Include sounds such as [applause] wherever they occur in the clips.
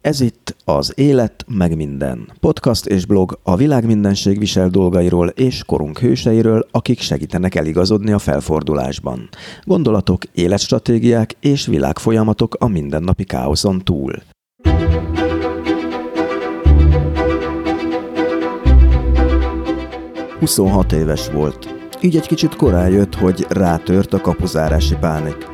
Ez itt az Élet meg minden. Podcast és blog a világ mindenség visel dolgairól és korunk hőseiről, akik segítenek eligazodni a felfordulásban. Gondolatok, életstratégiák és világfolyamatok a mindennapi káoszon túl. Huszonhat éves volt. Így egy kicsit korán jött, hogy rátört a kapuzárási pánik.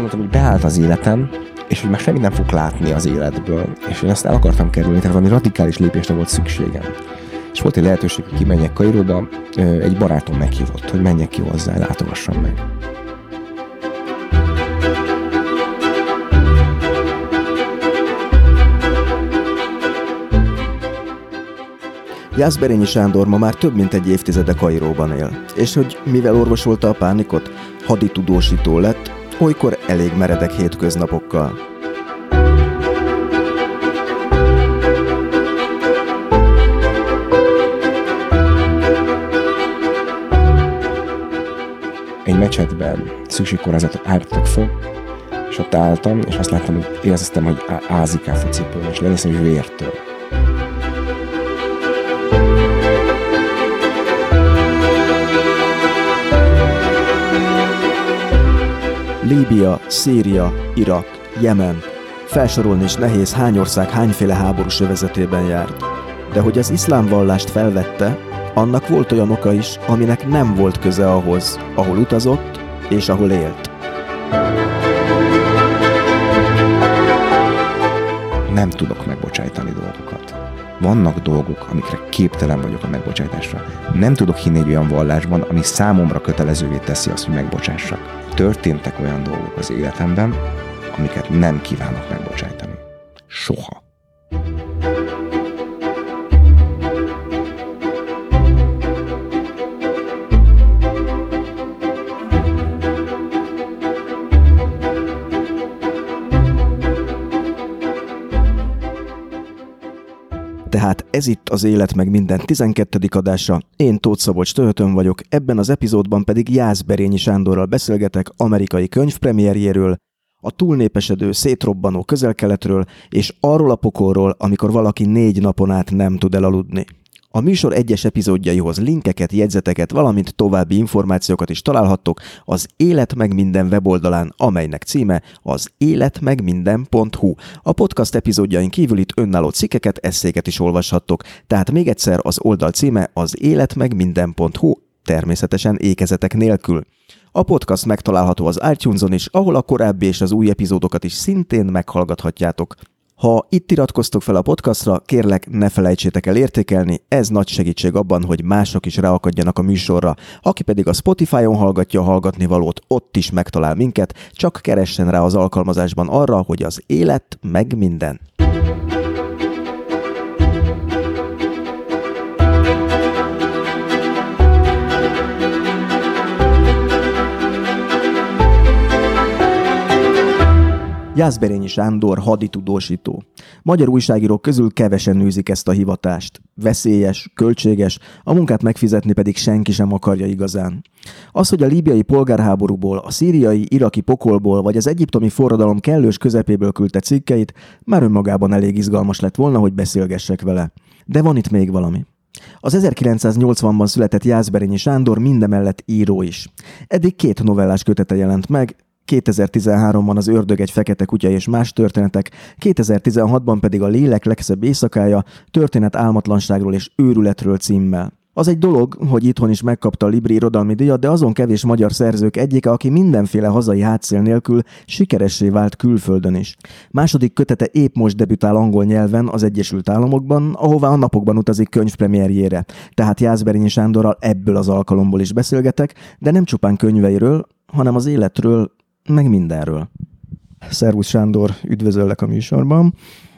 Gondoltam, hogy beállt az életem, és hogy már semmit nem fog látni az életből. És én ezt el akartam kerülni, tehát valami radikális lépésre volt szükségem. És volt egy lehetőség, hogy kimenjek Kairóba, egy barátom meghívott, hogy menjek ki hozzá, látogassam meg. Jászberényi Sándor ma már több mint egy évtizede Kairóban él, és hogy mivel orvosolta a pánikot, haditudósító lett, olykor elég meredek hétköznapokkal. Egy mecsetben szükségkorányzatot állítottak föl, és ott álltam, és azt láttam, hogy éreztem, hogy ázik a focipőm, és lenéztem, hogy vértől. Líbia, Szíria, Irak, Jemen. Felsorolni is nehéz, hány ország hányféle háborús övezetében járt. De hogy az iszlám vallást felvette, annak volt olyan oka is, aminek nem volt köze ahhoz, ahol utazott és ahol élt. Nem tudok megbocsájtani dolgokat. Vannak dolgok, amikre képtelen vagyok a megbocsátásra. Nem tudok hinni egy olyan vallásban, ami számomra kötelezővé teszi azt, hogy megbocsássak történtek olyan dolgok az életemben, amiket nem kívánok megbocsájtani. Soha. Tehát ez itt az Élet meg minden 12. adása. Én Tóth Szabolcs Töhötön vagyok, ebben az epizódban pedig Jászberényi Sándorral beszélgetek amerikai könyvpremierjéről, a túlnépesedő, szétrobbanó közelkeletről és arról a pokolról, amikor valaki négy napon át nem tud elaludni. A műsor egyes epizódjaihoz linkeket, jegyzeteket, valamint további információkat is találhattok az Élet meg minden weboldalán, amelynek címe az életmegminden.hu. A podcast epizódjain kívül itt önálló cikkeket, eszéket is olvashattok. Tehát még egyszer az oldal címe az életmegminden.hu, természetesen ékezetek nélkül. A podcast megtalálható az iTunes-on is, ahol a korábbi és az új epizódokat is szintén meghallgathatjátok. Ha itt iratkoztok fel a podcastra, kérlek ne felejtsétek el értékelni, ez nagy segítség abban, hogy mások is ráakadjanak a műsorra. Aki pedig a Spotify-on hallgatja a hallgatni valót, ott is megtalál minket, csak keressen rá az alkalmazásban arra, hogy az élet meg minden. Jászberényi Sándor haditudósító. Magyar újságírók közül kevesen nőzik ezt a hivatást. Veszélyes, költséges, a munkát megfizetni pedig senki sem akarja igazán. Az, hogy a líbiai polgárháborúból, a szíriai, iraki pokolból vagy az egyiptomi forradalom kellős közepéből küldte cikkeit, már önmagában elég izgalmas lett volna, hogy beszélgessek vele. De van itt még valami. Az 1980-ban született Jászberényi Sándor mindemellett író is. Eddig két novellás kötete jelent meg, 2013-ban az Ördög egy fekete kutya és más történetek, 2016-ban pedig a Lélek legszebb éjszakája, történet álmatlanságról és őrületről címmel. Az egy dolog, hogy itthon is megkapta a Libri irodalmi díjat, de azon kevés magyar szerzők egyike, aki mindenféle hazai hátszél nélkül sikeressé vált külföldön is. Második kötete épp most debütál angol nyelven az Egyesült Államokban, ahová a napokban utazik könyvpremierjére. Tehát Jászberényi Sándorral ebből az alkalomból is beszélgetek, de nem csupán könyveiről, hanem az életről, meg mindenről. Szervusz Sándor, üdvözöllek a műsorban.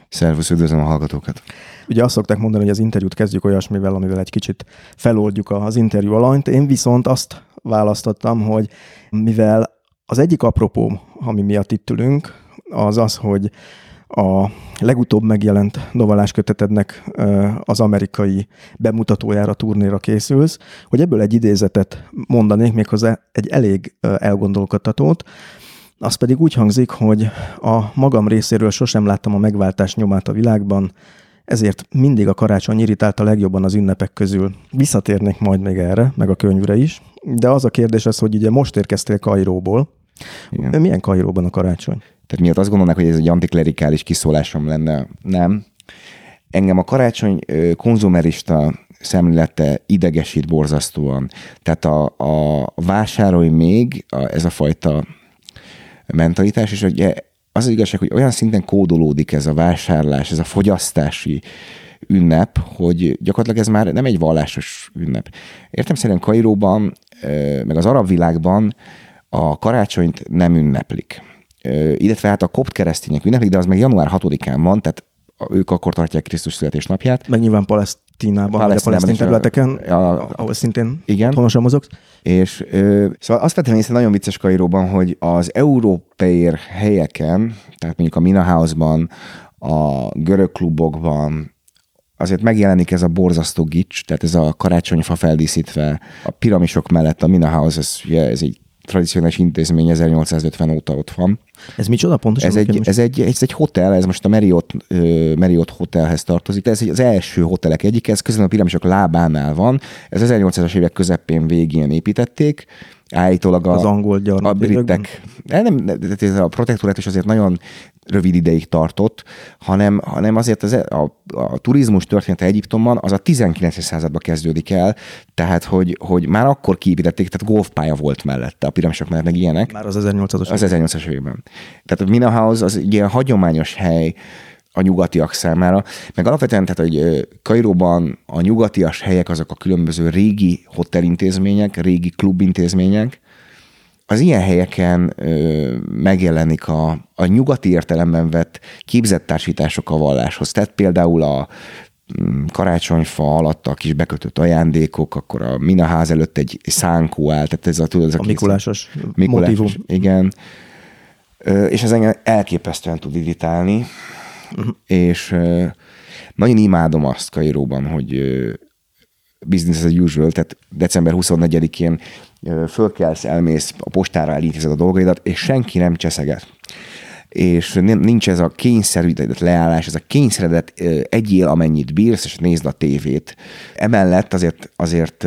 Szervusz, üdvözlöm a hallgatókat. Ugye azt szokták mondani, hogy az interjút kezdjük olyasmivel, amivel egy kicsit feloldjuk az interjú alanyt. Én viszont azt választottam, hogy mivel az egyik apropó, ami miatt itt ülünk, az az, hogy a legutóbb megjelent novelás kötetednek az amerikai bemutatójára, turnéra készülsz, hogy ebből egy idézetet mondanék méghozzá egy elég elgondolkodtatót, az pedig úgy hangzik, hogy a magam részéről sosem láttam a megváltás nyomát a világban, ezért mindig a karácsony irritált a legjobban az ünnepek közül. Visszatérnék majd még erre, meg a könyvre is, de az a kérdés az, hogy ugye most érkeztél Kairóból. Igen. Milyen Kairóban a karácsony? Tehát miatt azt gondolnak, hogy ez egy antiklerikális kiszólásom lenne. Nem. Engem a karácsony konzumerista szemlélete idegesít borzasztóan. Tehát a, a vásárolj még, a, ez a fajta mentalitás, és ugye az az igazság, hogy olyan szinten kódolódik ez a vásárlás, ez a fogyasztási ünnep, hogy gyakorlatilag ez már nem egy vallásos ünnep. Értem szerint Kairóban, meg az arab világban a karácsonyt nem ünneplik. Illetve hát a kopt keresztények ünneplik, de az meg január 6-án van, tehát ők akkor tartják Krisztus születésnapját. Meg nyilván Palesztinában, Palesztinában a palesztin területeken, a, ahol szintén igen. honosan mozogsz. És ö, szóval azt vettem észre nagyon vicces Kairóban, hogy az európai helyeken, tehát mondjuk a Mina House-ban, a görög klubokban, azért megjelenik ez a borzasztó gics, tehát ez a karácsonyfa feldíszítve, a piramisok mellett a Mina House, ez, ugye, ez egy tradicionális intézmény 1850 óta ott van. Ez micsoda pontosan? Ez egy, ez, egy, ez egy hotel, ez most a Marriott, uh, Marriott Hotelhez tartozik, de ez az első hotelek egyik, ez közben a piramisok lábánál van, ez 1800-as évek közepén végén építették, állítólag a, az angol a britek. Nem, ez a protektorát is azért nagyon rövid ideig tartott, hanem, hanem azért az, a, a turizmus története Egyiptomban az a 19. században kezdődik el, tehát hogy, hogy már akkor kiépítették, tehát golfpálya volt mellette, a piramisok mellett meg ilyenek. Már az 1800-as Az 1800-as években. Tehát a Mina House az egy ilyen hagyományos hely, a nyugatiak számára. Meg alapvetően, tehát, hogy Kairóban a nyugatias helyek azok a különböző régi hotelintézmények, régi klubintézmények, az ilyen helyeken ö, megjelenik a, a nyugati értelemben vett képzettársítások a valláshoz. Tehát például a mm, karácsonyfa alatt a kis bekötött ajándékok, akkor a minaház előtt egy, egy szánkó áll, tehát ez a, tudod, ez a, a Mikulásos, Mikulásos motivum. Igen. Ö, és ez engem elképesztően tud irritálni, uh-huh. és nagyon imádom azt Kairóban, hogy business as usual, tehát december 24-én fölkelsz, elmész, a postára elintézed a dolgaidat, és senki nem cseszeget és nincs ez a kényszerített leállás, ez a kényszeredett egyél, amennyit bírsz, és nézd a tévét. Emellett azért... Azért,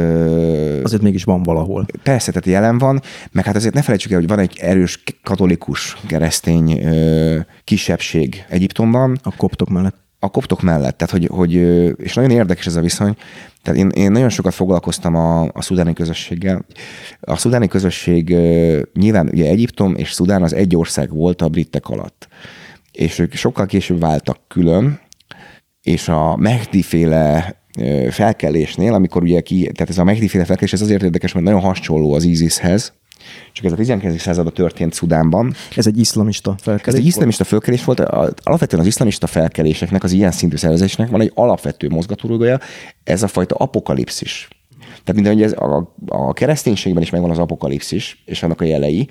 azért mégis van valahol. Persze, tehát jelen van, meg hát azért ne felejtsük el, hogy van egy erős katolikus keresztény kisebbség Egyiptomban. A koptok mellett a koptok mellett, tehát hogy, hogy, és nagyon érdekes ez a viszony, tehát én, én nagyon sokat foglalkoztam a, a szudáni közösséggel. A szudáni közösség nyilván ugye Egyiptom és Szudán az egy ország volt a britek alatt, és ők sokkal később váltak külön, és a Mehdi féle felkelésnél, amikor ugye ki, tehát ez a Mehdi féle felkelés, ez azért érdekes, mert nagyon hasonló az ISIS-hez, csak ez a 19. században történt Szudánban. Ez egy iszlamista felkelés? Ez egy iszlamista felkelés volt. Alapvetően az iszlamista felkeléseknek, az ilyen szintű szervezésnek van egy alapvető mozgatórugója, ez a fajta apokalipszis. Tehát mint ez a, a kereszténységben is megvan az apokalipszis, és annak a jelei.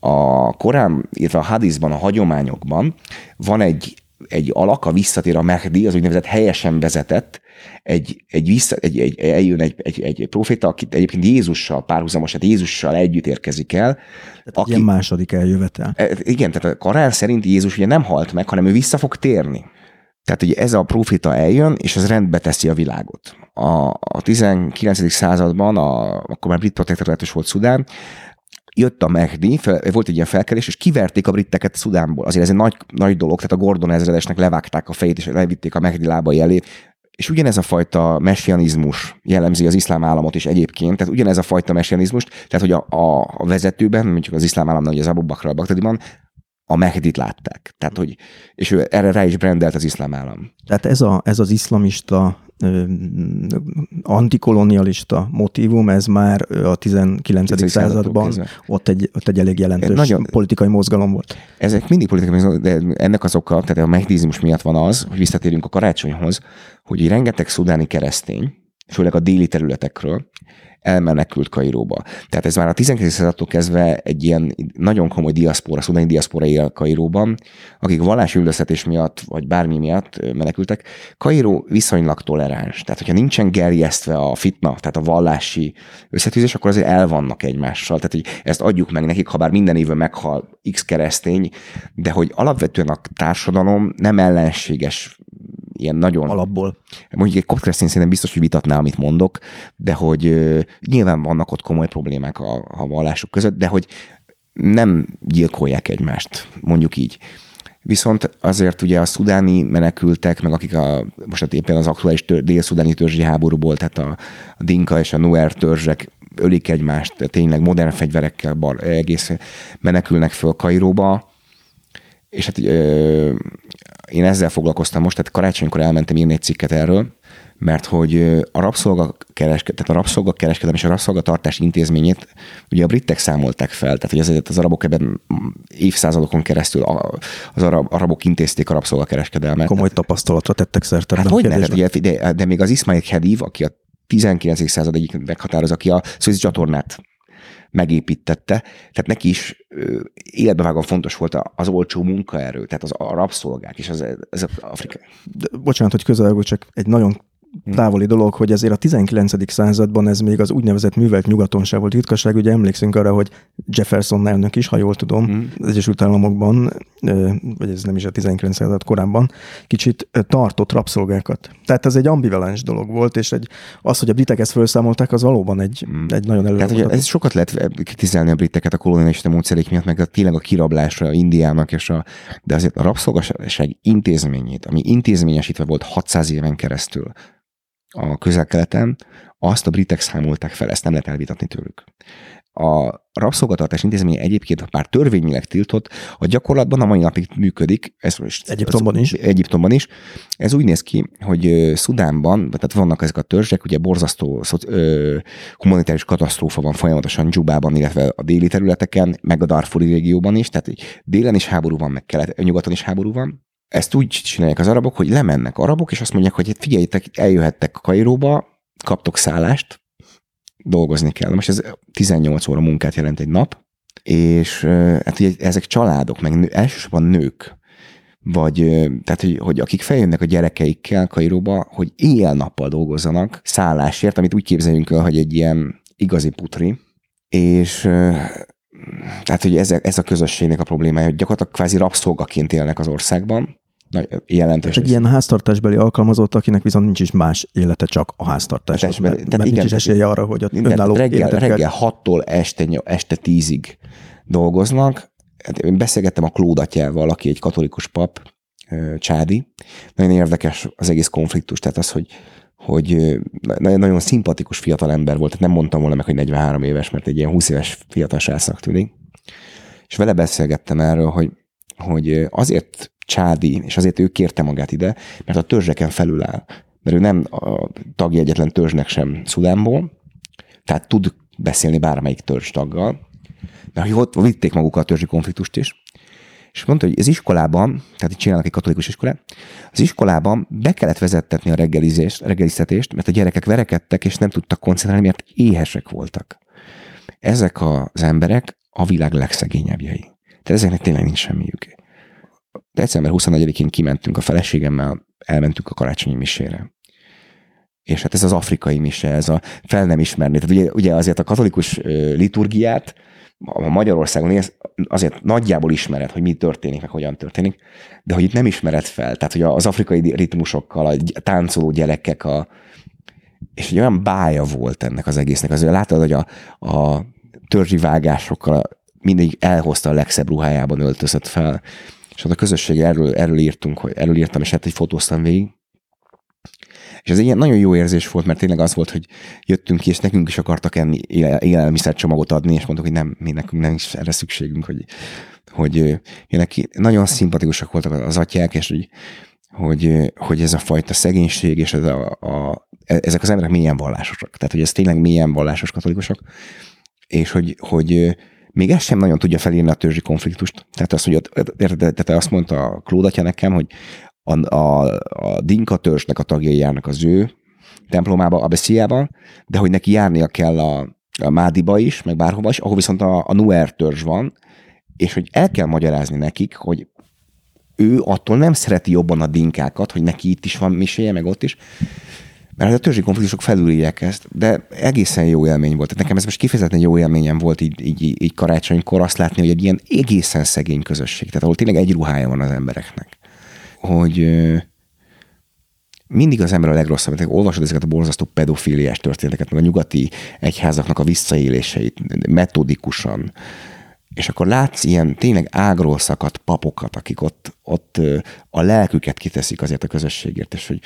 A Korán, illetve a hadizban, a hagyományokban van egy, egy alak, a visszatér a Mehdi, az úgynevezett helyesen vezetett, egy, egy, vissza, egy, egy, eljön egy, egy, egy proféta, akit egyébként Jézussal párhuzamos, tehát Jézussal együtt érkezik el. Tehát aki, ilyen második eljövetel. E, igen, tehát a Korán szerint Jézus ugye nem halt meg, hanem ő vissza fog térni. Tehát ugye ez a profita eljön, és ez rendbe teszi a világot. A, a 19. században, a, akkor már brit protektorátus volt Szudán, jött a Mehdi, fel, volt egy ilyen felkelés, és kiverték a britteket Szudánból. Azért ez egy nagy, nagy dolog, tehát a Gordon ezredesnek levágták a fejét, és levitték a Mehdi lábai elé. És ugyanez a fajta messianizmus jellemzi az iszlám államot is egyébként, tehát ugyanez a fajta messianizmus, tehát hogy a, a, a vezetőben, mondjuk az iszlám államnál, az Abu Bakr al a Mehdit látták. Tehát, hogy, és ő erre rá is brendelt az iszlám állam. Tehát ez, a, ez az iszlamista antikolonialista motivum, ez már a 19. században ott egy, ott egy elég jelentős Nagyon, politikai mozgalom volt. Ezek mindig politikai mozgalom, de ennek az oka, tehát a mehdizmus miatt van az, hogy visszatérünk a karácsonyhoz, hogy rengeteg szudáni keresztény, főleg a déli területekről, elmenekült Kairóba. Tehát ez már a 19. századtól kezdve egy ilyen nagyon komoly diaszpora, szudáni diaszpora él Kairóban, akik vallási üldöztetés miatt, vagy bármi miatt menekültek. Kairó viszonylag toleráns. Tehát, hogyha nincsen gerjesztve a fitna, tehát a vallási összetűzés, akkor azért elvannak egymással. Tehát, hogy ezt adjuk meg nekik, ha bár minden évben meghal x keresztény, de hogy alapvetően a társadalom nem ellenséges ilyen nagyon... Alapból. Mondjuk egy kopkeresztény szerintem biztos, hogy vitatná, amit mondok, de hogy nyilván vannak ott komoly problémák a, a vallások között, de hogy nem gyilkolják egymást, mondjuk így. Viszont azért ugye a szudáni menekültek, meg akik a, most éppen az aktuális tör, dél-szudáni törzsi háborúból, tehát a, a Dinka és a Nuer törzsek ölik egymást, tényleg modern fegyverekkel bar, egész menekülnek föl Kairóba, és hát ö, én ezzel foglalkoztam most, tehát karácsonykor elmentem írni egy cikket erről, mert hogy a rabszolgakereskedelem, tehát a rabszolgakereskedelem és a rabszolgatartás intézményét ugye a britek számolták fel, tehát hogy azért az arabok ebben évszázadokon keresztül az arab, arabok intézték a rabszolgakereskedelmet. Komoly tapasztalatra tettek szert Hát hogy ne, ugye, de, de, még az Ismail Khediv, aki a 19. század egyik meghatározó, aki a Suez csatornát megépítette, tehát neki is életbevágóan fontos volt az olcsó munkaerő, tehát az a rabszolgák és az, az Afrika. De, bocsánat, hogy közel, csak egy nagyon. Távoli dolog, hogy azért a 19. században ez még az úgynevezett művelt nyugaton se volt ritkaság. Ugye emlékszünk arra, hogy Jefferson elnök is, ha jól tudom, mm. az Egyesült Államokban, vagy ez nem is a 19. század korábban, kicsit tartott rabszolgákat. Tehát ez egy ambivalens dolog volt, és egy, az, hogy a britek ezt felszámolták, az valóban egy, mm. egy nagyon előre. Tehát, ez sokat lehet kritizálni a briteket a kolonialista módszerék miatt, meg a, tényleg a kirablásra Indiának, és a, de azért a rabszolgaság intézményét, ami intézményesítve volt 600 éven keresztül, a közel-keleten, azt a britek számolták fel, ezt nem lehet elvitatni tőlük. A rabszolgatartás intézménye egyébként már törvényileg tiltott, a gyakorlatban a mai napig működik. Ez most, Egyiptomban is. Egyiptomban is. Ez úgy néz ki, hogy Szudánban, tehát vannak ezek a törzsek, ugye borzasztó humanitárius katasztrófa van folyamatosan Dzsubában, illetve a déli területeken, meg a Darfuri régióban is, tehát délen is háború van, meg kelet, nyugaton is háború van, ezt úgy csinálják az arabok, hogy lemennek arabok, és azt mondják, hogy figyeljétek, eljöhettek Kairóba, kaptok szállást, dolgozni kell. Most ez 18 óra munkát jelent egy nap, és hát ugye ezek családok, meg nő, elsősorban nők, vagy tehát, hogy, hogy akik feljönnek a gyerekeikkel Kairóba, hogy éjjel-nappal dolgozzanak szállásért, amit úgy képzeljünk el, hogy egy ilyen igazi putri, és tehát, hogy ez, ez a közösségnek a problémája, hogy gyakorlatilag kvázi rabszolgaként élnek az országban, jelentős. Egy ilyen háztartásbeli alkalmazott, akinek viszont nincs is más élete, csak a háztartás. Tehát, mert, mert igen, nincs is esélye arra, hogy ott önálló reggel, reggel 6-tól este, este 10-ig dolgoznak. Hát én beszélgettem a Klódatjával, aki egy katolikus pap, Csádi. Nagyon érdekes az egész konfliktus, tehát az, hogy hogy nagyon szimpatikus fiatal ember volt, tehát nem mondtam volna meg, hogy 43 éves, mert egy ilyen 20 éves fiatal srácnak tűnik. És vele beszélgettem erről, hogy, hogy azért csádi, és azért ő kérte magát ide, mert a törzseken felül áll. Mert ő nem a tagja egyetlen törzsnek sem Szudánból, tehát tud beszélni bármelyik törzs taggal, mert hogy ott vitték magukat a törzsi konfliktust is, és mondta, hogy az iskolában, tehát itt csinálnak egy katolikus iskolát, az iskolában be kellett vezettetni a reggelizést, reggeliztetést, mert a gyerekek verekedtek, és nem tudtak koncentrálni, mert éhesek voltak. Ezek az emberek a világ legszegényebbjei. Tehát ezeknek tényleg nincs semmiük december 24-én kimentünk a feleségemmel, elmentünk a karácsonyi misére. És hát ez az afrikai mise, ez a fel nem ismerni. Tehát ugye, ugye azért a katolikus liturgiát a Magyarországon azért nagyjából ismered, hogy mi történik, meg hogyan történik, de hogy itt nem ismered fel. Tehát, hogy az afrikai ritmusokkal, a táncoló gyerekek, a, és egy olyan bája volt ennek az egésznek. Azért látod, hogy a, a törzsi vágásokkal mindig elhozta a legszebb ruhájában öltözött fel. És ott a közösség erről, erről írtunk, hogy erről írtam, és hát egy fotóztam végig. És ez ilyen nagyon jó érzés volt, mert tényleg az volt, hogy jöttünk ki, és nekünk is akartak enni élelmiszercsomagot adni, és mondtuk, hogy nem, mi nekünk nem is erre szükségünk, hogy, hogy neki nagyon szimpatikusak voltak az atyák, és hogy, hogy, hogy ez a fajta szegénység, és ez a, a, ezek az emberek milyen vallásosak. Tehát, hogy ez tényleg milyen vallásos katolikusok, és hogy, hogy még ezt sem nagyon tudja felírni a törzsi konfliktust. Tehát azt, hogy tehát azt mondta a Klódatja nekem, hogy a, a, a Dinka törzsnek a tagjai járnak az ő templomába, a Bessiában, de hogy neki járnia kell a, a Mádiba is, meg bárhova is, ahol viszont a, a Nuer törzs van, és hogy el kell magyarázni nekik, hogy ő attól nem szereti jobban a dinkákat, hogy neki itt is van miséje, meg ott is, mert a törzsi konfliktusok felülírják ezt, de egészen jó élmény volt. Tehát nekem ez most kifejezetten jó élményem volt így, így, így karácsonykor azt látni, hogy egy ilyen egészen szegény közösség, tehát ahol tényleg egy ruhája van az embereknek. Hogy mindig az ember a legrosszabb, hogy olvasod ezeket a borzasztó pedofíliás történeteket, meg a nyugati egyházaknak a visszaéléseit metodikusan, és akkor látsz ilyen tényleg ágról szakadt papokat, akik ott, ott a lelküket kiteszik azért a közösségért, és hogy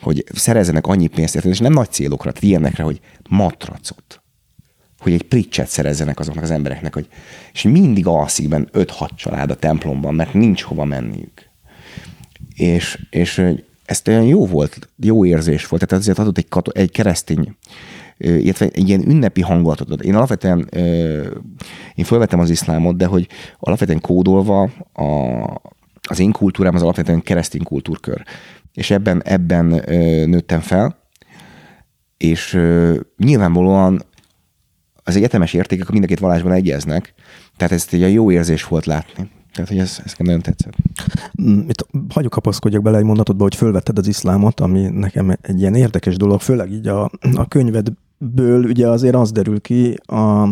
hogy szerezzenek annyi pénzt, és nem nagy célokra, ilyenekre, hogy matracot, hogy egy pricset szerezzenek azoknak az embereknek, hogy, és mindig alszik benne 5-6 család a templomban, mert nincs hova menniük. És, és ez olyan jó volt, jó érzés volt, tehát azért adott egy, kato, egy keresztény illetve egy ilyen ünnepi hangulatot. Én alapvetően, én felvettem az iszlámot, de hogy alapvetően kódolva a, az én kultúrám az alapvetően keresztény kultúrkör és ebben, ebben nőttem fel, és nyilvánvalóan az egyetemes értékek mind a két vallásban egyeznek, tehát ez egy jó érzés volt látni. Tehát, hogy ez, ez nekem nagyon tetszett. Mm, itt hagyjuk kapaszkodjak bele egy mondatodba, hogy fölvetted az iszlámot, ami nekem egy ilyen érdekes dolog, főleg így a, a könyvedből ugye azért az derül ki, a,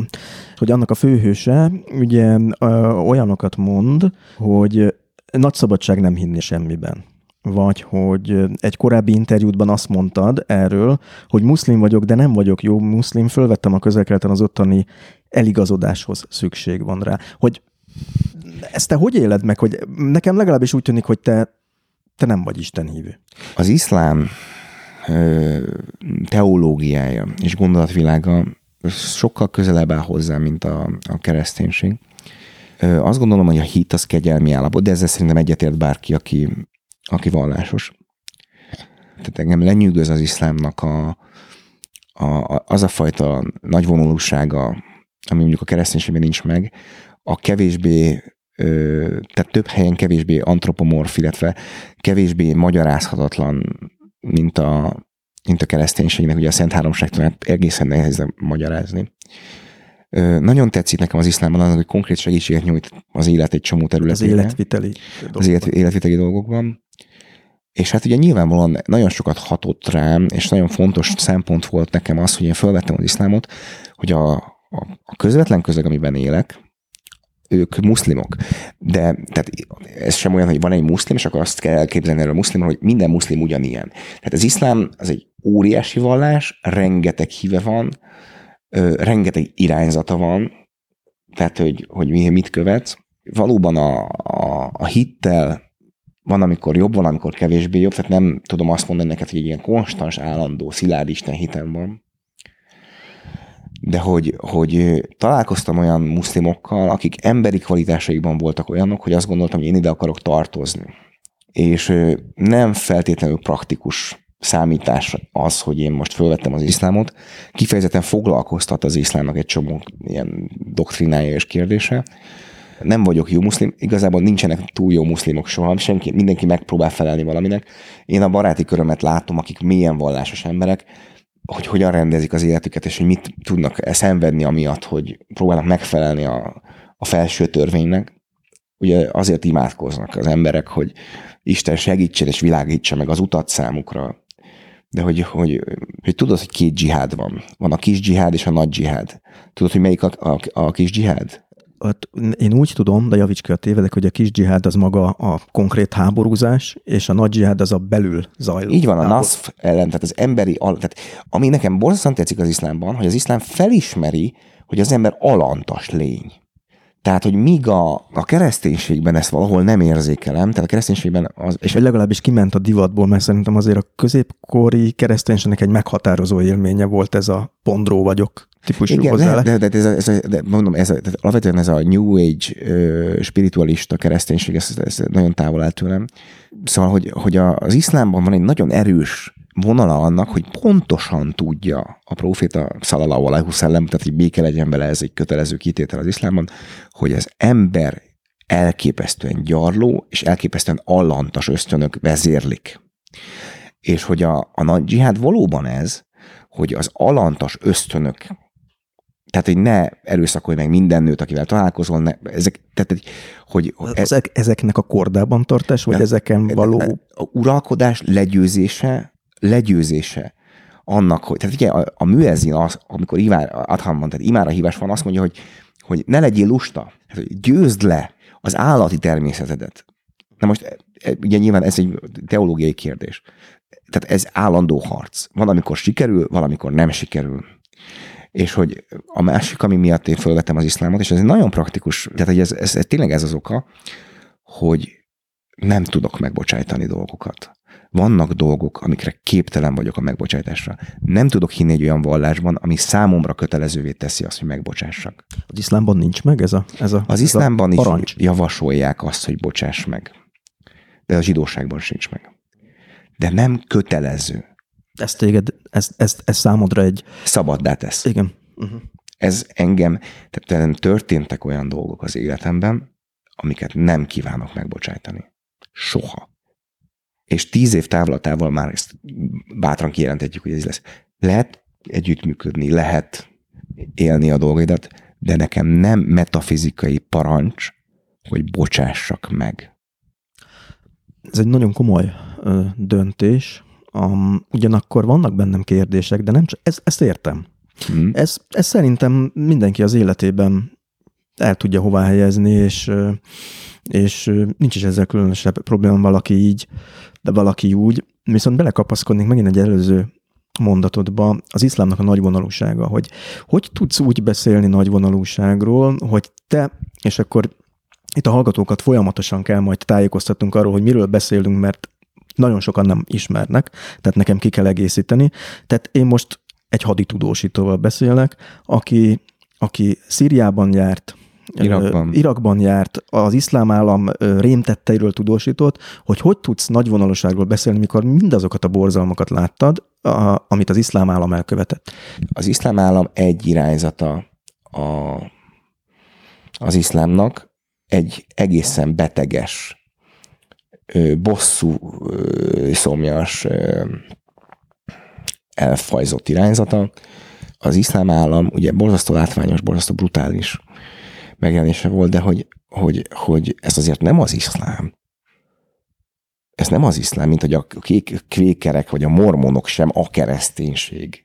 hogy annak a főhőse ugye olyanokat mond, hogy nagy szabadság nem hinni semmiben vagy hogy egy korábbi interjútban azt mondtad erről, hogy muszlim vagyok, de nem vagyok jó muszlim, fölvettem a közelkeleten az ottani eligazodáshoz szükség van rá. Hogy ezt te hogy éled meg, hogy nekem legalábbis úgy tűnik, hogy te, te nem vagy Isten hívő. Az iszlám teológiája és gondolatvilága sokkal közelebb áll hozzá, mint a, a kereszténység. Azt gondolom, hogy a hit az kegyelmi állapot, de ezzel szerintem egyetért bárki, aki aki vallásos. Tehát engem lenyűgöz az iszlámnak a, a, az a fajta nagyvonulúsága, ami mondjuk a kereszténységben nincs meg, a kevésbé, ö, tehát több helyen kevésbé antropomorf, illetve kevésbé magyarázhatatlan, mint a, mint a kereszténységnek, ugye a Szent Háromságtól egészen nehéz magyarázni. Ö, nagyon tetszik nekem az iszlámban, hogy konkrét segítséget nyújt az élet egy csomó területén. Az életviteli Az élet, életviteli dolgokban. És hát ugye nyilvánvalóan nagyon sokat hatott rám, és nagyon fontos szempont volt nekem az, hogy én felvettem az iszlámot, hogy a, a, a közvetlen közeg, amiben élek, ők muszlimok. De tehát ez sem olyan, hogy van egy muszlim, és akkor azt kell elképzelni erről a muszlimról, hogy minden muszlim ugyanilyen. Tehát az iszlám az egy óriási vallás, rengeteg híve van, ö, rengeteg irányzata van, tehát hogy, hogy mit követsz. Valóban a, a, a hittel van, amikor jobb, van, amikor kevésbé jobb, tehát nem tudom azt mondani neked, hogy egy ilyen konstans, állandó, szilárd Isten hitem van. De hogy, hogy találkoztam olyan muszlimokkal, akik emberi kvalitásaikban voltak olyanok, hogy azt gondoltam, hogy én ide akarok tartozni. És nem feltétlenül praktikus számítás az, hogy én most fölvettem az iszlámot. Kifejezetten foglalkoztat az iszlámnak egy csomó ilyen doktrinája és kérdése nem vagyok jó muszlim, igazából nincsenek túl jó muszlimok soha, senki, mindenki megpróbál felelni valaminek. Én a baráti körömet látom, akik milyen vallásos emberek, hogy hogyan rendezik az életüket, és hogy mit tudnak szenvedni amiatt, hogy próbálnak megfelelni a, a felső törvénynek. Ugye azért imádkoznak az emberek, hogy Isten segítsen és világítsa meg az utat számukra. De hogy, hogy, hogy tudod, hogy két dzsihád van. Van a kis dzsihád és a nagy dzsihád. Tudod, hogy melyik a, a, a kis dzsihád? Hát én úgy tudom, de javíts ki a tévedek, hogy a kis dzsihád az maga a konkrét háborúzás, és a nagy dzsihád az a belül zajló. Így van, a NASF ellen, tehát az emberi, tehát ami nekem borzasztóan tetszik az iszlámban, hogy az iszlám felismeri, hogy az ember alantas lény. Tehát, hogy míg a, a kereszténységben ezt valahol nem érzékelem, tehát a kereszténységben az... És vagy legalábbis kiment a divatból, mert szerintem azért a középkori kereszténységnek egy meghatározó élménye volt ez a pondró vagyok típusú Igen, hozzáállás. De, de, de, ez a, ez a, de mondom, ez a, de alapvetően ez a New Age uh, spiritualista kereszténység, ez, ez nagyon távol áll tőlem. Szóval, hogy, hogy a, az iszlámban van egy nagyon erős vonala annak, hogy pontosan tudja a proféta Salallahu alaihi szellem, tehát hogy béke legyen bele, ez egy kötelező kitétel az iszlámban, hogy az ember elképesztően gyarló és elképesztően allantas ösztönök vezérlik. És hogy a, a nagy dzsihád valóban ez, hogy az alantas ösztönök, tehát hogy ne erőszakolj meg minden nőt, akivel találkozol, ne, ezek, tehát hogy... Ezek, ezeknek a kordában tartás, vagy ezeken való... A uralkodás legyőzése, legyőzése annak, hogy, tehát ugye a, a műezin az, amikor Ivár, Adhamban, tehát imára hívás van, azt mondja, hogy, hogy ne legyél lusta, tehát, hogy győzd le az állati természetedet. Na most e, e, ugye nyilván ez egy teológiai kérdés. Tehát ez állandó harc. Van, amikor sikerül, valamikor nem sikerül. És hogy a másik, ami miatt én felvettem az iszlámot, és ez egy nagyon praktikus, tehát hogy ez, ez, ez tényleg ez az oka, hogy nem tudok megbocsájtani dolgokat. Vannak dolgok, amikre képtelen vagyok a megbocsátásra. Nem tudok hinni egy olyan vallásban, ami számomra kötelezővé teszi azt, hogy megbocsássak. Az iszlámban nincs meg ez a, ez a Az ez iszlámban a parancs. is javasolják azt, hogy bocsáss meg. De a zsidóságban sincs meg. De nem kötelező. Ez téged, ez, ez, ez számodra egy... Szabaddá tesz. Igen. Uh-huh. Ez engem, tehát történtek olyan dolgok az életemben, amiket nem kívánok megbocsájtani. Soha. És tíz év távlatával már ezt bátran kijelenthetjük, hogy ez lesz. Lehet együttműködni, lehet élni a dolgaidat, de nekem nem metafizikai parancs, hogy bocsássak meg. Ez egy nagyon komoly ö, döntés. Um, ugyanakkor vannak bennem kérdések, de nem csak, ez, ezt értem. Hmm. Ez, ez szerintem mindenki az életében el tudja hová helyezni, és, és nincs is ezzel különösebb probléma, valaki így, de valaki úgy. Viszont belekapaszkodnék megint egy előző mondatodba az iszlámnak a nagyvonalúsága, hogy hogy tudsz úgy beszélni nagyvonalúságról, hogy te, és akkor itt a hallgatókat folyamatosan kell majd tájékoztatnunk arról, hogy miről beszélünk, mert nagyon sokan nem ismernek, tehát nekem ki kell egészíteni. Tehát én most egy haditudósítóval beszélek, aki, aki Szíriában járt, Irakban. Irakban járt, az iszlám állam rémtetteiről tudósított, hogy hogy tudsz nagyvonalúságról beszélni, mikor mindazokat a borzalmakat láttad, a, amit az iszlám állam elkövetett. Az iszlám állam egy irányzata a, az iszlámnak, egy egészen beteges, bosszú, szomjas, elfajzott irányzata. Az iszlám állam ugye borzasztó látványos, borzasztó brutális megjelenése volt, de hogy, hogy, hogy ez azért nem az iszlám. Ez nem az iszlám, mint hogy a kvékerek vagy a mormonok sem a kereszténység.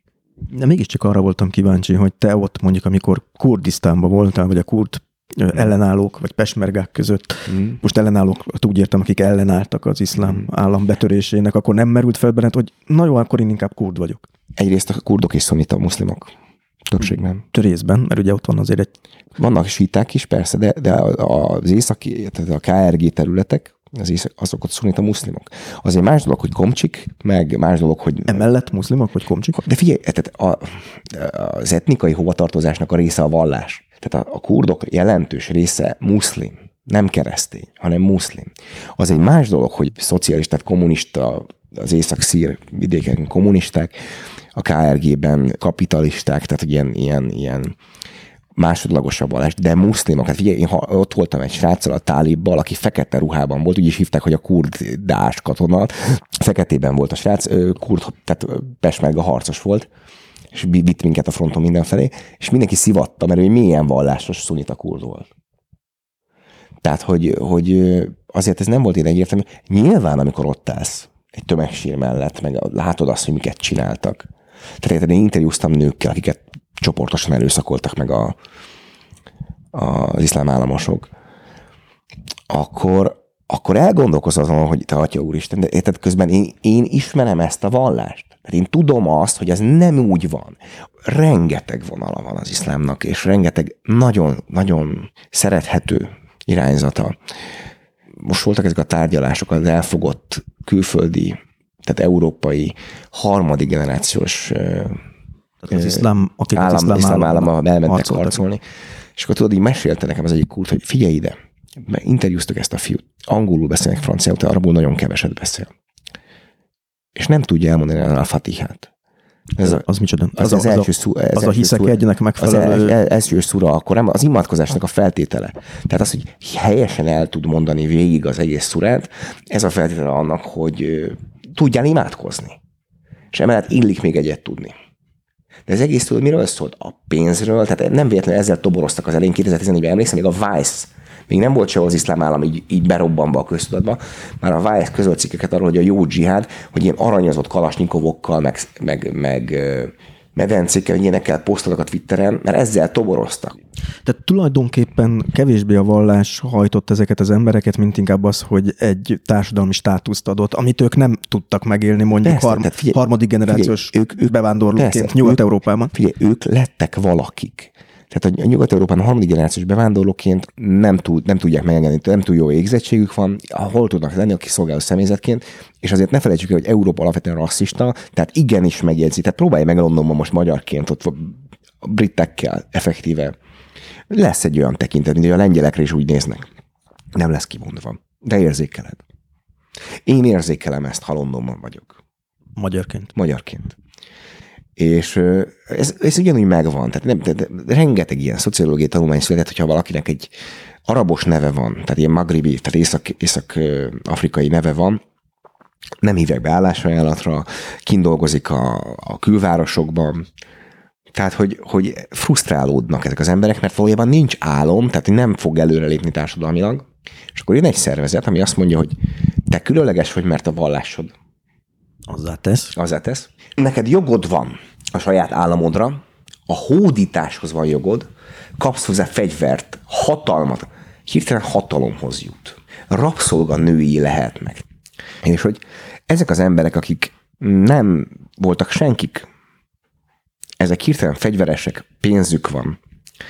De mégiscsak arra voltam kíváncsi, hogy te ott mondjuk, amikor Kurdisztánban voltál, vagy a kurd ellenállók, vagy pesmergák között, mm. most ellenállók, úgy értem, akik ellenálltak az iszlám mm. állam betörésének, akkor nem merült fel benned, hogy na jó, akkor én inkább kurd vagyok. Egyrészt a kurdok és szonita muszlimok többségben. Részben, mert ugye ott van azért egy... Vannak síták is, persze, de, de az északi, tehát a KRG területek, az azok ott szunita muszlimok. Azért más dolog, hogy komcsik, meg más dolog, hogy... Emellett muszlimok, vagy komcsik? De figyelj, tehát a, az etnikai hovatartozásnak a része a vallás. Tehát a, a kurdok jelentős része muszlim, nem keresztény, hanem muszlim. Az egy más dolog, hogy szocialista, kommunista, az észak-szír vidéken kommunisták, a KRG-ben kapitalisták, tehát ilyen, ilyen, ilyen másodlagosabb vallás, de muszlimok. Hát figyelj, én ott voltam egy sráccal a tálibbal, aki fekete ruhában volt, úgy is hívták, hogy a kurd dás katona. Feketében volt a srác, kurd, tehát pesmerga harcos volt, és vitt minket a fronton mindenfelé, és mindenki szivatta, mert ő milyen vallásos szunita kurd volt. Tehát, hogy, hogy azért ez nem volt én egyértelmű. Nyilván, amikor ott állsz egy tömegsír mellett, meg látod azt, hogy miket csináltak. Tehát én interjúztam nőkkel, akiket csoportosan erőszakoltak meg a, a, az iszlám államosok, akkor, akkor elgondolkozol azon, hogy te atya úristen, de érted, közben én, én ismerem ezt a vallást. Tehát én tudom azt, hogy ez nem úgy van. Rengeteg vonala van az iszlámnak, és rengeteg nagyon-nagyon szerethető irányzata. Most voltak ezek a tárgyalások az elfogott külföldi, tehát európai harmadik generációs az iszlám, akik állam, az iszlám, iszlám állam, állam elmentek harcoltak. harcolni. És akkor tudod, így mesélte nekem az egyik kult, hogy figyelj ide, mert interjúztuk ezt a fiút, angolul beszélnek franciául, de arabul nagyon keveset beszél. És nem tudja elmondani a fatihát. Ez a, az micsoda? Az, az, az, első szú, ez az a hiszek egynek megfelelő... Az el, első szura, akkor nem, az imádkozásnak a feltétele. Tehát az, hogy helyesen el tud mondani végig az egész szurát, ez a feltétele annak, hogy tudjál imádkozni. És emellett illik még egyet tudni. De ez egész tudod, miről szólt? A pénzről, tehát nem véletlenül ezzel toboroztak az elején 2014-ben, emlékszem, még a Vice még nem volt sehol az iszlám állam így, így berobbanva a köztudatba, már a Vice közölt cikkeket arról, hogy a jó dzsihád, hogy ilyen aranyozott kalasnyikovokkal, meg, meg, meg medencékkel, ilyenekkel posztoltak a Twitteren, mert ezzel toboroztak. Tehát tulajdonképpen kevésbé a vallás hajtott ezeket az embereket, mint inkább az, hogy egy társadalmi státuszt adott, amit ők nem tudtak megélni mondjuk persze, harm, figyelj, harmadik generációs figyelj, ők, ők bevándorlóként Nyugat-Európában. Figyelj, ők lettek valakik. Tehát a Nyugat-Európán a harmadik generációs bevándorlóként nem, tud, nem tudják megengedni, nem túl jó égzettségük van, hol tudnak lenni a kiszolgáló személyzetként, és azért ne felejtsük el, hogy Európa alapvetően rasszista, tehát igenis megjegyzi. Tehát próbálj meg Londonban most magyarként ott a britekkel effektíve. Lesz egy olyan tekintet, mint hogy a lengyelekre is úgy néznek. Nem lesz kimondva, de érzékeled. Én érzékelem ezt, ha Londonban vagyok. Magyarként. Magyarként. És ez, ez ugyanúgy megvan. Tehát nem, de rengeteg ilyen szociológiai tanulmány született, hogyha valakinek egy arabos neve van, tehát ilyen magribi, tehát észak, észak-afrikai neve van, nem hívják be állásajánlatra, kindolgozik a, a külvárosokban, tehát, hogy, hogy frusztrálódnak ezek az emberek, mert valójában nincs álom, tehát nem fog előrelépni társadalmilag, és akkor jön egy szervezet, ami azt mondja, hogy te különleges vagy, mert a vallásod. Azzá tesz. Azzá tesz. Neked jogod van a saját államodra, a hódításhoz van jogod, kapsz hozzá fegyvert, hatalmat, hirtelen hatalomhoz jut. Rabszolga női lehetnek. És hogy ezek az emberek, akik nem voltak senkik, ezek hirtelen fegyveresek, pénzük van,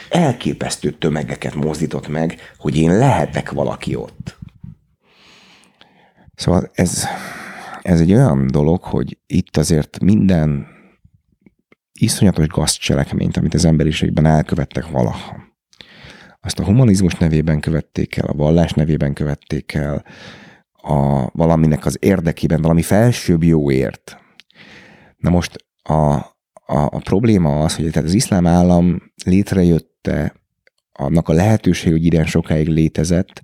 elképesztő tömegeket mozdított meg, hogy én lehetek valaki ott. Szóval ez, ez egy olyan dolog, hogy itt azért minden iszonyatos gazcselekményt, amit az emberiségben elkövettek valaha. Azt a humanizmus nevében követték el, a vallás nevében követték el, a valaminek az érdekében, valami felsőbb jóért. Na most a, a, a probléma az, hogy tehát az iszlám állam létrejötte, annak a lehetőség, hogy ilyen sokáig létezett,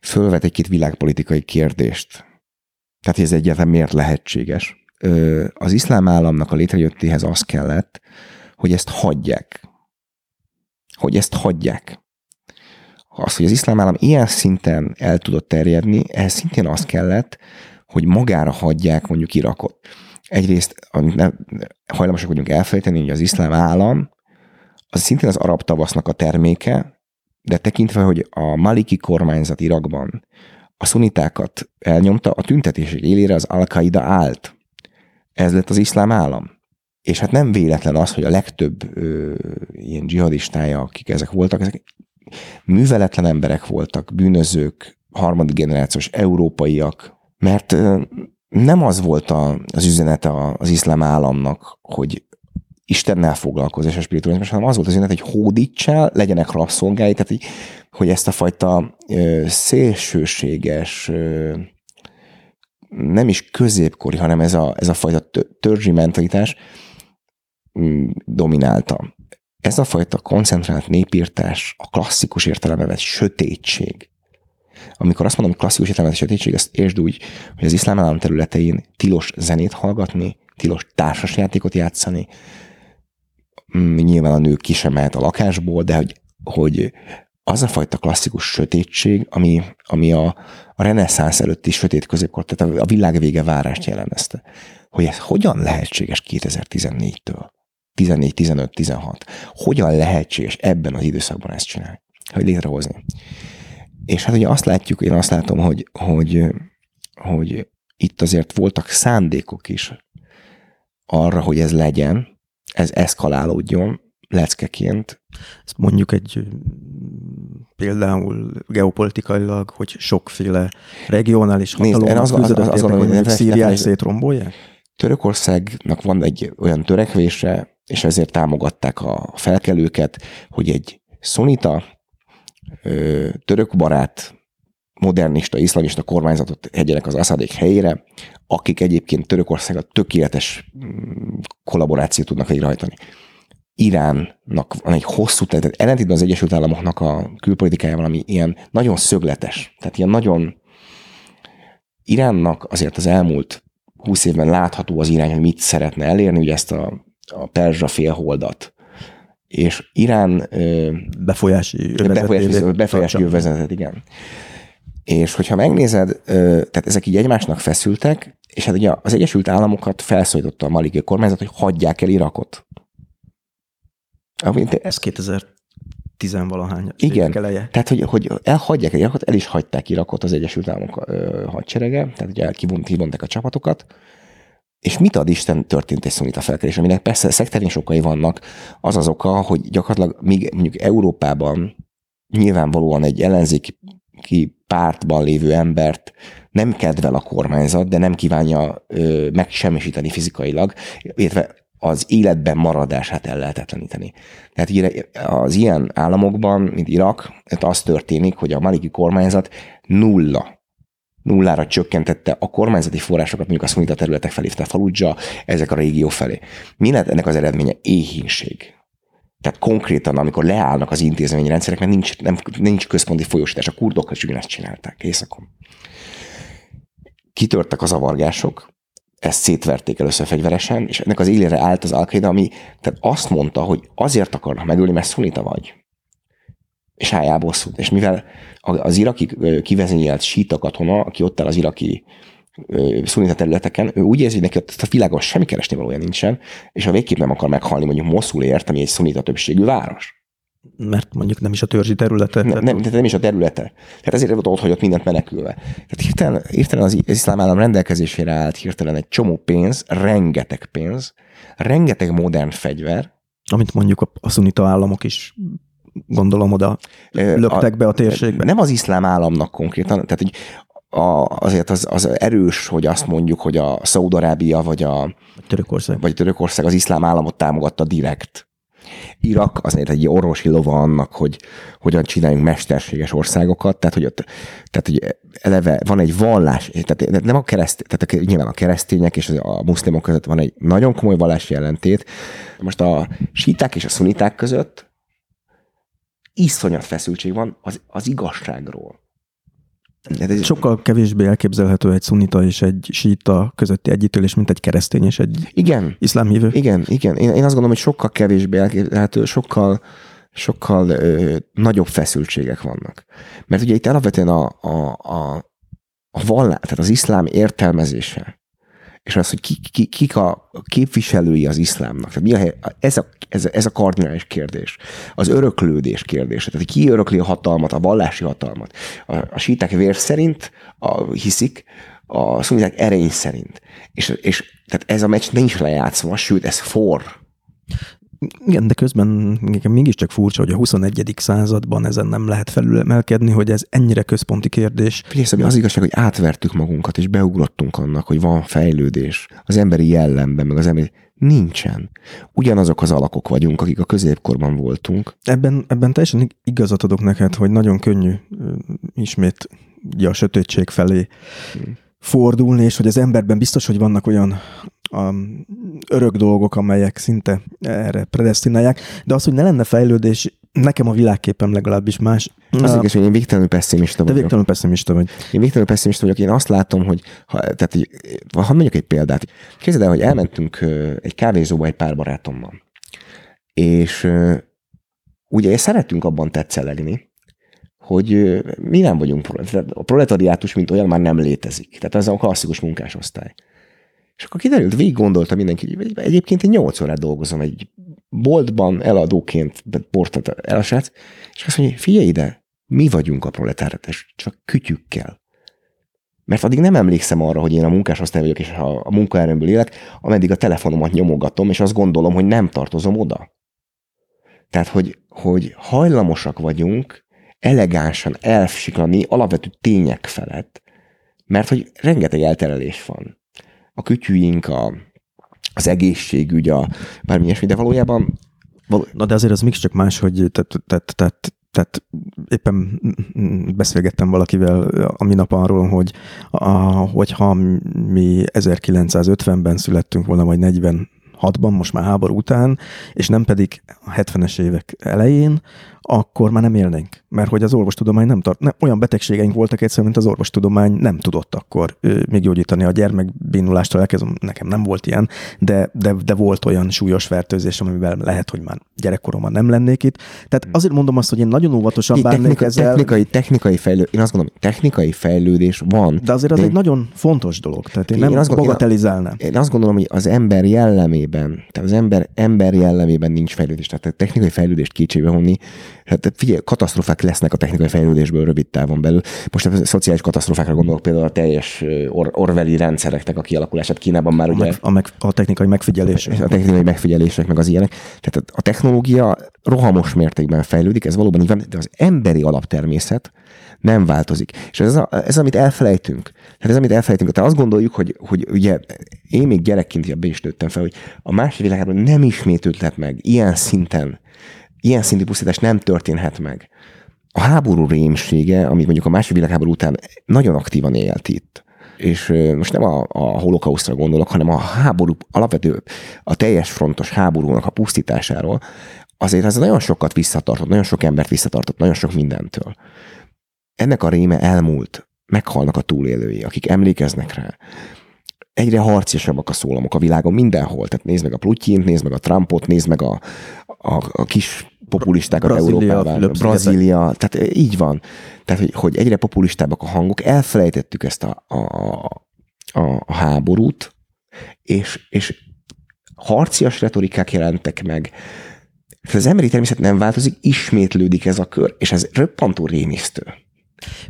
fölvet egy-két világpolitikai kérdést. Tehát, ez egyáltalán miért lehetséges az iszlám államnak a létrejöttéhez az kellett, hogy ezt hagyják. Hogy ezt hagyják. Az, hogy az iszlám állam ilyen szinten el tudott terjedni, ehhez szintén az kellett, hogy magára hagyják mondjuk Irakot. Egyrészt hajlamosak vagyunk elfelejteni, hogy az iszlám állam az szintén az arab tavasznak a terméke, de tekintve, hogy a maliki kormányzat Irakban a szunitákat elnyomta, a tüntetések élére az al állt. Ez lett az iszlám állam. És hát nem véletlen az, hogy a legtöbb ö, ilyen dzsihadistája, akik ezek voltak, ezek műveletlen emberek voltak, bűnözők, harmadik generációs európaiak, mert ö, nem az volt a, az üzenete az iszlám államnak, hogy Istennel foglalkozz és a spiritualizmus, hanem az volt az üzenet, hogy hódítsál, legyenek rabszolgái, tehát hogy, hogy ezt a fajta ö, szélsőséges, ö, nem is középkori, hanem ez a, ez a fajta törzsi mentalitás mm, dominálta. Ez a fajta koncentrált népírtás, a klasszikus értelemben sötétség. Amikor azt mondom, hogy klasszikus értelemben sötétség, ezt értsd úgy, hogy az iszlám állam területein tilos zenét hallgatni, tilos társasjátékot játszani, nyilván a nő ki sem mehet a lakásból, de hogy, hogy az a fajta klasszikus sötétség, ami, ami a, a reneszánsz előtti sötét középkor, tehát a világ vége várást jellemezte. Hogy ez hogyan lehetséges 2014-től? 14, 15, 16. Hogyan lehetséges ebben az időszakban ezt csinálni? Hogy létrehozni. És hát ugye azt látjuk, én azt látom, hogy, hogy, hogy itt azért voltak szándékok is arra, hogy ez legyen, ez eszkalálódjon, leckeként. Ezt mondjuk egy például geopolitikailag, hogy sokféle regionális hatalom Nézd, az, az, az, az, az, Szíriát szétrombolják? Törökországnak van egy olyan törekvése, és ezért támogatták a felkelőket, hogy egy szunita, török barát, modernista, iszlamista kormányzatot hegyenek az Assadék helyére, akik egyébként Törökországgal tökéletes mm, kollaborációt tudnak végrehajtani. Iránnak van egy hosszú, tehát ellentétben az Egyesült Államoknak a külpolitikájával, ami ilyen nagyon szögletes, tehát ilyen nagyon Iránnak azért az elmúlt 20 évben látható az irány, hogy mit szeretne elérni, ugye ezt a, a perzsa félholdat. És Irán befolyási övezetet, befolyási övezetet, igen. És hogyha megnézed, tehát ezek így egymásnak feszültek, és hát ugye az Egyesült Államokat felszólította a maliki kormányzat, hogy hagyják el Irakot. Amint ez 2000 tizenvalahány Igen, eleje. tehát hogy, hogy elhagyják el Irakot, el is hagyták Irakot az Egyesült Államok hadserege, tehát ugye kivonták a csapatokat, és mit ad Isten történt egy szunita felkelés, aminek persze szektárius okai vannak, az az oka, hogy gyakorlatilag még mondjuk Európában nyilvánvalóan egy ellenzéki pártban lévő embert nem kedvel a kormányzat, de nem kívánja ö, megsemmisíteni fizikailag, illetve az életben maradását el lehetetleníteni. Tehát az ilyen államokban, mint Irak, az történik, hogy a maliki kormányzat nulla nullára csökkentette a kormányzati forrásokat, mondjuk a szunita területek felé, tehát Fallujah, ezek a régió felé. Mi lett ennek az eredménye? Éhínség. Tehát konkrétan, amikor leállnak az intézményi rendszerek, mert nincs, nem, nincs központi folyósítás, a kurdok is ugyanezt csinálták északon. Kitörtek az avargások, ezt szétverték először fegyveresen, és ennek az élére állt az al ami tehát azt mondta, hogy azért akarnak megölni, mert szunita vagy. És álljál bosszút. És mivel az iraki kivezényelt síta katona, aki ott áll az iraki szunita területeken, ő úgy érzi, hogy neki a világon semmi keresni valója nincsen, és a végképp nem akar meghalni mondjuk Moszulért, ami egy szunita többségű város. Mert mondjuk nem is a törzsi területe. Nem, nem, nem is a területe. Tehát ezért volt ott hagyott mindent menekülve. Tehát hirtelen, hirtelen az, iszlám állam rendelkezésére állt hirtelen egy csomó pénz, rengeteg pénz, rengeteg modern fegyver. Amit mondjuk a, a szunita államok is gondolom oda löktek be a térségbe. Nem az iszlám államnak konkrétan, tehát hogy a, azért az, az erős, hogy azt mondjuk, hogy a Szaudarábia vagy a Törökország. vagy Törökország az iszlám államot támogatta direkt. Irak azért egy orvosi lova annak, hogy hogyan csináljunk mesterséges országokat, tehát hogy, ott, tehát, hogy eleve van egy vallás, tehát nem a kereszt, tehát nyilván a keresztények és a muszlimok között van egy nagyon komoly vallási jelentét. Most a síták és a szuniták között iszonyat feszültség van az, az igazságról. Ez Sokkal kevésbé elképzelhető egy szunita és egy síta közötti együttélés, mint egy keresztény és egy igen, iszlám hívő. Igen, igen. Én, én azt gondolom, hogy sokkal kevésbé elképzelhető, sokkal, sokkal ö, nagyobb feszültségek vannak. Mert ugye itt alapvetően a, a, a, a vallás, tehát az iszlám értelmezése, és az, hogy ki, ki, kik a képviselői az iszlámnak. Tehát mi a, ez, a, ez, a, ez a kardinális kérdés. Az öröklődés kérdése. Tehát ki örökli a hatalmat, a vallási hatalmat. A, a síták vér szerint a, hiszik, a szuniták erény szerint. És, és tehát ez a meccs nincs lejátszva, sőt, ez for. Igen, de közben nekem mégiscsak furcsa, hogy a 21. században ezen nem lehet felülemelkedni, hogy ez ennyire központi kérdés. Figyelj, az igazság, hogy átvertük magunkat, és beugrottunk annak, hogy van fejlődés az emberi jellemben, meg az emberi... Nincsen. Ugyanazok az alakok vagyunk, akik a középkorban voltunk. Ebben, ebben teljesen igazat adok neked, hogy nagyon könnyű ismét a sötétség felé hmm. fordulni, és hogy az emberben biztos, hogy vannak olyan a örök dolgok, amelyek szinte erre predestinálják, de az, hogy ne lenne fejlődés, nekem a világképem legalábbis más. Az igaz, hogy én végtelenül pessimista vagyok. De végtelenül pessimista vagy. Én végtelenül pessimista vagyok. Én azt látom, hogy ha, tehát, ha mondjuk egy példát. Képzeld el, hogy elmentünk egy kávézóba egy pár barátommal. És ugye szeretünk abban tetszellegni, hogy mi nem vagyunk a proletariátus, mint olyan már nem létezik. Tehát ez a klasszikus munkásosztály. És akkor kiderült, végig gondolta mindenki, hogy egyébként én 8 órát dolgozom egy boltban eladóként, portat elasát, és azt mondja, figyelj ide, mi vagyunk a proletáratás, csak kütyükkel. Mert addig nem emlékszem arra, hogy én a munkás osztály vagyok, és a, a munkaerőmből élek, ameddig a telefonomat nyomogatom, és azt gondolom, hogy nem tartozom oda. Tehát, hogy, hogy hajlamosak vagyunk elegánsan elsiklani alapvető tények felett, mert hogy rengeteg elterelés van a kütyűink, a, az egészségügy, a bármi ilyesmi, de valójában... Való... Na de azért az mégiscsak más, hogy tehát, éppen beszélgettem valakivel a minap arról, hogy a, hogyha mi 1950-ben születtünk volna, vagy 46-ban, most már háború után, és nem pedig a 70-es évek elején, akkor már nem élnénk. Mert hogy az orvostudomány nem tart, nem, olyan betegségeink voltak egyszerűen, mint az orvostudomány nem tudott akkor ö, még gyógyítani a gyermekbénulástól elkezdve, nekem nem volt ilyen, de, de, de volt olyan súlyos fertőzés, amivel lehet, hogy már gyerekkoromban nem lennék itt. Tehát hmm. azért mondom azt, hogy én nagyon óvatosan bánnék technika, ezzel. Technikai, technikai fejlődés, én azt gondolom, technikai fejlődés van. De azért az de egy nagyon fontos dolog, tehát én, Én nem azt gondolom- bagatelizálnám. Én azt gondolom, hogy az ember jellemében, tehát az ember, ember jellemében nincs fejlődés. Tehát a technikai fejlődést kétségbe vonni. Hát figyelj, katasztrofák lesznek a technikai fejlődésből rövid távon belül. Most a szociális katasztrofákra gondolok például a teljes or- orveli rendszereknek a kialakulását Kínában már A, ugye meg, a, meg, a technikai megfigyelés. a technikai megfigyelések, meg az ilyenek. Tehát a technológia rohamos mértékben fejlődik, ez valóban így van, de az emberi alaptermészet nem változik. És ez, a, ez amit elfelejtünk. Tehát ez, amit elfelejtünk. Tehát azt gondoljuk, hogy, hogy ugye én még gyerekként ebbe is nőttem fel, hogy a második világháború nem ismétlődhet meg ilyen szinten, ilyen szintű pusztítás nem történhet meg. A háború rémsége, amit mondjuk a második világháború után nagyon aktívan élt itt, és most nem a, a holokausztra gondolok, hanem a háború, alapvető, a teljes frontos háborúnak a pusztításáról, azért ez nagyon sokat visszatartott, nagyon sok embert visszatartott, nagyon sok mindentől. Ennek a réme elmúlt, meghalnak a túlélői, akik emlékeznek rá. Egyre harciasabbak a szólamok a világon mindenhol. Tehát nézd meg a Plutyint, nézd meg a Trumpot, nézd meg a, a, a kis populistákat Brazília, Európában. Brazília, tehát eh, így van. Tehát, hogy, hogy egyre populistábbak a hangok, elfelejtettük ezt a, a, a, a háborút, és, és harcias retorikák jelentek meg. És az emberi természet nem változik, ismétlődik ez a kör, és ez röppantó rémisztő.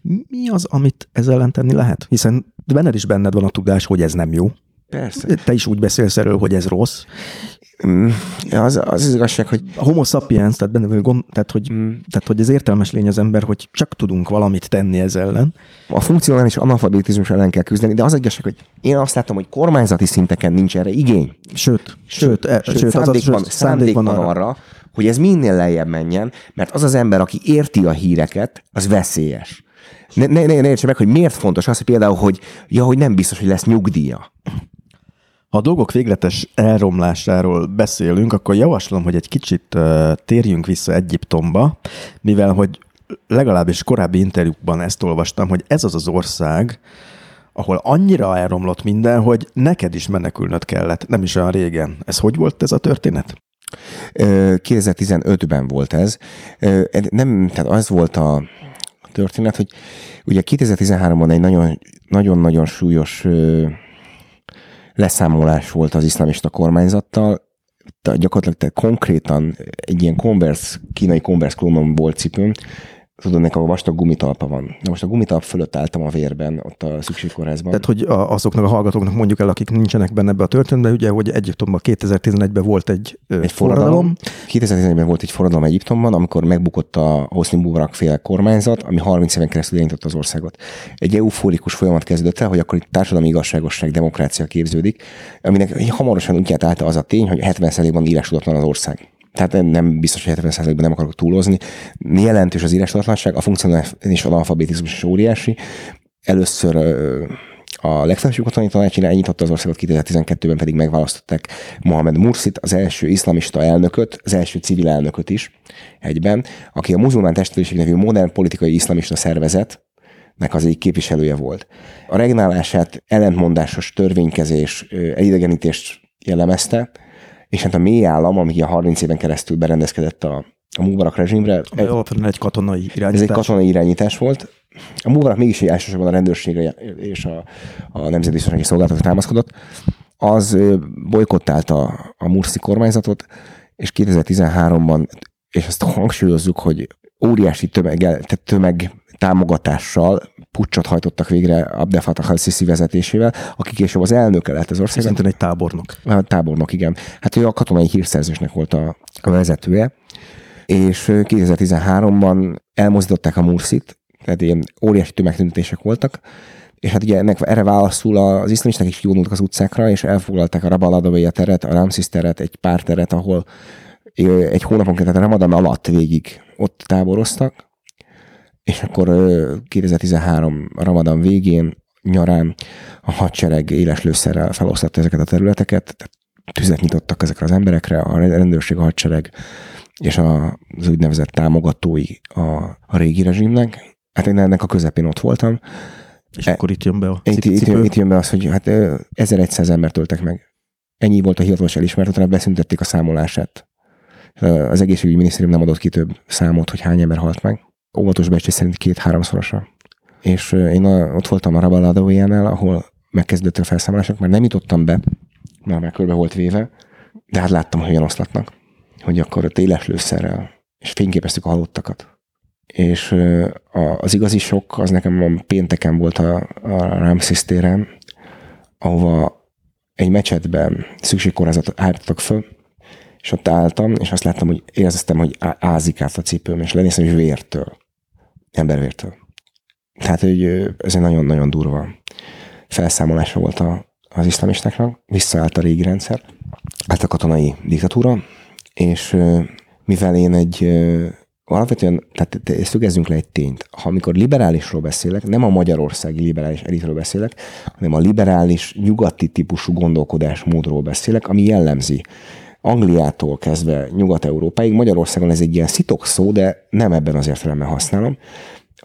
Mi az, amit ezzel ellen tenni lehet? Hiszen benned is benned van a tudás, hogy ez nem jó. Persze. Te is úgy beszélsz erről, hogy ez rossz. Mm, Az az, az igazság, hogy A homo sapiens, tehát, benne, vagy gond, tehát, hogy, Mm. tehát, hogy ez értelmes lény az ember, hogy csak tudunk valamit tenni ez ellen. a funkcionális analfabetizmus ellen kell küzdeni, de az igazság, hogy én azt látom, hogy kormányzati szinteken nincs erre igény. Sőt, sőt, e, Sőt, sőt, szándék, az, van, sőt, szándék van arra. arra, hogy ez minél lejjebb menjen, mert az az ember, aki érti a híreket, az veszélyes. Ne, ne, ne, ne értse meg, hogy miért fontos az, hogy például, hogy, ja, hogy nem biztos, hogy lesz nyugdíja. Ha a dolgok végletes elromlásáról beszélünk, akkor javaslom, hogy egy kicsit térjünk vissza Egyiptomba, mivel hogy legalábbis korábbi interjúkban ezt olvastam, hogy ez az az ország, ahol annyira elromlott minden, hogy neked is menekülnöd kellett, nem is olyan régen. Ez hogy volt ez a történet? Ö, 2015-ben volt ez. Nem, tehát az volt a történet, hogy ugye 2013-ban egy nagyon, nagyon-nagyon súlyos leszámolás volt az iszlamista kormányzattal, gyakorlatilag konkrétan egy ilyen Converse, kínai Converse klónom volt cipőm, tudod, nekem a vastag gumitalpa van. Na most a gumitalp fölött álltam a vérben, ott a szükségkórházban. Tehát, hogy a, azoknak a hallgatóknak mondjuk el, akik nincsenek benne ebbe a történetbe, ugye, hogy Egyiptomban 2011-ben volt egy, ö, egy forradalom. 2011-ben volt egy forradalom Egyiptomban, amikor megbukott a Hosni Mubarak féle kormányzat, ami 30 éven keresztül irányította az országot. Egy eufórikus folyamat kezdődött el, hogy akkor itt társadalmi igazságosság, demokrácia képződik, aminek hamarosan útját állta az a tény, hogy 70%-ban írástudatlan az ország. Tehát nem- biztos, hogy 70%-ban nem akarok túlozni. Jelentős az írástudatlanság, a funkcionális analfabetizmus is óriási. Először a legfelsőbb katonai tanács irányította az országot, 2012-ben pedig megválasztották Mohamed Mursit, az első iszlamista elnököt, az első civil elnököt is egyben, aki a muzulmán testvériség nevű modern politikai iszlamista szervezet, nek az egyik képviselője volt. A regnálását ellentmondásos törvénykezés, ö, elidegenítést jellemezte, és hát a mély állam, ami a 30 éven keresztül berendezkedett a, a Mubarak rezsimre, alapvetően egy katonai ez irányítás. egy katonai irányítás volt. A Mubarak mégis egy elsősorban a rendőrségre és a, a nemzetbiztonsági szolgáltatóra támaszkodott. Az bolykottálta a Mursi kormányzatot, és 2013-ban, és ezt hangsúlyozzuk, hogy óriási tömeggel, tehát tömeg támogatással pucsot hajtottak végre Abdel Fattah al-Sisi vezetésével, aki később az elnöke lett az országnak. Szintén egy tábornok. Tábornok, igen. Hát ő a katonai hírszerzésnek volt a, a vezetője, és ö, 2013-ban elmozdították a Mursit, tehát ilyen óriási tömegtüntetések voltak, és hát ugye ennek erre válaszul az iszlamisták is kivonultak az utcákra, és elfoglalták a Rabal Adawiya teret, a Ramsis teret, egy pár teret, ahol egy hónapon tehát a Ramadan alatt végig ott táboroztak, és akkor ö, 2013 Ramadan végén, nyarán a hadsereg éles lőszerrel feloszlatta ezeket a területeket, tehát tüzet nyitottak ezekre az emberekre, a rendőrség, a hadsereg, és a, az úgynevezett támogatói a, a régi rezsimnek. Hát én ennek a közepén ott voltam. És e, akkor itt jön be a itt, itt, itt jön be az, hogy hát 1100 ember töltek meg. Ennyi volt a hivatalos elismert, utána beszüntették a számolását. Az egészségügyi minisztérium nem adott ki több számot, hogy hány ember halt meg. Óvatos becslés szerint két-háromszorosa. És én a, ott voltam a Rabaladójánál, ahol megkezdődött a felszámolások, mert nem jutottam be, már már körbe volt véve, de hát láttam, hogy oszlatnak, hogy akkor ott éles lőszerrel, és fényképeztük a halottakat. És az igazi sok, az nekem pénteken volt a, a Ramses téren, ahova egy mecsetben szükségkorázat álltak föl, és ott álltam, és azt láttam, hogy érzeztem, hogy ázik át a cipőm, és lenéztem, hogy vértől. Embervértől. Tehát, hogy ez egy nagyon-nagyon durva felszámolása volt a, az iszlamistáknak, visszaállt a régi rendszer, állt a katonai diktatúra, és mivel én egy alapvetően, tehát ezt függezzünk le egy tényt. Ha amikor liberálisról beszélek, nem a magyarországi liberális elitről beszélek, hanem a liberális nyugati típusú gondolkodásmódról beszélek, ami jellemzi Angliától kezdve Nyugat-Európáig. Magyarországon ez egy ilyen szitok szó, de nem ebben az értelemben használom,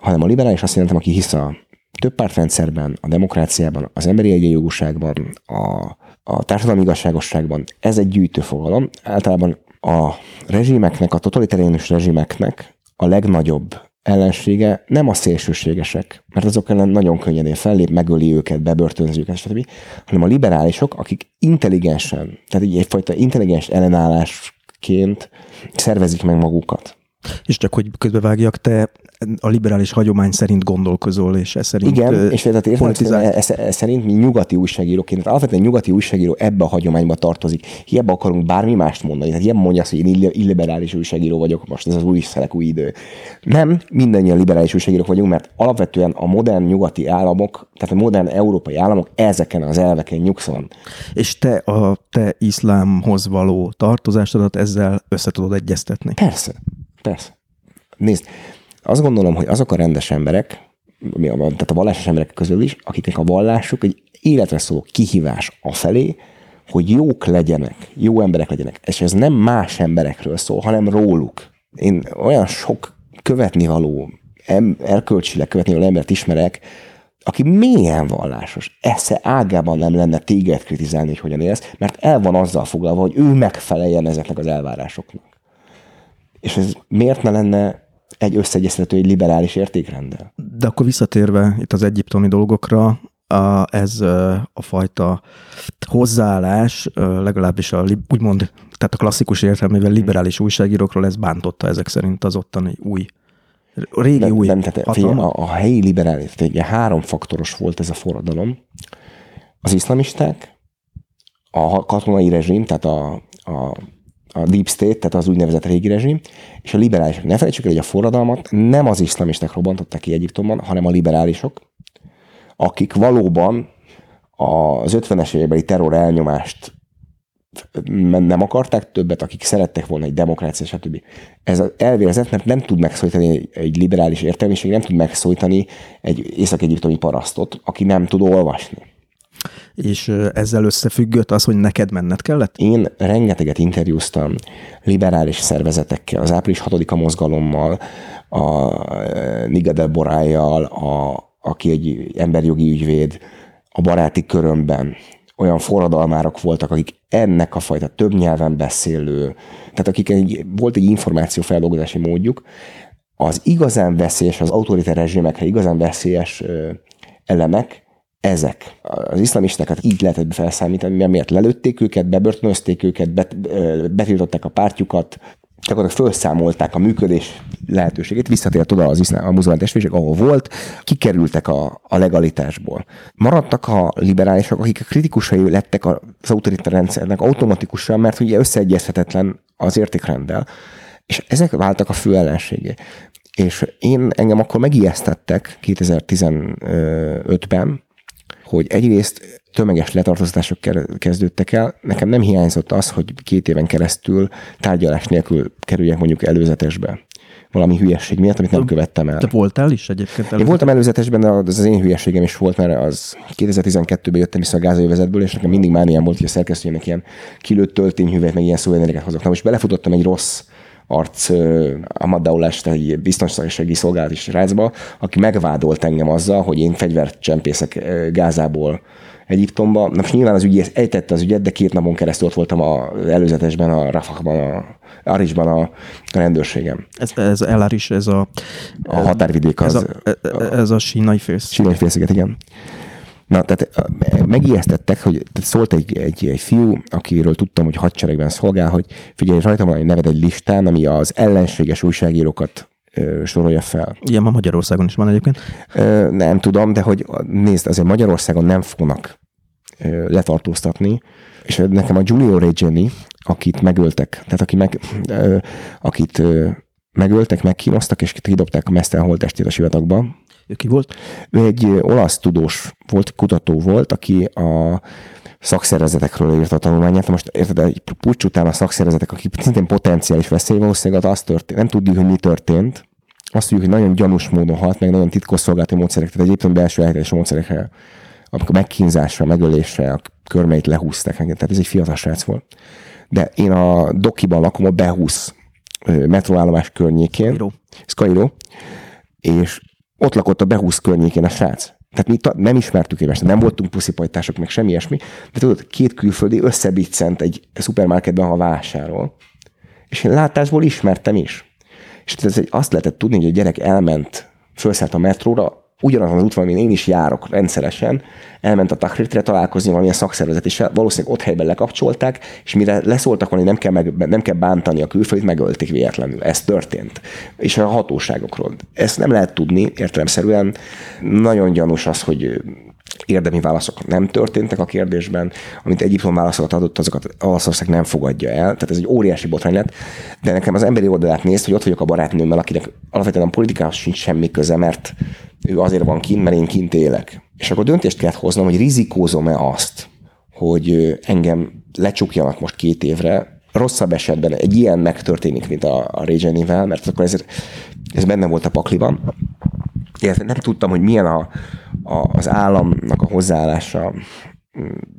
hanem a liberális azt jelentem, aki hisz a több pártrendszerben, a demokráciában, az emberi egyenjogúságban, a, a társadalmi igazságosságban. Ez egy gyűjtő fogalom. Általában a rezsimeknek, a totalitáriánus rezsimeknek a legnagyobb ellensége nem a szélsőségesek, mert azok ellen nagyon könnyedén fellép, megöli őket, bebörtönzi őket, stb., hanem a liberálisok, akik intelligensen, tehát egy egyfajta intelligens ellenállásként szervezik meg magukat. És csak hogy közbevágjak, te a liberális hagyomány szerint gondolkozol, és ez szerint Igen, és tehát érted, ez, ez, szerint mi nyugati újságíróként, alapvetően nyugati újságíró ebbe a hagyományba tartozik. Hiába akarunk bármi mást mondani. Tehát hiába mondja azt, hogy én illiberális újságíró vagyok, most ez az új szelek, új idő. Nem, mindannyian liberális újságírók vagyunk, mert alapvetően a modern nyugati államok, tehát a modern európai államok ezeken az elveken nyugszanak. És te a te iszlámhoz való tartozásodat ezzel össze tudod egyeztetni? Persze, persze. Nézd, azt gondolom, hogy azok a rendes emberek, tehát a vallásos emberek közül is, akiknek a vallásuk egy életre szóló kihívás a felé, hogy jók legyenek, jó emberek legyenek. És ez nem más emberekről szól, hanem róluk. Én olyan sok követni való, erkölcsileg követni való embert ismerek, aki mélyen vallásos, esze ágában nem lenne téged kritizálni, hogy hogyan élsz, mert el van azzal foglalva, hogy ő megfeleljen ezeknek az elvárásoknak. És ez miért ne lenne egy összeegyeztető, egy liberális értékrenddel. De akkor visszatérve itt az egyiptomi dolgokra, a, ez a fajta hozzáállás, legalábbis a, úgymond, tehát a klasszikus értelmével liberális újságírókról ez bántotta ezek szerint az ottani új a régi nem, új nem, tehát a, a helyi liberális, ugye három faktoros volt ez a forradalom. Az iszlamisták, a katonai rezsim, tehát a, a a Deep State, tehát az úgynevezett régi rezsim, és a liberálisok. Ne felejtsük el, hogy a forradalmat nem az iszlamisták robbantották ki Egyiptomban, hanem a liberálisok, akik valóban az 50-es évekbeli terror elnyomást nem akarták többet, akik szerettek volna egy demokrácia, stb. Ez elvérzett, mert nem tud megszólítani egy liberális értelmiség, nem tud megszólítani egy észak-egyiptomi parasztot, aki nem tud olvasni és ezzel összefüggött az, hogy neked menned kellett? Én rengeteget interjúztam liberális szervezetekkel, az április 6-a mozgalommal, a Nigade Borájjal, a, aki egy emberjogi ügyvéd, a baráti körömben olyan forradalmárok voltak, akik ennek a fajta több nyelven beszélő, tehát akik egy, volt egy információfeldolgozási módjuk, az igazán veszélyes, az autoritár rezsimekre igazán veszélyes elemek, ezek. Az iszlamistákat így lehetett felszámítani, miért lelőtték őket, bebörtönözték őket, bet, betiltották a pártjukat, gyakorlatilag felszámolták a működés lehetőségét, visszatért oda az iszlám, a muzulmán testvérség, ahol volt, kikerültek a, a legalitásból. Maradtak a liberálisok, akik a kritikusai lettek az autoritár rendszernek automatikusan, mert ugye összeegyezhetetlen az értékrenddel, és ezek váltak a fő ellenségé. És én engem akkor megijesztettek 2015-ben, hogy egyrészt tömeges letartóztatások kezdődtek el. Nekem nem hiányzott az, hogy két éven keresztül tárgyalás nélkül kerüljek mondjuk előzetesbe valami hülyesség miatt, amit nem követtem el. Te voltál is egyébként előzetes? Én voltam előzetesben, de az, az én hülyeségem is volt, mert az 2012-ben jöttem vissza a gázai vezetből, és nekem mindig mániám volt, hogy a szerkesztőjének ilyen kilőtt töltényhüvelyt, meg ilyen szóvezetéket hozok. Na most belefutottam egy rossz arc amadaulást egy biztonsági szolgálati srácba, aki megvádolt engem azzal, hogy én fegyvert csempészek Gázából Egyiptomba. Na nyilván az ügy ejtette az ügyet, de két napon keresztül ott voltam az előzetesben, a Rafahban, a Arisban a rendőrségem. Ez, ez El Aris, ez a... A határvidék az. Ez a, ez a sínai félsz. Sínai félsziget, igen. Na, tehát megijesztettek, hogy tehát szólt egy, egy, egy fiú, akiről tudtam, hogy hadseregben szolgál, hogy figyelj, rajta van egy neved egy listán, ami az ellenséges újságírókat sorolja fel. Ilyen ma Magyarországon is van egyébként. Ö, nem tudom, de hogy nézd, azért Magyarországon nem fognak ö, letartóztatni, és nekem a Giulio Reggiani, akit megöltek, tehát aki meg, ö, akit megöltek, megkínoztak, és kidobták a mesztelen holtestét a sivatagba, ő ki volt? Ő egy olasz tudós volt, kutató volt, aki a szakszervezetekről írta a tanulmányát. Most érted, egy pucs után a szakszervezetek, akik szintén potenciális veszély, valószínűleg az történt, nem tudjuk, hogy mi történt. Azt tudjuk, hogy nagyon gyanús módon halt, meg nagyon titkosszolgálati módszerek, tehát egyébként belső elhelyezés módszerekre, amikor megkínzásra, megölésre a körmeit lehúzták engem. Tehát ez egy fiatal srác volt. De én a Dokiban lakom, a Behusz metróállomás környékén. Ez Cairo. És ott lakott a Behúsz környékén a srác. Tehát mi ta- nem ismertük egymást, nem voltunk puszipajtások, meg semmi ilyesmi, de tudod, két külföldi összebiccent egy szupermarketben, ha vásárol. És én látásból ismertem is. És ez egy, azt lehetett tudni, hogy a gyerek elment, felszállt a metróra, ugyanazon az úton, amin én is járok rendszeresen, elment a Tahrirtre találkozni valamilyen szakszervezet, és valószínűleg ott helyben lekapcsolták, és mire leszóltak volna, nem kell, meg, nem kell bántani a külföldit, megölték véletlenül. Ez történt. És a hatóságokról. Ezt nem lehet tudni értelemszerűen. Nagyon gyanús az, hogy érdemi válaszok nem történtek a kérdésben, amit Egyiptom válaszokat adott, azokat Olaszország nem fogadja el. Tehát ez egy óriási botrány lett. De nekem az emberi oldalát néz, hogy ott vagyok a barátnőmmel, akinek alapvetően a politikához sincs semmi köze, mert ő azért van kint, mert én kint élek. És akkor döntést kellett hoznom, hogy rizikózom-e azt, hogy engem lecsukjanak most két évre, rosszabb esetben egy ilyen megtörténik, mint a, a mert akkor ezért, ez benne volt a pakliban. Én nem tudtam, hogy milyen a, a, az államnak a hozzáállása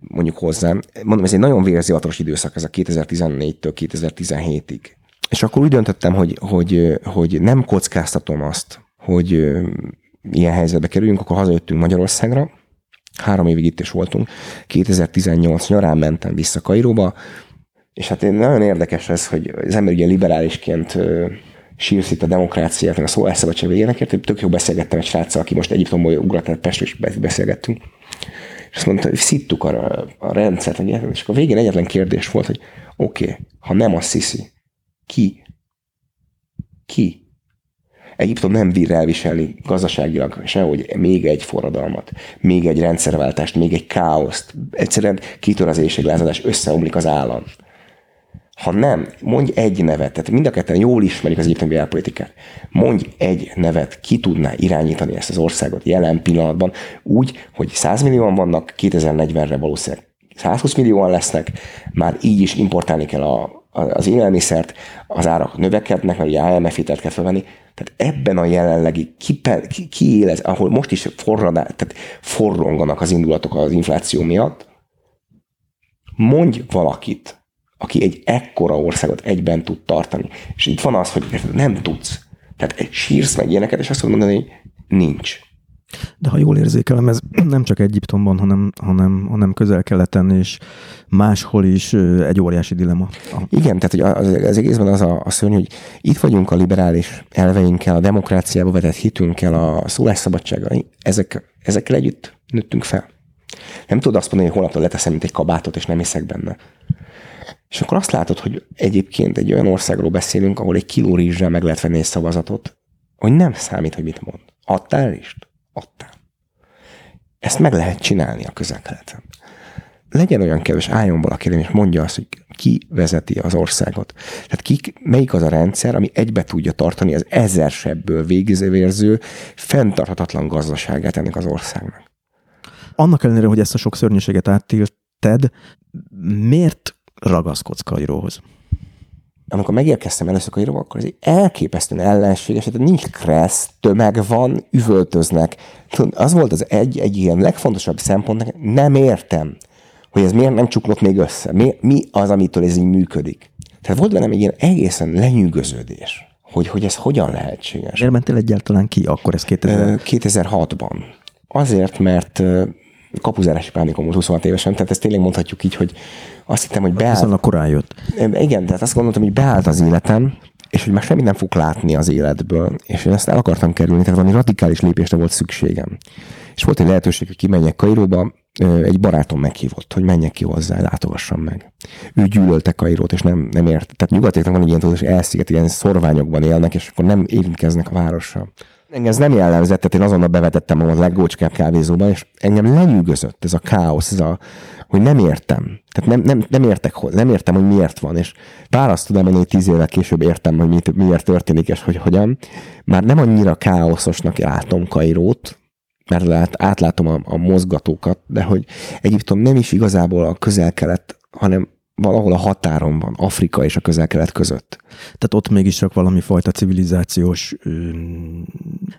mondjuk hozzám. Mondom, ez egy nagyon vérzivatos időszak, ez a 2014-től 2017-ig. És akkor úgy döntöttem, hogy, hogy, hogy nem kockáztatom azt, hogy ilyen helyzetbe kerüljünk, akkor hazajöttünk Magyarországra, három évig itt is voltunk, 2018 nyarán mentem vissza Kairóba, és hát nagyon érdekes ez, hogy az ember ugye liberálisként sírsz itt a demokráciát, meg a szó végénekért, hogy tök jó beszélgettem egy sráccal, aki most Egyiptomból ugrott, Pestről is beszélgettünk, és azt mondta, hogy szittuk a, a rendszert, és akkor a végén egyetlen kérdés volt, hogy oké, okay, ha nem a Sisi, ki? Ki? Egyiptom nem bír elviselni gazdaságilag sehogy még egy forradalmat, még egy rendszerváltást, még egy káoszt. Egyszerűen kitör az éjséglázadás, összeomlik az állam. Ha nem, mondj egy nevet, tehát mind a ketten jól ismerik az egyiptomi belpolitikát. Mondj egy nevet, ki tudná irányítani ezt az országot jelen pillanatban? Úgy, hogy 100 millióan vannak, 2040-re valószínűleg 120 millióan lesznek, már így is importálni kell a, az élelmiszert, az árak növekednek, mert ugye IMF hitelt kell felvenni. Tehát ebben a jelenlegi kipe, ki, kiélez, ahol most is forradá, tehát forronganak az indulatok az infláció miatt, mondj valakit, aki egy ekkora országot egyben tud tartani. És itt van az, hogy nem tudsz. Tehát egy sírsz meg ilyeneket, és azt mondod mondani, hogy nincs. De ha jól érzékelem, ez [clears throat] nem csak Egyiptomban, hanem, hanem, hanem közel-keleten és máshol is egy óriási dilema. Igen, tehát hogy az, az egészben az a, a szörny, hogy itt vagyunk a liberális elveinkkel, a demokráciába vetett hitünkkel, a szólásszabadsággal, ezek, ezekkel együtt nőttünk fel. Nem tudod azt mondani, hogy holnaptól leteszem, mint egy kabátot, és nem hiszek benne. És akkor azt látod, hogy egyébként egy olyan országról beszélünk, ahol egy kiló rizssel meg lehet venni egy szavazatot, hogy nem számít, hogy mit mond. Adtál rizst? Adtál. Ezt meg lehet csinálni a közel-keleten. Legyen olyan kedves, álljon valaki és mondja azt, hogy ki vezeti az országot. Tehát ki, melyik az a rendszer, ami egybe tudja tartani az ezersebből végzővérző, fenntarthatatlan gazdaságát ennek az országnak. Annak ellenére, hogy ezt a sok szörnyűséget áttilted, miért ragaszkodsz Kairóhoz? amikor megérkeztem először Kairóba, akkor ez egy elképesztően ellenséges, tehát nincs kressz, tömeg van, üvöltöznek. Az volt az egy, egy ilyen legfontosabb szempont, nem értem, hogy ez miért nem csuklott még össze. Mi, mi az, amitől ez így működik. Tehát volt bennem egy ilyen egészen lenyűgöződés, hogy, hogy ez hogyan lehetséges. Miért mentél egyáltalán ki akkor, ez 2000? 2006-ban. Azért, mert kapuzárási pánikom volt 26 évesen, tehát ezt tényleg mondhatjuk így, hogy azt hittem, hogy beállt. Viszont korán jött. Igen, tehát azt gondoltam, hogy beállt az életem, és hogy már semmit nem fog látni az életből, és én ezt el akartam kerülni, tehát valami radikális lépésre volt szükségem. És volt egy lehetőség, hogy kimenjek Kairóba, egy barátom meghívott, hogy menjek ki hozzá, látogassam meg. Ő gyűlölte Kairót, és nem, nem ért. Tehát nyugatiaknak van egy ilyen tudás, elsziget, ilyen szorványokban élnek, és akkor nem érintkeznek a várossal. Engem ez nem jellemzett, tehát én azonnal bevetettem a legócskább kávézóba, és engem lenyűgözött ez a káosz, ez a, hogy nem értem. Tehát nem, nem, nem, értek, nem értem, hogy miért van, és pár azt tudom mondani, hogy tíz évvel később értem, hogy mit, miért történik, és hogy hogyan. Már nem annyira káoszosnak látom Kairót, mert lát, átlátom a, a mozgatókat, de hogy Egyiptom nem is igazából a közel-kelet, hanem valahol a határon van, Afrika és a közel-kelet között. Tehát ott mégis csak valami fajta civilizációs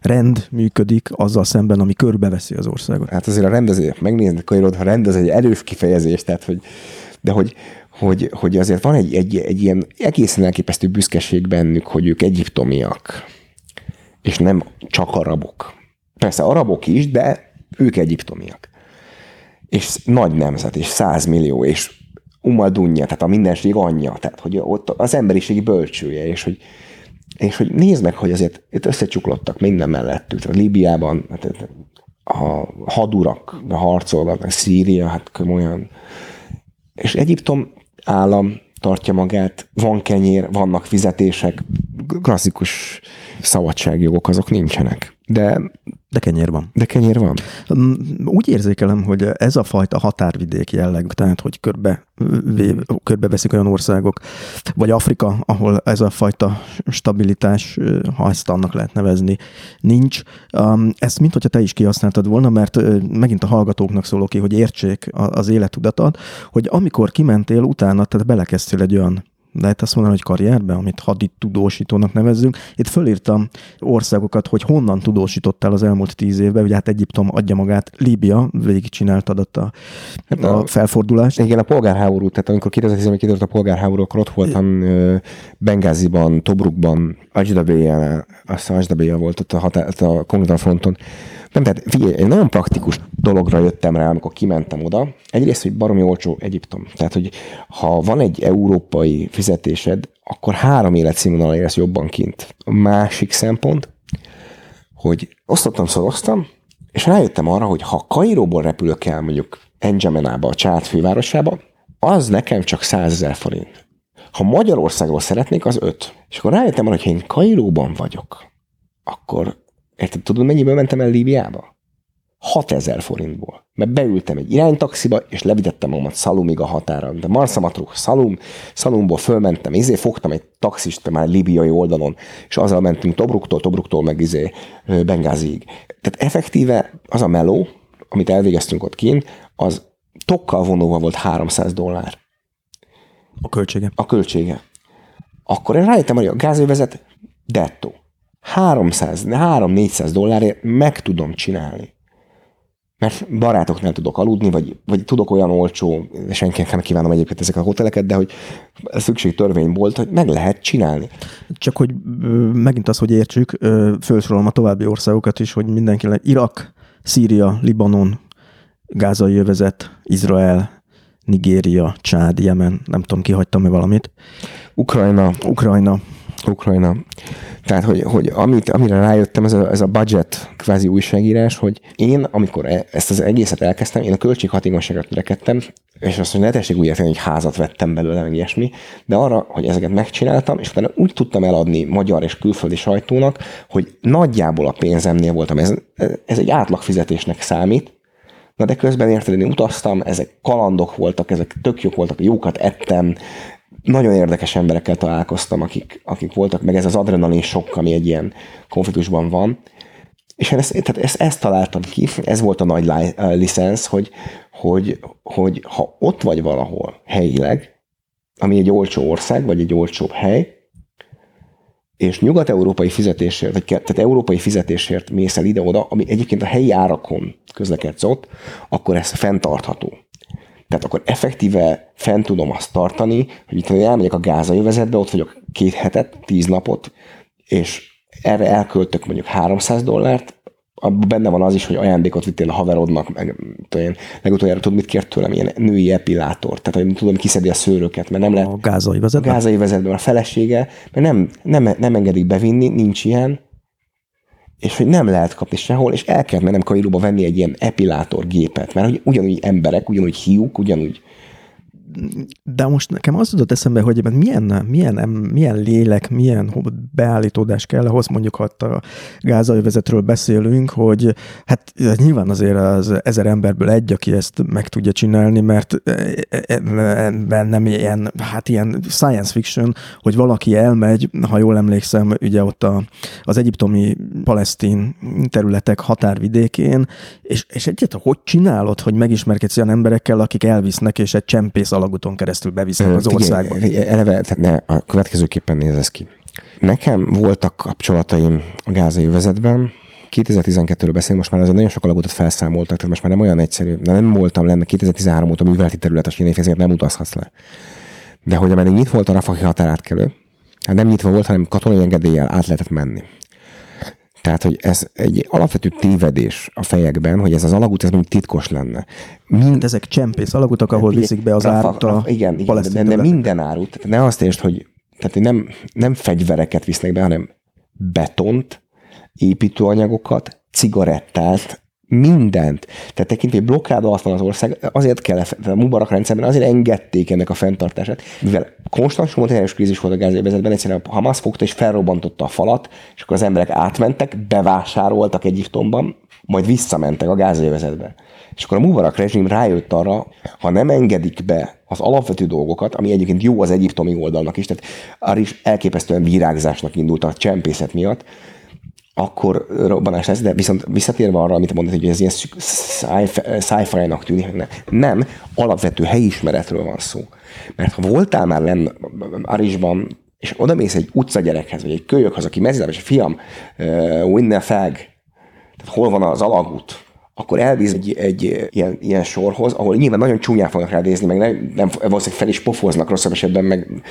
rend működik azzal szemben, ami körbeveszi az országot. Hát azért a rendező, megnézni, hogy ha rendez egy erős kifejezés, tehát hogy, de hogy, hogy, hogy azért van egy, egy, egy ilyen egészen elképesztő büszkeség bennük, hogy ők egyiptomiak, és nem csak arabok. Persze arabok is, de ők egyiptomiak. És nagy nemzet, és százmillió, és Umal Dunja, tehát a mindenség anyja, tehát hogy ott az emberiség bölcsője, és hogy, és hogy nézd meg, hogy azért itt összecsuklottak minden mellettük. Tehát Líbiában hát, a hadurak a harcolnak, Szíria, hát komolyan. És Egyiptom állam tartja magát, van kenyér, vannak fizetések, klasszikus szabadságjogok azok nincsenek. De de kenyér van. De kenyér van. Úgy érzékelem, hogy ez a fajta határvidék jelleg, tehát hogy körbe, veszik olyan országok, vagy Afrika, ahol ez a fajta stabilitás, ha ezt annak lehet nevezni, nincs. Ezt mint hogyha te is kihasználtad volna, mert megint a hallgatóknak szólok ki, hogy értsék az életudatat, hogy amikor kimentél utána, tehát belekezdtél egy olyan lehet azt mondani, hogy karrierbe, amit haditudósítónak nevezzünk. Itt fölírtam országokat, hogy honnan tudósítottál az elmúlt tíz évben, ugye hát Egyiptom adja magát, Líbia, végigcsináltad ott a, hát a, a felfordulást. Igen, a polgárháború, tehát amikor 2010-ben kitört a polgárháború, akkor ott voltam Bengáziban, Tobrukban, Ajdabéján, azt Ajdabéján volt ott a, határ, a konkrétan fronton. Nem, tehát figyelj, egy nagyon praktikus dologra jöttem rá, amikor kimentem oda. Egyrészt, hogy baromi olcsó Egyiptom. Tehát, hogy ha van egy európai fizetésed, akkor három életszínvonal érsz jobban kint. A másik szempont, hogy osztottam, szoroztam, és rájöttem arra, hogy ha Kairóból repülök el mondjuk Enjamenába, a Csád fővárosába, az nekem csak 100 ezer forint. Ha Magyarországról szeretnék, az 5. És akkor rájöttem arra, hogy ha én Kairóban vagyok, akkor Érted, tudod, mennyiből mentem el Líbiába? 6000 forintból. Mert beültem egy iránytaxiba, és levitettem magamat Szalumig a határon. De Marsamatruk, Szalum, Szalumból fölmentem, izé fogtam egy taxist már libiai oldalon, és azzal mentünk Tobruktól, Tobruktól meg izé Bengáziig. Tehát effektíve az a meló, amit elvégeztünk ott kint, az tokkal vonóval volt 300 dollár. A költsége? A költsége. Akkor én rájöttem, hogy a gázövezet dettó. 300-400 dollárért meg tudom csinálni. Mert barátoknál tudok aludni, vagy, vagy tudok olyan olcsó, senkinek nem kívánom egyébként ezek a hoteleket, de hogy szükség törvény volt, hogy meg lehet csinálni. Csak hogy megint az, hogy értsük, felsorolom a további országokat is, hogy mindenki, Irak, Szíria, Libanon, Gázai jövezet, Izrael, Nigéria, Csád, Jemen, nem tudom, kihagytam-e valamit. Ukrajna. Ukrajna. Ukrajna. Tehát, hogy, hogy amit, amire rájöttem, ez a, ez a budget kvázi újságírás, hogy én, amikor e, ezt az egészet elkezdtem, én a költséghatékonyságra törekedtem, és azt, hogy ne tessék úgy érteni, hogy házat vettem belőle, meg ilyesmi, de arra, hogy ezeket megcsináltam, és utána úgy tudtam eladni magyar és külföldi sajtónak, hogy nagyjából a pénzemnél voltam. Ez, ez egy átlagfizetésnek számít, Na de közben érted, én utaztam, ezek kalandok voltak, ezek tök jók voltak, jókat ettem, nagyon érdekes emberekkel találkoztam, akik, akik voltak, meg ez az adrenalin sok, ami egy ilyen konfliktusban van. És én ezt, tehát ezt, ezt találtam ki, ez volt a nagy licensz, hogy, hogy, hogy ha ott vagy valahol helyileg, ami egy olcsó ország, vagy egy olcsóbb hely, és nyugat-európai fizetésért, vagy tehát európai fizetésért mész el ide-oda, ami egyébként a helyi árakon közlekedsz ott, akkor ez fenntartható. Tehát akkor effektíve fent tudom azt tartani, hogy itt elmegyek a gázai vezetbe, ott vagyok két hetet, tíz napot, és erre elköltök mondjuk 300 dollárt, abban benne van az is, hogy ajándékot vittél a haverodnak, meg tudom, legutoljára tudod, mit kért tőlem, ilyen női epilátor, tehát hogy tudom, kiszedi a szőröket, mert nem lehet. A gázai vezetben? A gázai vezetben a felesége, mert nem, nem, nem engedik bevinni, nincs ilyen, és hogy nem lehet kapni sehol, és el kell mennem Kairóba venni egy ilyen epilátor gépet, mert hogy ugyanúgy emberek, ugyanúgy hiúk, ugyanúgy de most nekem az jutott eszembe, hogy milyen, milyen, milyen lélek, milyen beállítódás kell ahhoz, mondjuk ha a gázai beszélünk, hogy hát nyilván azért az ezer emberből egy, aki ezt meg tudja csinálni, mert nem ilyen, hát ilyen science fiction, hogy valaki elmegy, ha jól emlékszem, ugye ott a, az egyiptomi palesztin területek határvidékén, és, és egyet, hogy csinálod, hogy megismerkedsz olyan emberekkel, akik elvisznek, és egy csempész alatt alagúton keresztül bevisznek az országba. Eleve, tehát ne, a következőképpen néz ez ki. Nekem voltak kapcsolataim a gázai vezetben, 2012-ről beszélünk, most már azért nagyon sok alagutat felszámoltak, tehát most már nem olyan egyszerű. De nem voltam lenne 2013 óta műveleti területes ezért nem utazhatsz le. De hogy ameddig nyitva volt a Rafaki határátkelő, hát nem nyitva volt, hanem katonai engedéllyel át lehetett menni. Tehát, hogy ez egy alapvető tévedés a fejekben, hogy ez az alagút, ez mondjuk titkos lenne. Mind ezek csempész alagutak, ahol igen, viszik be az árut a Igen, igen de, de minden árut. Tehát ne azt értsd, hogy tehát nem, nem fegyvereket visznek be, hanem betont, építőanyagokat, cigarettát, mindent. Tehát tekintve, hogy blokkád alatt van az ország, azért kell, a Mubarak rendszerben azért engedték ennek a fenntartását, mivel konstans humanitárius krízis volt a gázébezetben, egyszerűen a Hamas fogta és felrobbantotta a falat, és akkor az emberek átmentek, bevásároltak Egyiptomban, majd visszamentek a gázévezetbe. És akkor a Mubarak rezsim rájött arra, ha nem engedik be az alapvető dolgokat, ami egyébként jó az egyiptomi oldalnak is, tehát arra is elképesztően virágzásnak indult a csempészet miatt, akkor robbanás lesz, de viszont visszatérve arra, amit mondod, hogy ez ilyen sci-fi-nak tűnik, nem. nem, alapvető helyismeretről van szó. Mert ha voltál már lenn Arisban, és oda mész egy utcagyerekhez, vagy egy kölyökhoz, aki mezzel, és fiam, uh, Winner Fag, tehát hol van az alagút, akkor elvíz egy, egy ilyen, ilyen sorhoz, ahol nyilván nagyon csúnyán fognak rádézni, meg nem, nem valószínűleg fel is pofoznak rosszabb esetben, meg,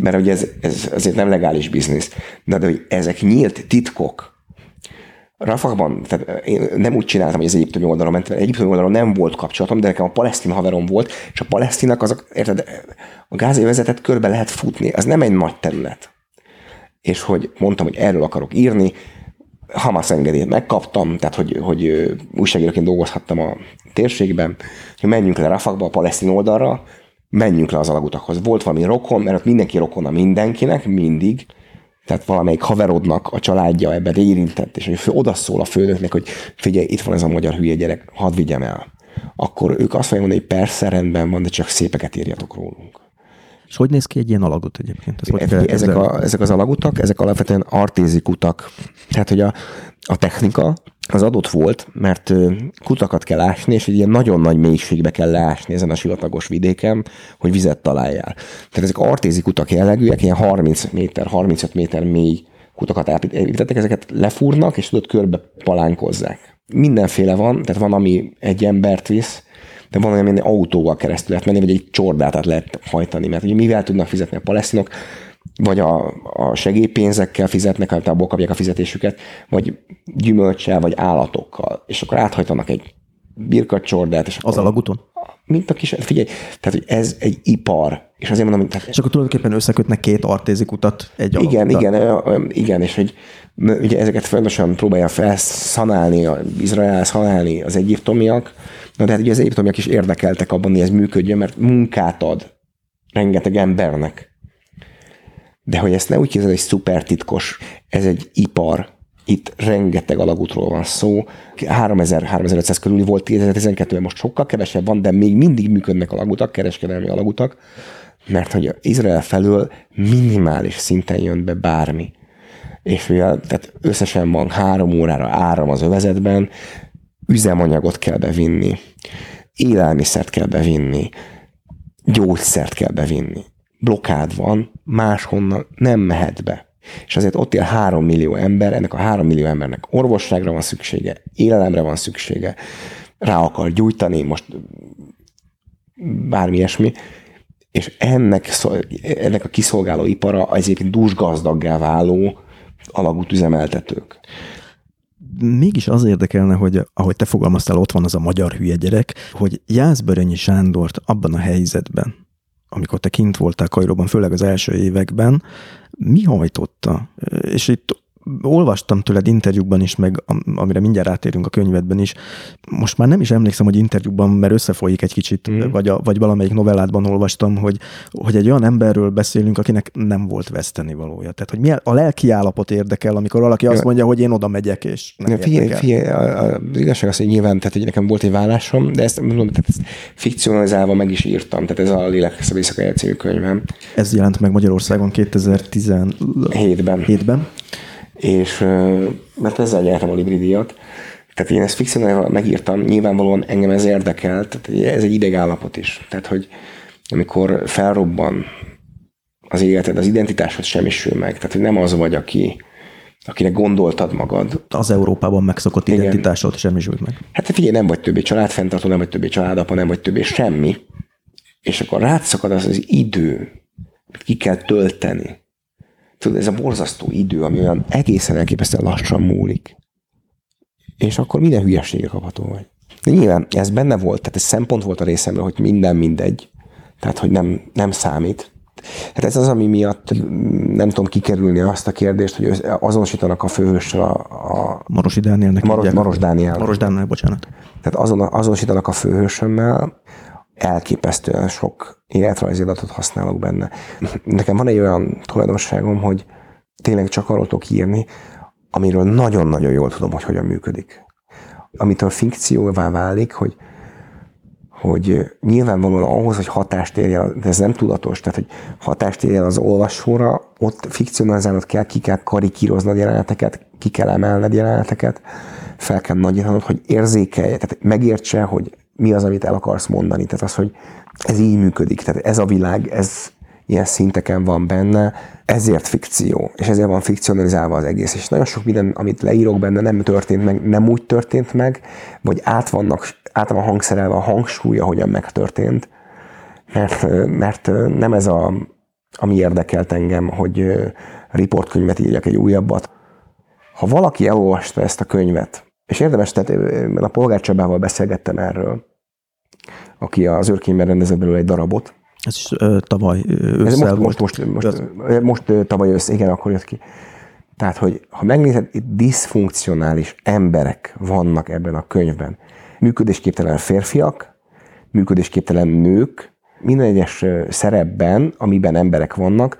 mert ugye ez, ez azért nem legális biznisz. De, de hogy ezek nyílt titkok, Rafahban, tehát én nem úgy csináltam, hogy az egyiptomi oldalon mentem, egyiptomi oldalon nem volt kapcsolatom, de nekem a palesztin haverom volt, és a palesztinak azok, érted, a gázai vezetet körbe lehet futni, az nem egy nagy terület. És hogy mondtam, hogy erről akarok írni, Hamas engedélyt megkaptam, tehát hogy, hogy újságíróként dolgozhattam a térségben, hogy menjünk le Rafakba, a palesztin oldalra, menjünk le az alagutakhoz. Volt valami rokon, mert ott mindenki rokon a mindenkinek, mindig, tehát valamelyik haverodnak a családja ebben érintett, és hogy odaszól a főnöknek, hogy figyelj, itt van ez a magyar hülye gyerek, hadd vigyem el. Akkor ők azt fogják mondani, hogy persze rendben van, de csak szépeket írjatok rólunk. És hogy néz ki egy ilyen alagut egyébként? Ez hogy ezek, a, ezek az alagutak, ezek alapvetően artézik utak. Tehát, hogy a, a technika az adott volt, mert kutakat kell ásni, és egy ilyen nagyon nagy mélységbe kell leásni ezen a sivatagos vidéken, hogy vizet találjál. Tehát ezek artézik utak jellegűek, ilyen 30 méter, 35 méter mély kutakat építettek, ezeket lefúrnak, és tudod, körbe palánkozzák. Mindenféle van, tehát van, ami egy embert visz, de van olyan, ami autóval keresztül lehet menni, vagy egy csordát át lehet hajtani, mert ugye mivel tudnak fizetni a palesztinok, vagy a, a segélypénzekkel fizetnek, hát abból kapják a fizetésüket, vagy gyümölcsel, vagy állatokkal, és akkor áthajtanak egy birkacsordát. És az alagúton? Mint a kis, figyelj, tehát hogy ez egy ipar, és azért mondom, hogy... És akkor tulajdonképpen összekötnek két artézik utat egy Igen, igen, igen, és hogy ugye ezeket folyamatosan próbálja felszanálni, Izrael szanálni az egyiptomiak, na de hát ugye az egyiptomiak is érdekeltek abban, hogy ez működjön, mert munkát ad rengeteg embernek. De hogy ezt ne úgy képzeld, hogy szuper titkos, ez egy ipar, itt rengeteg alagútról van szó. 3000-3500 körül volt 2012-ben, most sokkal kevesebb van, de még mindig működnek alagutak, kereskedelmi alagutak, mert hogy Izrael felől minimális szinten jön be bármi. És ugye, tehát összesen van három órára áram az övezetben, üzemanyagot kell bevinni, élelmiszert kell bevinni, gyógyszert kell bevinni blokád van, máshonnan nem mehet be. És azért ott él három millió ember, ennek a három millió embernek orvosságra van szüksége, élelemre van szüksége, rá akar gyújtani, most bármi ilyesmi, és ennek, ennek a kiszolgáló ipara egyébként dúsgazdaggá váló alagútüzemeltetők. Mégis az érdekelne, hogy ahogy te fogalmaztál, ott van az a magyar hülye gyerek, hogy Jászberényi Sándort abban a helyzetben, amikor te kint voltál Kajróban, főleg az első években, mi hajtotta? És itt olvastam tőled interjúkban is, meg amire mindjárt átérünk a könyvedben is. Most már nem is emlékszem, hogy interjúkban, mert összefolyik egy kicsit, mm. vagy, a, vagy valamelyik novelládban olvastam, hogy, hogy egy olyan emberről beszélünk, akinek nem volt veszteni valója. Tehát, hogy mi a lelki állapot érdekel, amikor valaki azt mondja, hogy én oda megyek, és nem ja, figyelj, figyelj, az igazság az, hogy nyilván, tehát, hogy nekem volt egy vállásom, de ezt mondom, tehát ezt fikcionalizálva meg is írtam, tehát ez a Lélek Éjszakája című könyvem. Ez jelent meg Magyarországon 2017-ben. 7-ben és mert ezzel nyertem a Libri díjat. Tehát én ezt fikcionálva megírtam, nyilvánvalóan engem ez érdekel, tehát ez egy idegállapot is. Tehát, hogy amikor felrobban az életed, az identitásod semmisül meg. Tehát, hogy nem az vagy, aki, akinek gondoltad magad. Az Európában megszokott Igen. identitásod semmisült meg. Hát figyelj, nem vagy többé családfenntartó, nem vagy többé családapa, nem vagy többé semmi. És akkor rátszakad az az idő, ki kell tölteni tudod, ez a borzasztó idő, ami olyan egészen elképesztően lassan múlik. És akkor minden hülyesége kapható vagy. De nyilván ez benne volt, tehát ez szempont volt a részemről, hogy minden mindegy. Tehát, hogy nem, nem számít. Hát ez az, ami miatt nem tudom kikerülni azt a kérdést, hogy azonosítanak a főhőssel a... a Marosi Dánielnek. Maros, Maros Dániel. Maros Dániel, bocsánat. Tehát azon, azonosítanak a főhősömmel, elképesztően sok életrajzi adatot használok benne. Nekem van egy olyan tulajdonságom, hogy tényleg csak arról tudok írni, amiről nagyon-nagyon jól tudom, hogy hogyan működik. Amitől fikcióvá válik, hogy, hogy nyilvánvalóan ahhoz, hogy hatást érjen, de ez nem tudatos, tehát hogy hatást érjen az olvasóra, ott fikcionalizálnod kell, ki kell karikíroznod jeleneteket, ki kell emelned jeleneteket, fel kell nagyítanod, hogy érzékelje, tehát megértse, hogy mi az, amit el akarsz mondani. Tehát az, hogy ez így működik. Tehát ez a világ, ez ilyen szinteken van benne, ezért fikció, és ezért van fikcionalizálva az egész. És nagyon sok minden, amit leírok benne, nem történt meg, nem úgy történt meg, vagy át, vannak, át van hangszerelve a hangsúlya, hogyan megtörtént, mert, mert nem ez a, ami érdekelt engem, hogy riportkönyvet írjak egy újabbat. Ha valaki elolvasta ezt a könyvet, és érdemes, tehát a Polgár Csabával beszélgettem erről, aki az őrkényben rendezett belőle egy darabot. Ez is ö, tavaly ősszel most, most, most, most, most, most tavaly össze, igen, akkor jött ki. Tehát, hogy ha megnézed, itt diszfunkcionális emberek vannak ebben a könyvben. Működésképtelen férfiak, működésképtelen nők, minden egyes szerepben, amiben emberek vannak,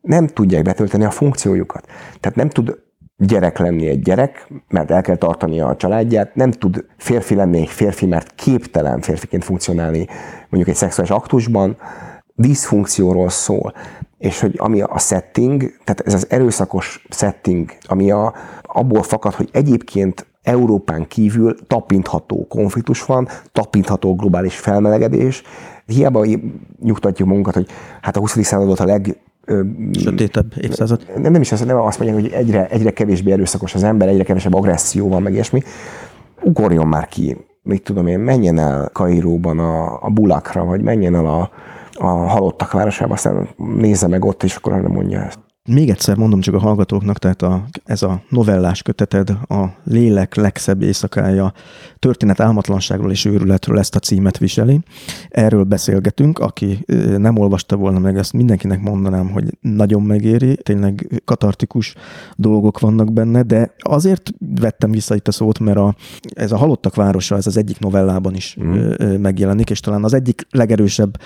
nem tudják betölteni a funkciójukat. Tehát nem tud gyerek lenni egy gyerek, mert el kell tartania a családját, nem tud férfi lenni egy férfi, mert képtelen férfiként funkcionálni mondjuk egy szexuális aktusban, diszfunkcióról szól. És hogy ami a setting, tehát ez az erőszakos setting, ami a, abból fakad, hogy egyébként Európán kívül tapintható konfliktus van, tapintható globális felmelegedés. Hiába nyugtatjuk magunkat, hogy hát a 20. század volt a leg sötétebb évszázad. Nem, nem is az, nem azt mondják, hogy egyre, egyre kevésbé erőszakos az ember, egyre kevesebb agresszió van, meg ilyesmi. Ugorjon már ki, mit tudom én, menjen el Kairóban a, a Bulakra, vagy menjen el a, a halottak városába, aztán nézze meg ott, és akkor nem mondja ezt. Még egyszer mondom csak a hallgatóknak, tehát a, ez a novellás köteted, a lélek legszebb éjszakája, történet álmatlanságról és őrületről ezt a címet viseli. Erről beszélgetünk, aki nem olvasta volna meg, ezt mindenkinek mondanám, hogy nagyon megéri, tényleg katartikus dolgok vannak benne, de azért vettem vissza itt a szót, mert a, ez a Halottak városa, ez az egyik novellában is mm. megjelenik, és talán az egyik legerősebb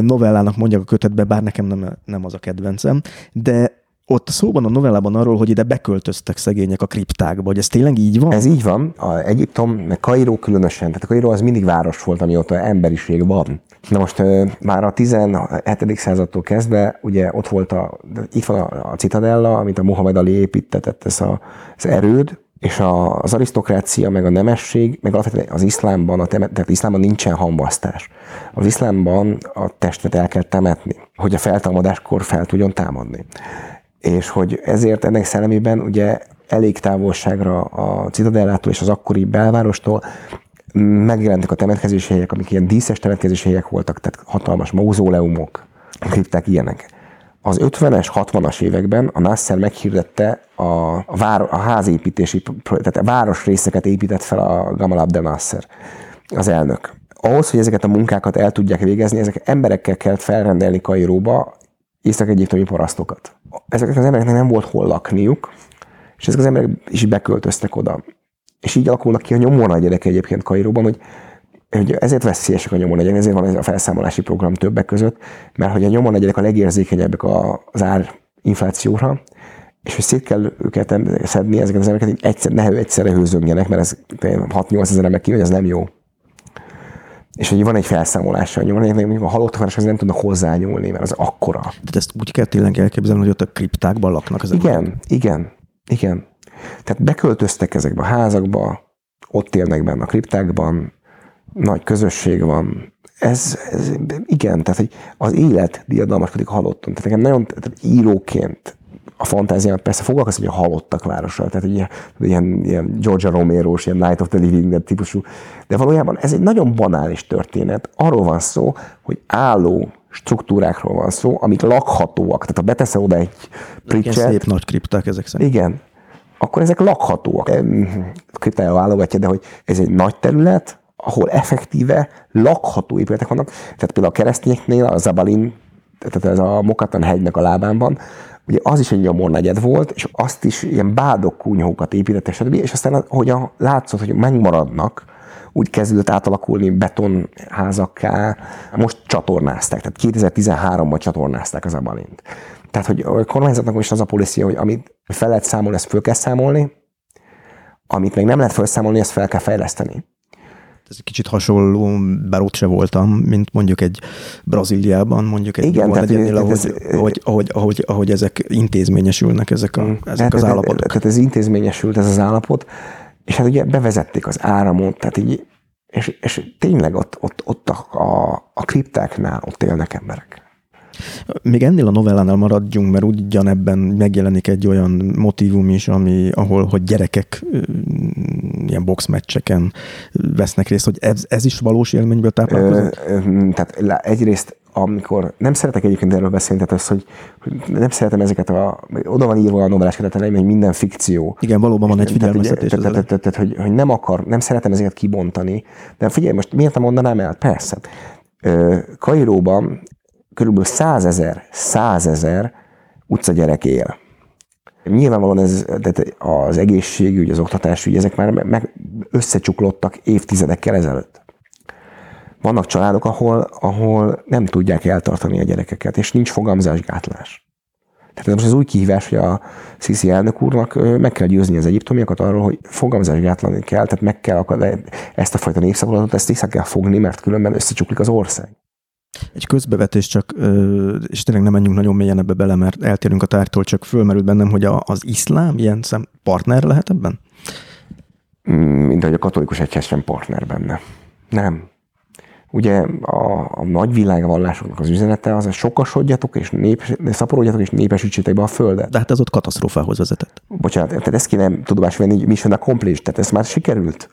novellának mondják a kötetbe, bár nekem nem, nem az a kedvencem, de ott szóban a novellában arról, hogy ide beköltöztek szegények a kriptákba, hogy ez tényleg így van? Ez így van. A Egyiptom, meg Kairó különösen, tehát a Kairó az mindig város volt, amióta emberiség van. Na most már a 17. századtól kezdve, ugye ott volt a, itt van a, a Citadella, amit a Mohamed Ali építetett, ez a, az erőd, és a, az arisztokrácia, meg a nemesség, meg alapvetően az iszlámban, a temet, tehát iszlámban nincsen hambasztás. Az iszlámban a testet el kell temetni, hogy a feltámadáskor fel tudjon támadni és hogy ezért ennek szellemében ugye elég távolságra a Citadellától és az akkori belvárostól megjelentek a temetkezési helyek, amik ilyen díszes temetkezési helyek voltak, tehát hatalmas mauzóleumok, kripták ilyenek. Az 50-es, 60-as években a Nasser meghirdette a, a, vár, a házépítési, tehát a városrészeket épített fel a Gamal Abdel Nasser, az elnök. Ahhoz, hogy ezeket a munkákat el tudják végezni, ezek emberekkel kellett felrendelni Kairóba észak-egyiptomi parasztokat. Ezeknek az embereknek nem volt hol lakniuk, és ezek az emberek is beköltöztek oda. És így alakulnak ki a nyomorra gyerek egyébként Kairóban, hogy hogy ezért veszélyesek a nyomornegyek, ezért van ez a felszámolási program többek között, mert hogy a nyomornegyek a legérzékenyebbek az ár inflációra, és hogy szét kell őket szedni, ezeket az embereket, hogy egyszer, ne egyszerre hőzöngjenek, mert ez 6-8 ezer ember hogy ez nem jó. És hogy van egy felszámolása a nyomornegyeknek, mondjuk a halottak az nem tudnak hozzányúlni, mert az akkora. Tehát ezt úgy kell tényleg elképzelni, hogy ott a kriptákban laknak az Igen, igen, igen. Tehát beköltöztek ezekbe a házakba, ott élnek benne a kriptákban, nagy közösség van. Ez, ez igen, tehát hogy az élet diadalmaskodik a halotton. Tehát nekem nagyon tehát íróként a fantáziámat persze foglalkozik, hogy a halottak városa, tehát ilyen, ilyen, ilyen Georgia romero ilyen Night of the Living Dead típusú, de valójában ez egy nagyon banális történet. Arról van szó, hogy álló struktúrákról van szó, amik lakhatóak. Tehát ha beteszel oda egy pricset... Szép nagy kripták ezek szerint. Igen, akkor ezek lakhatóak. Kriptája válogatja, de hogy ez egy nagy terület, ahol effektíve lakható épületek vannak. Tehát például a keresztényeknél a Zabalin, tehát ez a Mokatan hegynek a lábán van, ugye az is egy nyomornegyed volt, és azt is ilyen bádok kunyhókat épített, stb. És aztán, hogy a, látszott, hogy megmaradnak, úgy kezdődött átalakulni betonházakká, most csatornázták, tehát 2013-ban csatornázták az Abalint. Tehát, hogy a kormányzatnak most az a policia, hogy amit fel lehet számolni, ezt föl kell számolni, amit még nem lehet felszámolni, ezt fel kell fejleszteni ez egy kicsit hasonló, bár ott se voltam, mint mondjuk egy Brazíliában, mondjuk egy Igen, tehát, egyednél, ahogy, ez, ahogy, ahogy, ahogy, ahogy, ezek intézményesülnek, ezek, a, mm. ezek tehát, az állapotok. Tehát ez intézményesült ez az állapot, és hát ugye bevezették az áramot, tehát így, és, és tényleg ott, ott, ott a, a, a kriptáknál ott élnek emberek. Még ennél a novellánál maradjunk, mert ugyanebben megjelenik egy olyan motivum is, ami, ahol, hogy gyerekek ilyen boxmeccseken vesznek részt, hogy ez, ez is valós élményből táplálkozik? Tehát egyrészt amikor nem szeretek egyébként erről beszélni, tehát az, hogy, nem szeretem ezeket a, oda van írva a novellás kötetem, hogy minden fikció. Igen, valóban van egy figyelmeztetés. Tehát, tehát, tehát, tehát, hogy, hogy nem akar, nem szeretem ezeket kibontani, de figyelj, most miért nem mondanám el? Persze. Kairóban körülbelül százezer, százezer utcagyerek él. Nyilvánvalóan ez, az egészségügy, az oktatásügy, ezek már meg összecsuklottak évtizedekkel ezelőtt. Vannak családok, ahol, ahol nem tudják eltartani a gyerekeket, és nincs fogamzásgátlás. Tehát ez most az új kihívás, hogy a Sisi elnök úrnak meg kell győzni az egyiptomiakat arról, hogy fogamzásgátlani kell, tehát meg kell akar, ezt a fajta népszabadatot, ezt vissza kell fogni, mert különben összecsuklik az ország. Egy közbevetés csak, és tényleg nem menjünk nagyon mélyen ebbe bele, mert eltérünk a tártól, csak fölmerült bennem, hogy az iszlám ilyen szem partner lehet ebben? Mm, mint ahogy a katolikus egyház sem partner benne. Nem. Ugye a, a nagy világvallásoknak az üzenete az, hogy sokasodjatok és nép, szaporodjatok és népesítsétek be a földet. De hát ez ott katasztrófához vezetett. Bocsánat, tehát ezt kéne tudomásul venni, hogy mission accomplished, tehát ez már sikerült.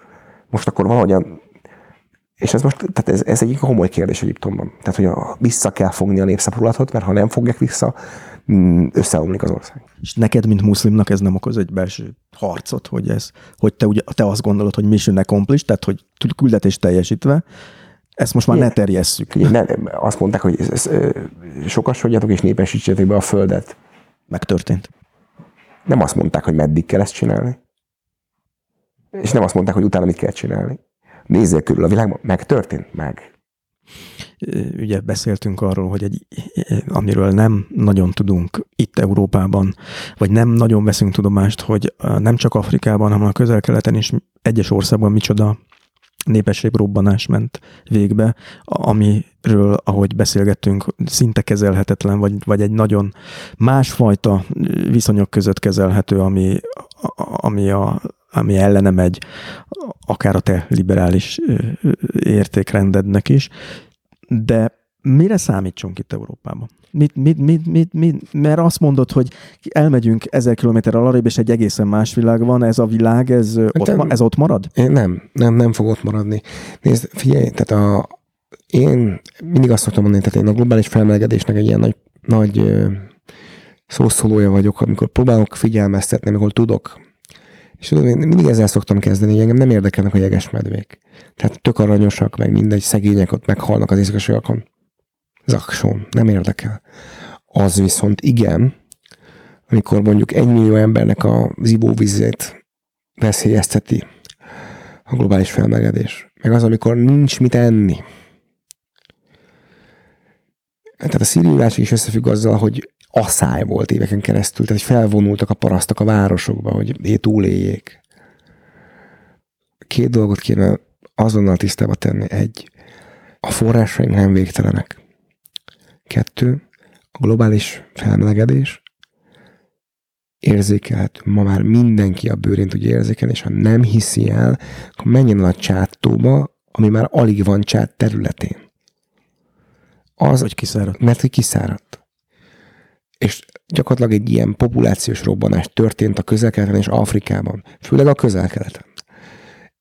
Most akkor valahogyan és ez most, tehát ez, ez egy komoly kérdés Egyiptomban. Tehát, hogy a, vissza kell fogni a népszapulatot, mert ha nem fogják vissza, mm, összeomlik az ország. És neked, mint muszlimnak ez nem okoz egy belső harcot, hogy ez, hogy te, ugye, te azt gondolod, hogy mission accomplished, tehát hogy küldetés teljesítve, ezt most már Igen. ne terjesszük. Igen, ne, azt mondták, hogy ez, ez, sokasodjatok és népesítsétek be a földet. Megtörtént. Nem azt mondták, hogy meddig kell ezt csinálni. És nem azt mondták, hogy utána mit kell csinálni nézzél körül a világban, megtörtént meg. Ugye beszéltünk arról, hogy egy, amiről nem nagyon tudunk itt Európában, vagy nem nagyon veszünk tudomást, hogy nem csak Afrikában, hanem a közel-keleten is egyes országban micsoda népességrobbanás ment végbe, amiről, ahogy beszélgettünk, szinte kezelhetetlen, vagy, vagy egy nagyon másfajta viszonyok között kezelhető, ami, ami a ami ellene megy akár a te liberális értékrendednek is, de Mire számítsunk itt Európában? Mit, mit, mit, mit, mit, mert azt mondod, hogy elmegyünk ezer kilométer alarrébb, és egy egészen más világ van, ez a világ, ez, Hát ott, nem- ez ott marad? Én nem, nem, nem fog ott maradni. Nézd, figyelj, tehát a, én mindig azt szoktam mondani, tehát én a globális felmelegedésnek egy ilyen nagy, nagy szószólója vagyok, amikor próbálok figyelmeztetni, amikor tudok. És tudod, én mindig ezzel szoktam kezdeni, hogy engem nem érdekelnek a jegesmedvék. Tehát tök aranyosak, meg mindegy, szegények ott meghalnak az éjszakasokon. Zakson, nem érdekel. Az viszont igen, amikor mondjuk egy millió embernek a ivóvizét veszélyezteti a globális felmelegedés. Meg az, amikor nincs mit enni. Tehát a válság is összefügg azzal, hogy asszály volt éveken keresztül, tehát hogy felvonultak a parasztok a városokba, hogy túléljék. Két dolgot kéne azonnal tisztába tenni. Egy, a forrásaink nem végtelenek. Kettő, a globális felmelegedés érzékelhető. Ma már mindenki a bőrén tudja érzékelni, és ha nem hiszi el, akkor menjen el a csátóba, ami már alig van csát területén. Az, Hogy kiszáradt? mert hogy kiszáradt. És gyakorlatilag egy ilyen populációs robbanás történt a közel és Afrikában, főleg a közel-keleten.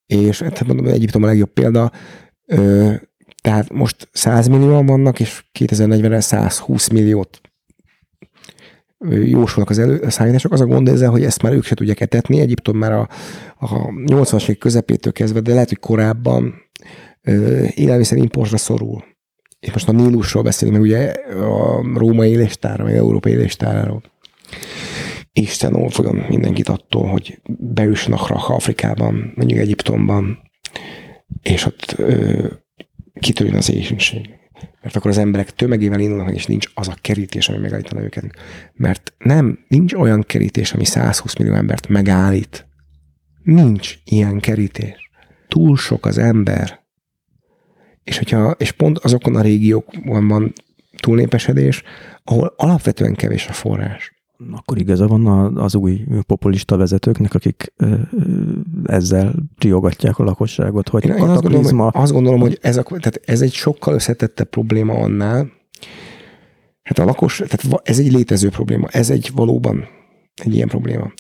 És hát mondom, Egyiptom a legjobb példa, ö, tehát most 100 millióan vannak, és 2040-re 120 milliót jósolnak az előszállítások. Az a gond ezzel, hogy ezt már ők se tudják etetni. Egyiptom már a, a 80-as évek közepétől kezdve, de lehet, hogy korábban ö, élelmiszerimportra szorul és most a Nílusról beszélünk, meg ugye a római éléstára, meg európai éléstáráról. Isten óvjon mindenkit attól, hogy beüssenek Rach Afrikában, mondjuk Egyiptomban, és ott ö, kitörjön az éhínség. Mert akkor az emberek tömegével indulnak, és nincs az a kerítés, ami megállítana őket. Mert nem, nincs olyan kerítés, ami 120 millió embert megállít. Nincs ilyen kerítés. Túl sok az ember, és, hogyha, és pont azokon a régiókban van túlnépesedés, ahol alapvetően kevés a forrás. Akkor igaza van az új populista vezetőknek, akik ezzel riogatják a lakosságot, hogy Én, azt, gondolom, hogy, azt gondolom, hogy ez, a, tehát ez egy sokkal összetettebb probléma annál, hát a lakos, tehát ez egy létező probléma, ez egy valóban egy ilyen probléma.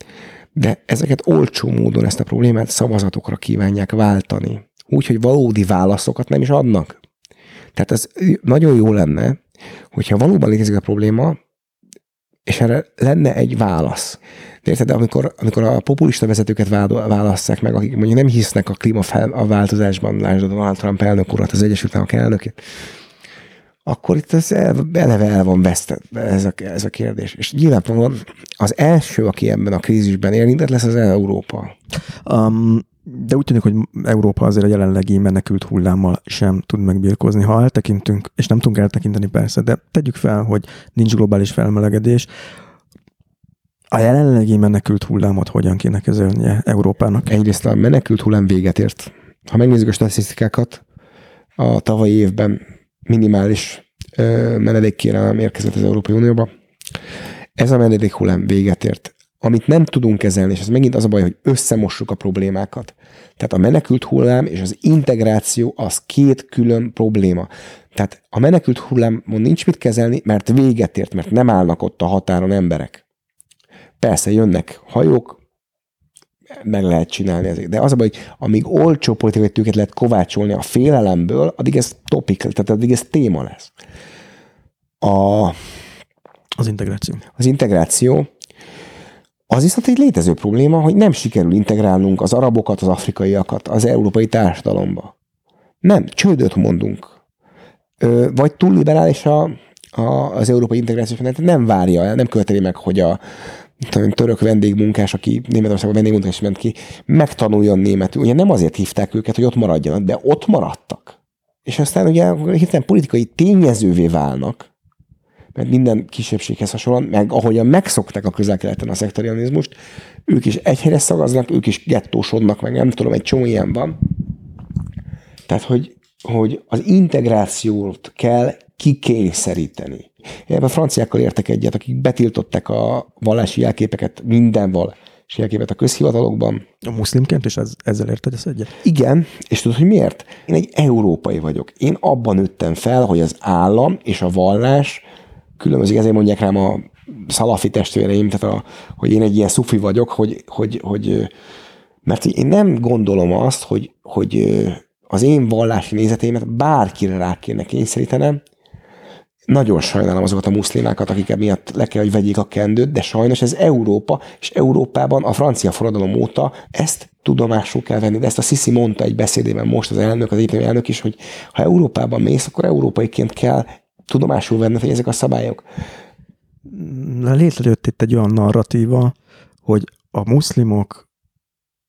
De ezeket olcsó módon ezt a problémát szavazatokra kívánják váltani. Úgy, hogy valódi válaszokat nem is adnak. Tehát ez nagyon jó lenne, hogyha valóban létezik a probléma, és erre lenne egy válasz. De érted, de amikor, amikor a populista vezetőket válasszák meg, akik mondjuk nem hisznek a klímafel a változásban, lásd a Donald Trump elnök urat, az Egyesült Államok elnökét, akkor itt ez el, eleve el van vesztett ez a, ez a kérdés. És nyilvánvalóan az első, aki ebben a krízisben érintett lesz, az Európa. Um, de úgy tűnik, hogy Európa azért a jelenlegi menekült hullámmal sem tud megbírkozni. Ha eltekintünk, és nem tudunk eltekinteni persze, de tegyük fel, hogy nincs globális felmelegedés, a jelenlegi menekült hullámot hogyan kéne kezelnie Európának? Egyrészt a menekült hullám véget ért. Ha megnézzük a statisztikákat, a tavalyi évben minimális menedékkérelem érkezett az Európai Unióba. Ez a menedék hullám véget ért. Amit nem tudunk kezelni, és ez megint az a baj, hogy összemossuk a problémákat. Tehát a menekült hullám és az integráció az két külön probléma. Tehát a menekült hullámon nincs mit kezelni, mert véget ért, mert nem állnak ott a határon emberek. Persze jönnek hajók, meg lehet csinálni ezeket. De az a baj, hogy amíg olcsó politikai tőket lehet kovácsolni a félelemből, addig ez topik, tehát addig ez téma lesz. A, Az integráció. az integráció, az viszont egy létező probléma, hogy nem sikerül integrálnunk az arabokat, az afrikaiakat az európai társadalomba. Nem, csődöt mondunk. Ö, vagy túl liberális a, a, az európai integrációs menet, nem várja el, nem követeli meg, hogy a török vendégmunkás, aki Németországban vendégmunkás ment ki, megtanuljon németül. Ugye nem azért hívták őket, hogy ott maradjanak, de ott maradtak. És aztán ugye hirtelen politikai tényezővé válnak, mert minden kisebbséghez hasonlóan, meg ahogyan megszokták a közel-keleten a szektorianizmust, ők is egy helyre szagaznak, ők is gettósodnak, meg nem tudom, egy csomó ilyen van. Tehát, hogy, hogy az integrációt kell kikényszeríteni. Ebben a franciákkal értek egyet, akik betiltották a vallási jelképeket mindenval, és jelképet a közhivatalokban. A muszlimként, és ez, ezzel érted ezt egyet? Igen, és tudod, hogy miért? Én egy európai vagyok. Én abban nőttem fel, hogy az állam és a vallás különbözik, ezért mondják rám a szalafi testvéreim, tehát a, hogy én egy ilyen szufi vagyok, hogy, hogy, hogy mert én nem gondolom azt, hogy, hogy az én vallási nézeteimet bárkire rá kéne kényszerítenem, nagyon sajnálom azokat a muszlimákat, akik miatt le kell, hogy vegyék a kendőt, de sajnos ez Európa, és Európában a francia forradalom óta ezt tudomásul kell venni. De ezt a Sisi mondta egy beszédében most az elnök, az egyetemi elnök is, hogy ha Európában mész, akkor európaiként kell tudomásul venni, hogy ezek a szabályok. Létrejött itt egy olyan narratíva, hogy a muszlimok,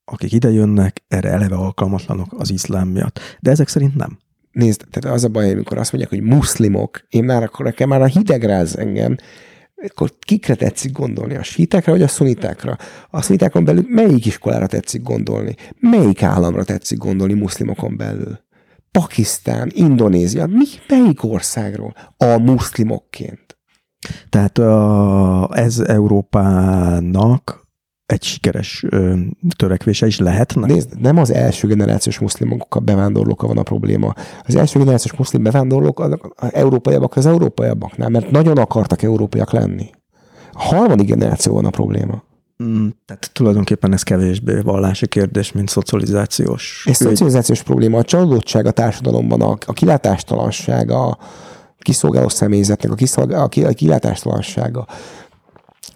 akik ide jönnek, erre eleve alkalmatlanok az iszlám miatt. De ezek szerint nem. Nézd, tehát az a baj, amikor azt mondják, hogy muszlimok, én már akkor nekem már a hidegráz engem, akkor kikre tetszik gondolni? A sítekre vagy a szunitákra? A szunitákon belül melyik iskolára tetszik gondolni? Melyik államra tetszik gondolni muszlimokon belül? Pakisztán, Indonézia, mi, melyik országról? A muszlimokként. Tehát ez Európának egy sikeres ö, törekvése is lehetne? Nézd, nem az első generációs muszlimok a bevándorlókkal van a probléma. Az első generációs muszlim bevándorlók az, európaiabbak az európaiabbaknál, mert nagyon akartak európaiak lenni. A harmadik generáció van a probléma. Mm, tehát tulajdonképpen ez kevésbé vallási kérdés, mint szocializációs. Ez szocializációs probléma. A csalódottság a társadalomban, a, a kilátástalanság, a kiszolgáló személyzetnek a, kiszolgál, a kilátástalansága,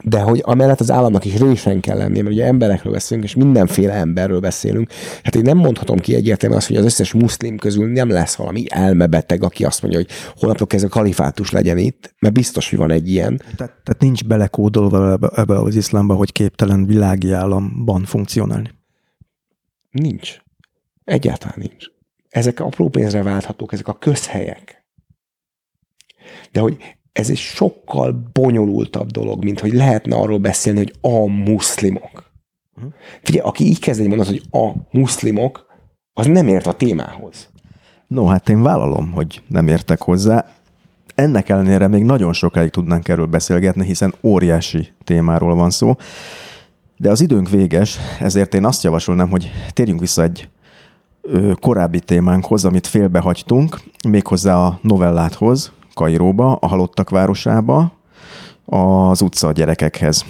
de hogy amellett az államnak is résen kell lennie, mert ugye emberekről beszélünk, és mindenféle emberről beszélünk. Hát én nem mondhatom ki egyértelműen azt, hogy az összes muszlim közül nem lesz valami elmebeteg, aki azt mondja, hogy holnaptól kezdve kalifátus legyen itt, mert biztos, hogy van egy ilyen. Tehát, tehát nincs belekódolva ebbe, ebbe az iszlámba, hogy képtelen világi államban funkcionálni. Nincs. Egyáltalán nincs. Ezek apró pénzre válthatók, ezek a közhelyek. De hogy ez egy sokkal bonyolultabb dolog, mint hogy lehetne arról beszélni, hogy a muszlimok. Figyelj, aki így kezd egy mondat, hogy a muszlimok, az nem ért a témához. No, hát én vállalom, hogy nem értek hozzá. Ennek ellenére még nagyon sokáig tudnánk erről beszélgetni, hiszen óriási témáról van szó. De az időnk véges, ezért én azt javasolnám, hogy térjünk vissza egy korábbi témánkhoz, amit félbehagytunk, méghozzá a novelláthoz, Kairóba, a halottak városába, az utca a gyerekekhez.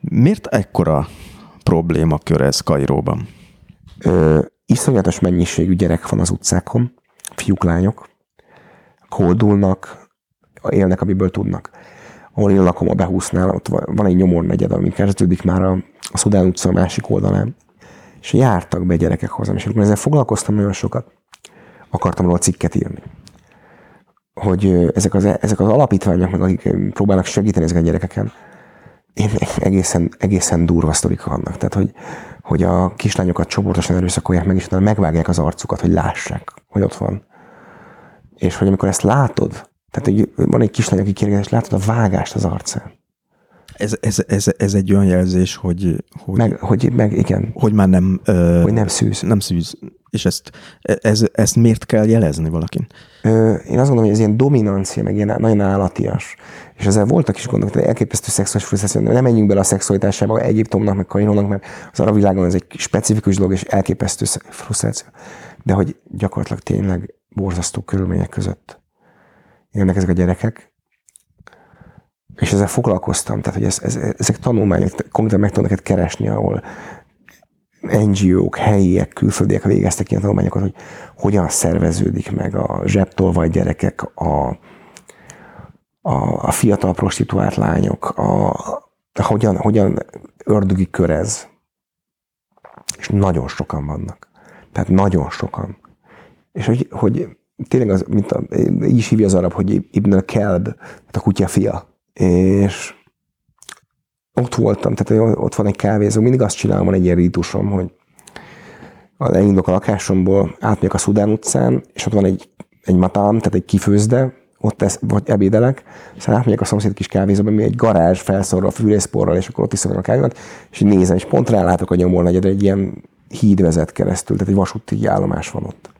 Miért ekkora problémakör ez Kairóban? Ö, iszonyatos mennyiségű gyerek van az utcákon, fiúk, lányok, koldulnak, élnek, amiből tudnak. Ahol én lakom a Behúsznál, ott van egy nyomornegyed, ami kezdődik már a, a Szudán utca a másik oldalán, és jártak be gyerekek hozzám, és amikor ezzel foglalkoztam nagyon sokat, akartam róla cikket írni hogy ezek az, ezek az alapítványok, meg akik próbálnak segíteni ezeken a gyerekeken, én egészen, egészen durva sztorik vannak. Tehát, hogy, hogy a kislányokat csoportosan erőszakolják meg, és megvágják az arcukat, hogy lássák, hogy ott van. És hogy amikor ezt látod, tehát egy, van egy kislány, aki kérdez, és látod a vágást az arcán. Ez, ez, ez, ez egy olyan jelzés, hogy, hogy, meg, hogy, meg igen. hogy már nem, ö, hogy nem szűz. Nem szűz. És ezt, ez, ezt miért kell jelezni valakin? Ö, én azt gondolom, hogy ez ilyen dominancia, meg ilyen nagyon állatias. És ezzel voltak is gondok, hogy elképesztő szexuális frusztráció. Nem menjünk bele a szexualitásába Egyiptomnak, meg Kairónak, mert az arab világon ez egy specifikus dolog, és elképesztő frusztráció. De hogy gyakorlatilag tényleg borzasztó körülmények között élnek ezek a gyerekek, és ezzel foglalkoztam, tehát hogy ez, ez, ezek tanulmányok, konkrétan meg tudnak keresni, ahol NGO-k, helyiek, külföldiek végeztek ilyen tanulmányokat, hogy hogyan szerveződik meg a zsebtolvaj gyerekek, a, a, a fiatal prostituált lányok, a, a hogyan, hogyan ördögi körez. És nagyon sokan vannak. Tehát nagyon sokan. És hogy, hogy tényleg az, mint a, így is hívja az arab, hogy Ibn al-Kelb, tehát a kutya fia. És ott voltam, tehát ott van egy kávézó, mindig azt csinálom, van egy ilyen rítusom, hogy elindulok a lakásomból, átmegyek a Szudán utcán, és ott van egy, egy matám, tehát egy kifőzde, ott ez, vagy ebédelek, aztán átmegyek a szomszéd kis kávézóba, ami egy garázs felszorra a fűrészporral, és akkor ott iszom a kávémat, és nézem, és pont rálátok a nyomor negyedre, egy ilyen híd vezet keresztül, tehát egy vasúti állomás van ott.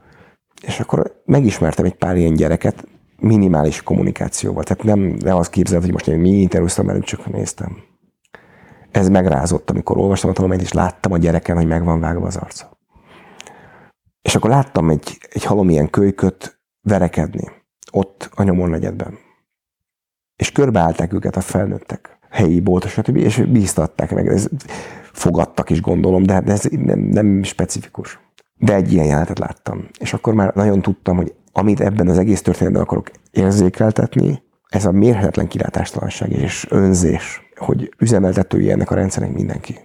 És akkor megismertem egy pár ilyen gyereket, minimális kommunikációval. Tehát nem, nem az képzelt, hogy most én mi interjúztam velük, csak néztem Ez megrázott, amikor olvastam a tanulmányt, és láttam a gyereken, hogy meg van vágva az arca. És akkor láttam egy, egy halomilyen kölyköt verekedni, ott a nyomor negyedben. És körbeállták őket a felnőttek, helyi boltos, és bíztatták meg. Ez, fogadtak is gondolom, de ez nem, nem specifikus. De egy ilyen jelenetet láttam. És akkor már nagyon tudtam, hogy amit ebben az egész történetben akarok érzékeltetni, ez a mérhetetlen kilátástalanság és önzés, hogy üzemeltetői ennek a rendszernek mindenki.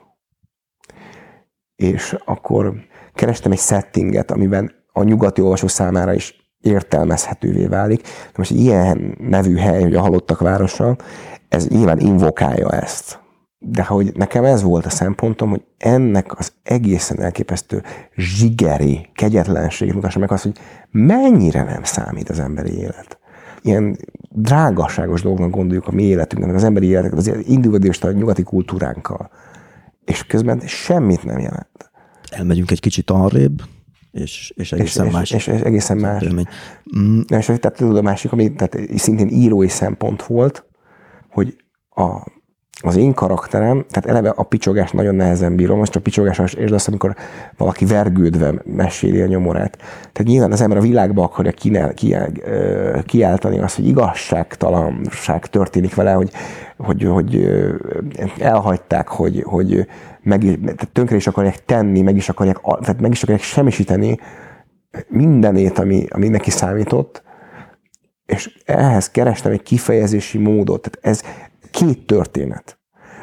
És akkor kerestem egy settinget, amiben a nyugati olvasó számára is értelmezhetővé válik. De most ilyen nevű hely, hogy a halottak városa, ez nyilván invokálja ezt. De hogy nekem ez volt a szempontom, hogy ennek az egészen elképesztő zsigeri kegyetlenségét mutassa meg azt, hogy mennyire nem számít az emberi élet. Ilyen drágaságos dolgoknak gondoljuk a mi életünknek, az emberi életeket, az individualista nyugati kultúránkkal. És közben semmit nem jelent. Elmegyünk egy kicsit arrébb, és, és egészen és, más. És, és, és egészen más. Mm. És tehát tudod, a másik, ami tehát szintén írói szempont volt, hogy a az én karakterem, tehát eleve a picsogás nagyon nehezen bírom, most csak picsogás és azt, amikor valaki vergődve meséli a nyomorát. Tehát nyilván az ember a világba akarja kinel, kiáltani azt, hogy igazságtalanság történik vele, hogy, hogy, hogy elhagyták, hogy, hogy meg, tönkre is akarják tenni, meg is akarják, tehát meg is akarják semmisíteni mindenét, ami, ami neki számított, és ehhez kerestem egy kifejezési módot. Tehát ez, két történet.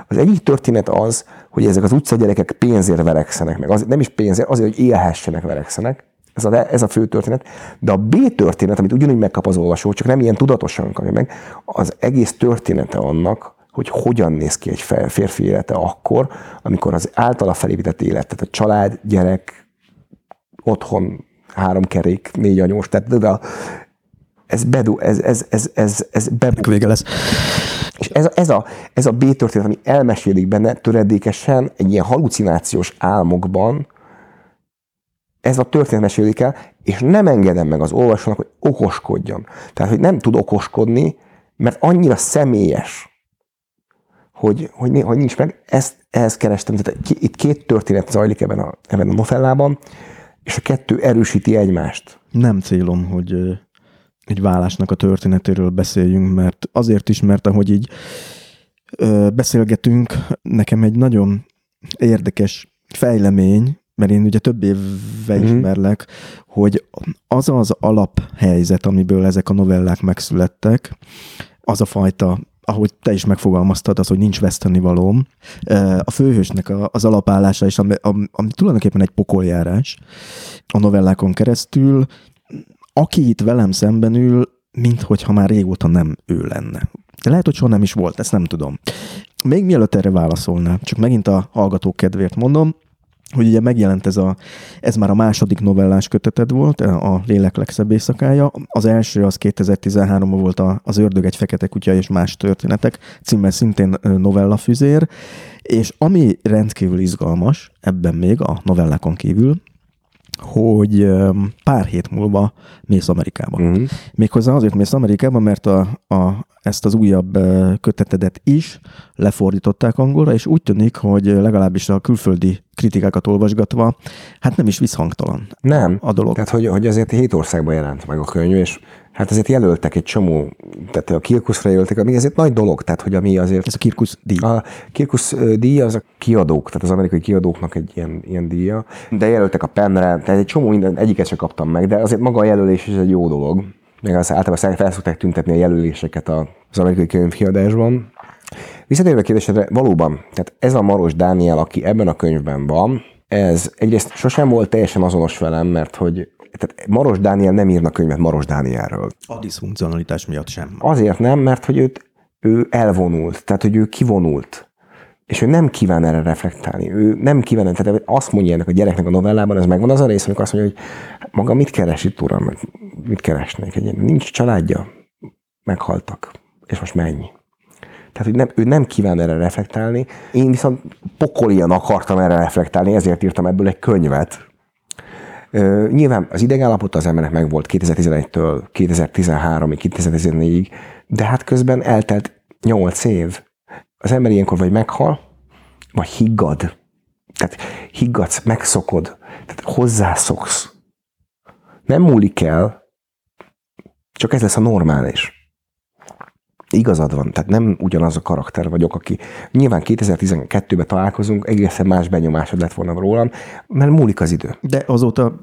Az egyik történet az, hogy ezek az utcagyerekek pénzért verekszenek meg. Az, nem is pénzért, azért, hogy élhessenek verekszenek. Ez a, ez a fő történet. De a B történet, amit ugyanúgy megkap az olvasó, csak nem ilyen tudatosan kapja meg, az egész története annak, hogy hogyan néz ki egy férfi élete akkor, amikor az általa felépített élet, tehát a család, gyerek, otthon, három kerék, négy anyós, tehát de a, ez bedu, ez, ez, ez, ez, ez bebu. Vége lesz. És ez, ez, a, ez a B történet, ami elmesélik benne töredékesen egy ilyen halucinációs álmokban, ez a történet mesélik el, és nem engedem meg az olvasónak, hogy okoskodjon. Tehát, hogy nem tud okoskodni, mert annyira személyes, hogy, hogy, hogy nincs meg. Ezt, ehhez kerestem. Tehát itt két történet zajlik ebben a, ebben a novellában, és a kettő erősíti egymást. Nem célom, hogy egy vállásnak a történetéről beszéljünk, mert azért is, mert ahogy így ö, beszélgetünk, nekem egy nagyon érdekes fejlemény, mert én ugye több évvel mm-hmm. ismerlek, hogy az az alaphelyzet, amiből ezek a novellák megszülettek, az a fajta ahogy te is megfogalmaztad, az, hogy nincs vesztenivalóm. A főhősnek az alapállása is, ami, ami tulajdonképpen egy pokoljárás a novellákon keresztül, aki itt velem szemben ül, minthogyha már régóta nem ő lenne. De lehet, hogy soha nem is volt, ezt nem tudom. Még mielőtt erre válaszolná, csak megint a hallgatók kedvéért mondom, hogy ugye megjelent ez, a, ez már a második novellás köteted volt, a Lélek legszebb éjszakája. Az első az 2013-ban volt a, az Ördög egy fekete kutya és más történetek, címmel szintén novellafüzér, és ami rendkívül izgalmas ebben még a novellákon kívül, hogy pár hét múlva mész Amerikába. Uh-huh. Méghozzá azért mész Amerikába, mert a, a, ezt az újabb kötetedet is lefordították angolra, és úgy tűnik, hogy legalábbis a külföldi kritikákat olvasgatva, hát nem is visszhangtalan nem. a dolog. Tehát, hogy, hogy azért hét országban jelent meg a könyv, és Hát azért jelöltek egy csomó, tehát a Kirkuszra jelöltek, ami ezért nagy dolog, tehát hogy ami azért... Ez a Kirkusz díj. A Kirkusz díj az a kiadók, tehát az amerikai kiadóknak egy ilyen, ilyen díja, de jelöltek a penre, tehát egy csomó minden, egyiket sem kaptam meg, de azért maga a jelölés is egy jó dolog. Meg az általában fel szokták tüntetni a jelöléseket az amerikai könyvkiadásban. Visszatérve a kérdésedre, valóban, tehát ez a Maros Dániel, aki ebben a könyvben van, ez egyrészt sosem volt teljesen azonos velem, mert hogy tehát Maros Dániel nem írna könyvet Maros Dánielről. A diszfunkcionalitás miatt sem. Azért nem, mert hogy őt, ő elvonult, tehát hogy ő kivonult és ő nem kíván erre reflektálni. Ő nem kíván, tehát azt mondja ennek a gyereknek a novellában, ez megvan az a rész, amikor azt mondja, hogy maga mit keres itt, uram, mit keresnek? Egy nincs családja, meghaltak, és most menj. Tehát, hogy nem, ő nem kíván erre reflektálni. Én viszont pokolian akartam erre reflektálni, ezért írtam ebből egy könyvet, Nyilván az idegállapota az embernek megvolt 2011-től 2013-ig, 2014-ig, de hát közben eltelt 8 év. Az ember ilyenkor vagy meghal, vagy higgad, tehát higgadsz, megszokod, tehát hozzászoksz. Nem múlik el, csak ez lesz a normális igazad van, tehát nem ugyanaz a karakter vagyok, aki nyilván 2012-ben találkozunk, egészen más benyomásod lett volna rólam, mert múlik az idő. De azóta,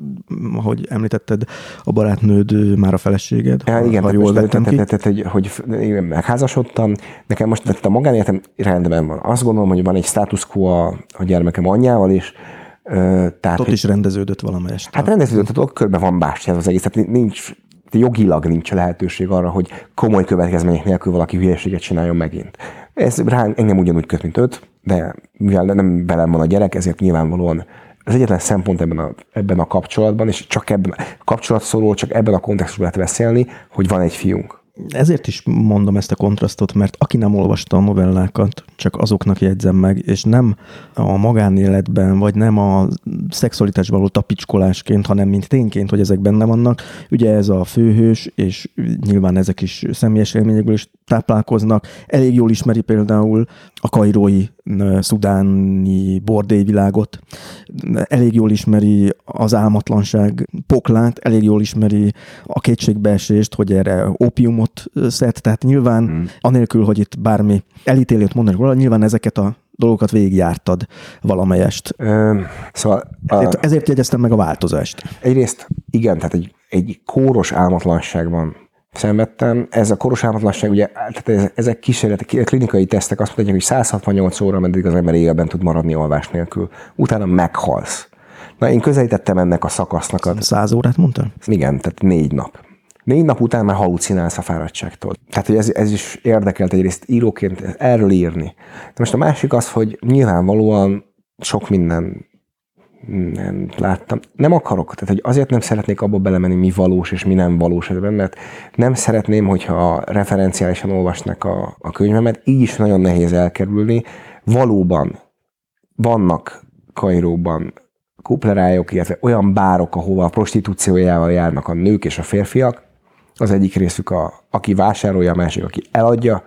ahogy említetted, a barátnőd már a feleséged, ja, igen, ha jól vettem ki. Tehát, hogy, hogy én megházasodtam, nekem most tehát a magánéletem rendben van. Azt gondolom, hogy van egy status quo a, a gyermekem anyjával is, tehát, ott is rendeződött valamelyest. Hát rendeződött, ott körben van bástyáz az egész, tehát nincs jogilag nincs lehetőség arra, hogy komoly következmények nélkül valaki hülyeséget csináljon megint. Ez rá engem ugyanúgy köt, mint őt, de mivel nem velem van a gyerek, ezért nyilvánvalóan az egyetlen szempont ebben a, ebben a kapcsolatban, és csak ebben a kapcsolatszóról, csak ebben a kontextusban lehet beszélni, hogy van egy fiunk ezért is mondom ezt a kontrasztot, mert aki nem olvasta a novellákat, csak azoknak jegyzem meg, és nem a magánéletben, vagy nem a szexualitás való tapicskolásként, hanem mint tényként, hogy ezek benne vannak. Ugye ez a főhős, és nyilván ezek is személyes élményekből is táplálkoznak. Elég jól ismeri például a kairói szudáni bordélyvilágot, elég jól ismeri az álmatlanság poklát, elég jól ismeri a kétségbeesést, hogy erre opiumot szed, tehát nyilván hmm. anélkül, hogy itt bármi elítélőt mondanak róla, nyilván ezeket a dolgokat végigjártad valamelyest. Ö, szóval a... ezért, ezért jegyeztem meg a változást. Egyrészt igen, tehát egy, egy kóros álmatlanság van szenvedtem. Ez a koros álmatlanság, ugye, tehát ezek kísérletek, klinikai tesztek azt mondják, hogy 168 óra, meddig az ember élben tud maradni alvás nélkül. Utána meghalsz. Na, én közelítettem ennek a szakasznak. A... 100 órát mondtál? Igen, tehát négy nap. Négy nap után már halucinálsz a fáradtságtól. Tehát, hogy ez, ez is érdekelt egyrészt íróként erről írni. De most a másik az, hogy nyilvánvalóan sok minden nem láttam. Nem akarok, tehát hogy azért nem szeretnék abba belemenni, mi valós és mi nem valós ebben, mert nem szeretném, hogyha referenciálisan olvasnak a, a könyvemet, így is nagyon nehéz elkerülni. Valóban vannak Kairóban kuplerájok, illetve olyan bárok, ahova a prostitúciójával járnak a nők és a férfiak, az egyik részük, a, aki vásárolja, a másik, aki eladja.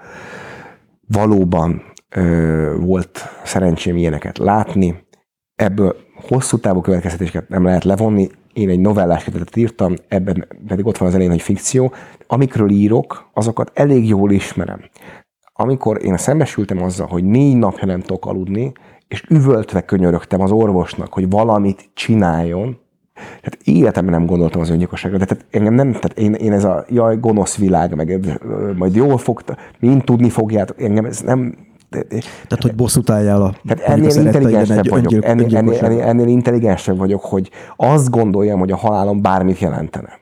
Valóban ö, volt szerencsém ilyeneket látni. Ebből hosszú távú következtetéseket nem lehet levonni. Én egy novellás kötetet írtam, ebben pedig ott van az elején, hogy fikció. Amikről írok, azokat elég jól ismerem. Amikor én szembesültem azzal, hogy négy napja nem tudok aludni, és üvöltve könyörögtem az orvosnak, hogy valamit csináljon, tehát életemben nem gondoltam az öngyilkosságra, de tehát engem nem, tehát én, én ez a jaj, gonosz világ, meg majd jól fogta, mind tudni fogjátok, engem ez nem, tehát, hogy bosszút álljál a Tehát ennél intelligensebb vagyok. Öngyilk, ennél, ennél, ennél, ennél intelligensebb vagyok, hogy azt gondoljam, hogy a halálom bármit jelentene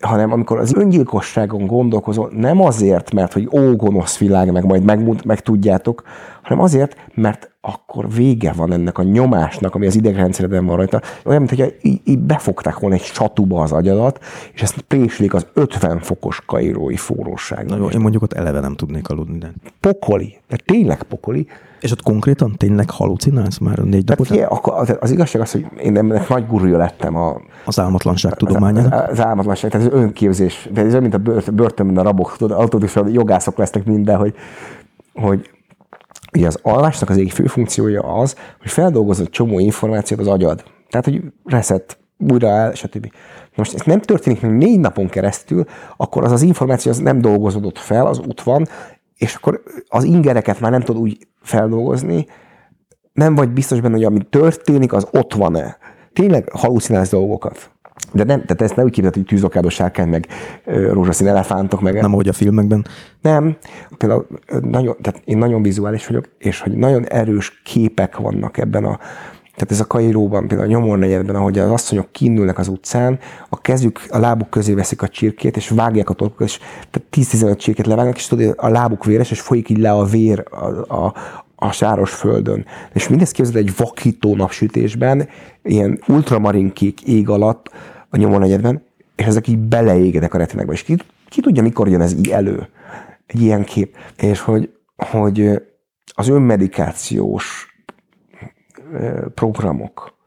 hanem amikor az öngyilkosságon gondolkozol, nem azért, mert hogy ó, gonosz világ, meg majd meg, meg tudjátok, hanem azért, mert akkor vége van ennek a nyomásnak, ami az idegrendszereden van rajta. Olyan, mint hogy így, így befogták volna egy csatuba az agyadat, és ezt préslik az 50 fokos kairói forróság. Na jó, én mondjuk ott eleve nem tudnék aludni. De... Pokoli, de tényleg pokoli. És ott konkrétan tényleg halucinálsz már négy nap után? Az, az igazság az, hogy én ennek nagy gurúja lettem a... Az álmatlanság tudományának? Az, az, álmatlanság, tehát az önképzés. Ez olyan, mint a börtönben a rabok, tudod, autódusra jogászok lesznek minden, hogy, hogy Ugye az alvásnak az egyik fő funkciója az, hogy feldolgozott csomó információt az agyad. Tehát, hogy reset, újra el, stb. Most ez nem történik meg négy napon keresztül, akkor az az információ az nem dolgozódott fel, az ott van, és akkor az ingereket már nem tud úgy feldolgozni, nem vagy biztos benne, hogy ami történik, az ott van-e. Tényleg halucinálsz dolgokat. De nem, tehát ezt nem úgy képzeld, hogy tűzokádó sárkány, meg rózsaszín elefántok, meg... Nem, ahogy a filmekben. Nem. Például nagyon, tehát én nagyon vizuális vagyok, és hogy nagyon erős képek vannak ebben a, tehát ez a Kairóban, például a nyomor negyedben, ahogy az asszonyok kinülnek az utcán, a kezük, a lábuk közé veszik a csirkét, és vágják a torkokat, és tehát 10-15 csirkét levágnak, és tudod, a lábuk véres, és folyik így le a vér a, a, a sáros földön. És mindezt képzeld egy vakító napsütésben, ilyen ultramarinkkék ég alatt, a nyomornegyedben, és ezek így beleégedek a retinekbe. És ki, ki tudja, mikor jön ez így elő, egy ilyen kép. És hogy, hogy az önmedikációs programok,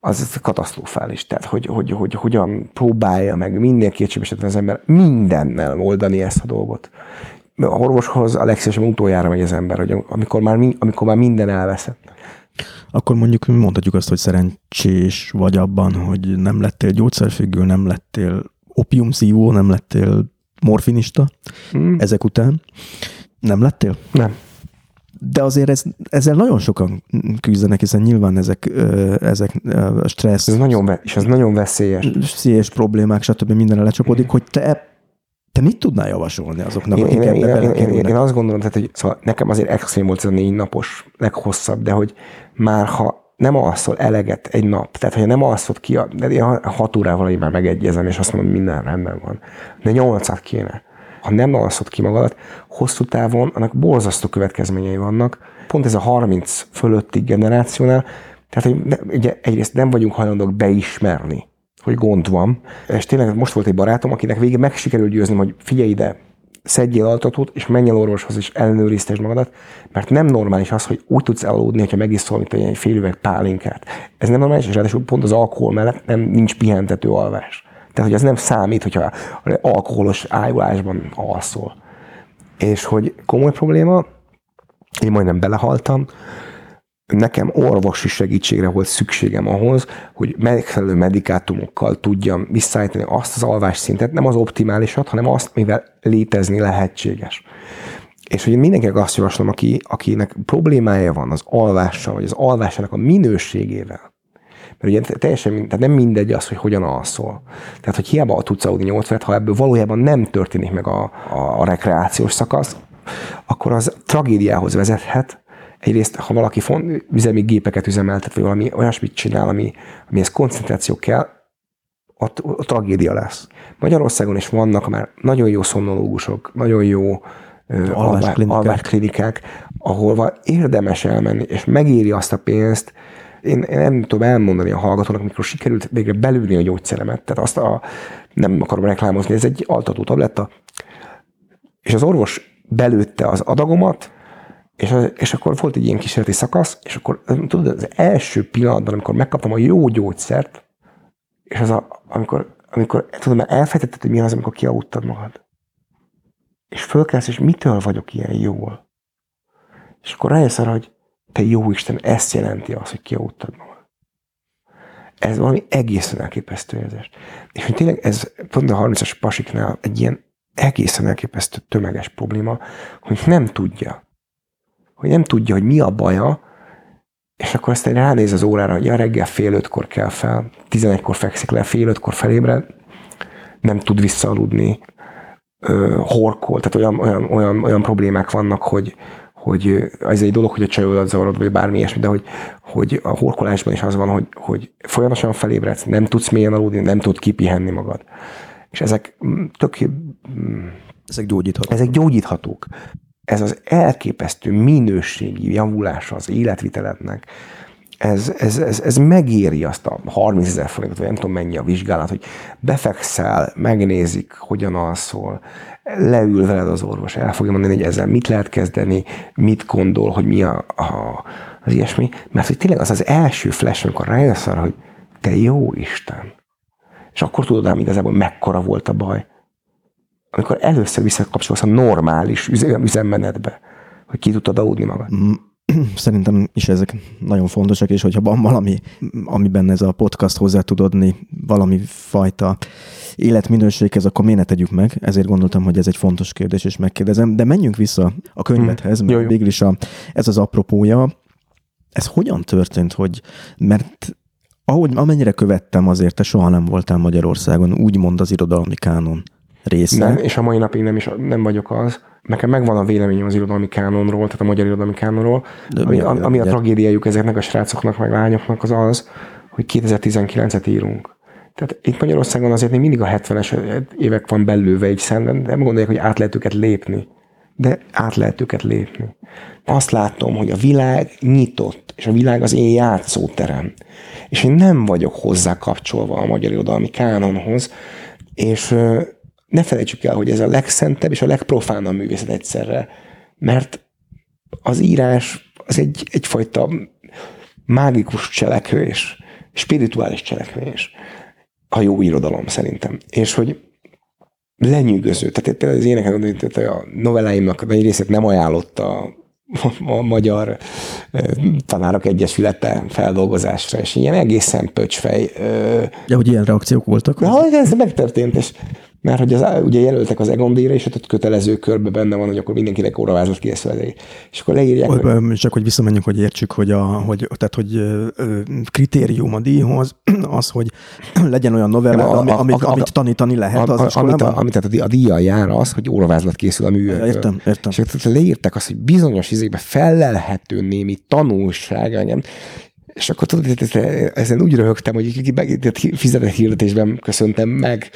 az katasztrofális. Tehát, hogy, hogy, hogy hogyan próbálja meg minden kétségesetlen az ember mindennel oldani ezt a dolgot. a orvoshoz a legszívesebben utoljára megy az ember, hogy amikor már, amikor már minden elveszett. Akkor mondjuk mondhatjuk azt, hogy szerencsés vagy abban, hogy nem lettél gyógyszerfüggő, nem lettél opiumszívó, nem lettél morfinista hmm. ezek után. Nem lettél? Nem. De azért ez, ezzel nagyon sokan küzdenek, hiszen nyilván ezek, ezek stressz. Ez nagyon, és ez nagyon veszélyes. Veszélyes problémák, stb. mindenre lecsapódik, hogy te te mit tudnál javasolni azoknak, én, akik én, ebbe én, én, én, én azt gondolom, tehát, hogy szóval nekem azért extrém volt ez a négy napos, leghosszabb, de hogy már ha nem alszol eleget egy nap, tehát ha nem alszod ki, de én hat órával én már megegyezem, és azt mondom, minden rendben van. De nyolcat kéne. Ha nem alszod ki magadat, hosszú távon annak borzasztó következményei vannak. Pont ez a 30 fölötti generációnál, tehát hogy ugye egyrészt nem vagyunk hajlandók beismerni, hogy gond van. És tényleg most volt egy barátom, akinek végig meg sikerült győzni, hogy figyelj ide, szedjél altatót, és menj el orvoshoz, és ellenőriztesd magadat, mert nem normális az, hogy úgy tudsz elaludni, hogyha megiszol, mint egy fél üveg pálinkát. Ez nem normális, és ráadásul pont az alkohol mellett nem nincs pihentető alvás. Tehát, hogy az nem számít, hogyha alkoholos ájulásban alszol. És hogy komoly probléma, én majdnem belehaltam, nekem orvosi segítségre volt szükségem ahhoz, hogy megfelelő medikátumokkal tudjam visszaállítani azt az alvásszintet, nem az optimálisat, hanem azt, mivel létezni lehetséges. És hogy mindenkinek azt javaslom, aki, akinek problémája van az alvással, vagy az alvásának a minőségével, mert ugye teljesen tehát nem mindegy az, hogy hogyan alszol. Tehát, hogy hiába tudsz aludni 8 ha ebből valójában nem történik meg a, a, a rekreációs szakasz, akkor az tragédiához vezethet, egyrészt, ha valaki font, üzemi gépeket üzemeltet, vagy valami olyasmit csinál, ami, amihez koncentráció kell, ott, ott tragédia lesz. Magyarországon is vannak már nagyon jó szomnológusok, nagyon jó alvásklinikák, ahol érdemes elmenni, és megéri azt a pénzt, én, én nem tudom elmondani a hallgatónak, mikor sikerült végre belülni a gyógyszeremet, tehát azt a, nem akarom reklámozni, ez egy altató tabletta, és az orvos belőtte az adagomat, és, és akkor volt egy ilyen kísérleti szakasz, és akkor tudod, az első pillanatban, amikor megkaptam a jó gyógyszert, és az a, amikor, amikor tudom, mert elfejtetted, hogy mi az, amikor kialudtad magad. És fölkelsz, és mitől vagyok ilyen jól? És akkor rájössz arra, hogy te jó Isten, ezt jelenti az, hogy kialudtad magad. Ez valami egészen elképesztő érzés. És hogy tényleg ez pont a 30-as pasiknál egy ilyen egészen elképesztő tömeges probléma, hogy nem tudja, hogy nem tudja, hogy mi a baja, és akkor aztán ránéz az órára, hogy ja, reggel fél ötkor kell fel, tizenegykor fekszik le, fél ötkor felébred, nem tud visszaaludni, horkol, tehát olyan, olyan, olyan, olyan problémák vannak, hogy, hogy ez egy dolog, hogy a csajodat zavarod, vagy bármi ilyesmi, de hogy, hogy a horkolásban is az van, hogy, hogy folyamatosan felébredsz, nem tudsz mélyen aludni, nem tudsz kipihenni magad. És ezek tök... Ezek gyógyíthatók. Ezek gyógyíthatók ez az elképesztő minőségi javulása az életvitelednek, ez, ez, ez, ez megéri azt a 30 ezer forintot, vagy nem tudom mennyi a vizsgálat, hogy befekszel, megnézik, hogyan alszol, leül veled az orvos, el fogja mondani, hogy ezzel mit lehet kezdeni, mit gondol, hogy mi a, a, az ilyesmi. Mert hogy tényleg az az első flash, amikor rájössz arra, hogy te jó Isten. És akkor tudod ám igazából mekkora volt a baj amikor először visszakapcsolsz a normális üzemmenetbe, hogy ki tudtad aludni magad. Mm, [clears throat] szerintem is ezek nagyon fontosak, és hogyha van valami, amiben ez a podcast hozzá tud adni valami fajta életminőséghez, akkor miért ne tegyük meg? Ezért gondoltam, hogy ez egy fontos kérdés, és megkérdezem. De menjünk vissza a könyvethez, mm. mert jó, végül is a, ez az apropója. Ez hogyan történt, hogy, mert ahogy, amennyire követtem, azért te soha nem voltál Magyarországon, úgymond az irodalmi kánon része. Nem, és a mai napig nem, is, nem vagyok az. Nekem megvan a véleményem az irodalmi kánonról, tehát a magyar irodalmi kánonról. De ami, a, ami a tragédiájuk ezeknek a srácoknak, meg lányoknak az az, hogy 2019-et írunk. Tehát itt Magyarországon azért még mindig a 70-es évek van belőve egy szemben, nem gondolják, hogy át lehet őket lépni. De át lehet őket lépni. Azt látom, hogy a világ nyitott, és a világ az én játszóterem. És én nem vagyok hozzá kapcsolva a magyar irodalmi kánonhoz, és ne felejtsük el, hogy ez a legszentebb és a legprofánabb művészet egyszerre, mert az írás az egy, egyfajta mágikus cselekvés, spirituális cselekvés, a jó irodalom szerintem. És hogy lenyűgöző. Tehát például az éneken, a novelláimnak egy részét nem ajánlotta a magyar tanárok egyesülete feldolgozásra, és ilyen egészen pöcsfej. Ja, hogy ilyen reakciók voltak? Na, ez megtörtént, és mert hogy az, ugye jelöltek az Egon díjra, és ott kötelező körbe benne van, hogy akkor mindenkinek óravázat készül. És akkor leírják. Hogy. Csak hogy visszamenjünk, hogy értsük, hogy, a, hogy, tehát, hogy kritérium a díjhoz [clears throat] az, hogy [clears throat] legyen olyan novella, ami, amit, a, amit tanítani lehet az a, amit, a, amit tehát a, díjjal jár az, hogy óravázlat készül a művőből. Értem, értem. És akkor leírták azt, hogy bizonyos izékben felelhető némi tanulság, engem, és akkor tudod, ezen úgy röhögtem, hogy fizetett hirdetésben köszöntem meg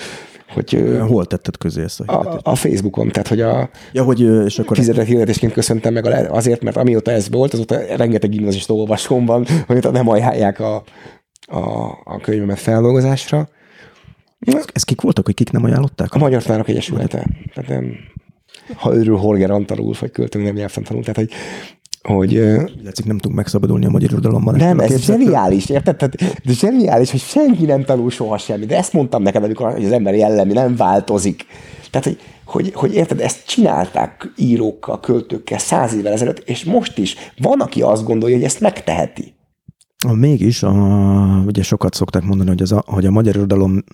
hogy... Hol tetted közé ezt a A, a Facebookon, tehát hogy a ja, hogy, és akkor fizetett hirdetésként köszöntem meg azért, mert amióta ez volt, azóta rengeteg gimnazista olvasom van, [laughs] amit nem ajánlják a, a, a könyvemet feldolgozásra. Ez, ez kik voltak, hogy kik nem ajánlották? A Magyar Tanárok Egyesülete. Tehát nem, ha őről Holger Antal vagy költőnk nem nyelvtan tanul. Tehát, hogy hogy... Látszik, nem tudunk megszabadulni a magyar irodalomban. Nem, ez zseniális, érted? Tehát, de zseniális, hogy senki nem tanul soha semmi. De ezt mondtam neked, amikor hogy az ember jellemi nem változik. Tehát, hogy, hogy, hogy érted, ezt csinálták írókkal, költőkkel száz évvel ezelőtt, és most is van, aki azt gondolja, hogy ezt megteheti. Mégis, a, ugye sokat szokták mondani, hogy, az a, hogy a magyar irodalom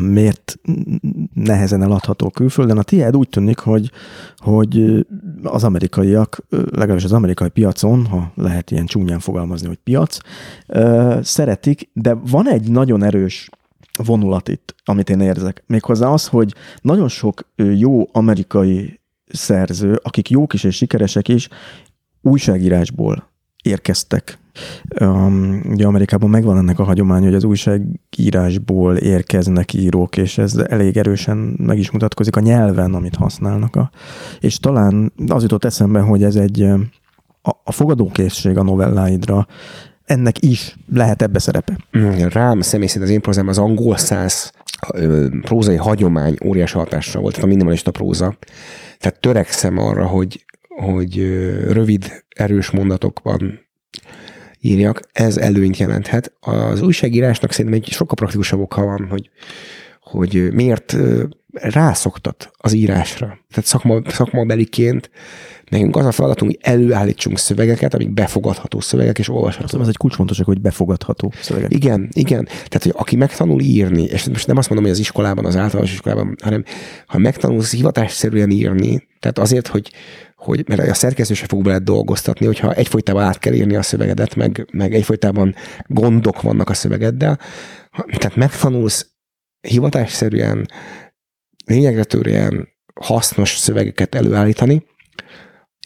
miért nehezen eladható külföldön. A tiéd úgy tűnik, hogy, hogy az amerikaiak, legalábbis az amerikai piacon, ha lehet ilyen csúnyán fogalmazni, hogy piac, szeretik, de van egy nagyon erős vonulat itt, amit én érzek. Méghozzá az, hogy nagyon sok jó amerikai szerző, akik jók is és sikeresek is, újságírásból érkeztek Um, ugye Amerikában megvan ennek a hagyomány, hogy az újságírásból érkeznek írók, és ez elég erősen meg is mutatkozik a nyelven, amit használnak. A, és talán az jutott eszembe, hogy ez egy a, a fogadókészség a novelláidra, ennek is lehet ebbe szerepe. Rám személy szerint az én prózám az angol száz prózai hagyomány óriási hatással volt, tehát a minimalista próza. Tehát törekszem arra, hogy, hogy rövid, erős mondatokban írjak, ez előnyt jelenthet. Az újságírásnak szerintem egy sokkal praktikusabb oka van, hogy, hogy miért rászoktat az írásra. Tehát szakma, szakmabeliként nekünk az a feladatunk, hogy előállítsunk szövegeket, amik befogadható szövegek és olvasható. Ez egy kulcsfontosak, hogy befogadható szövegek. Igen, igen. Tehát, hogy aki megtanul írni, és most nem azt mondom, hogy az iskolában, az általános iskolában, hanem ha megtanulsz hivatásszerűen írni, tehát azért, hogy, hogy mert a szerkesztő se fog bele dolgoztatni, hogyha egyfolytában át kell írni a szövegedet, meg, meg egyfolytában gondok vannak a szövegeddel. Tehát megtanulsz hivatásszerűen, lényegre törően hasznos szövegeket előállítani,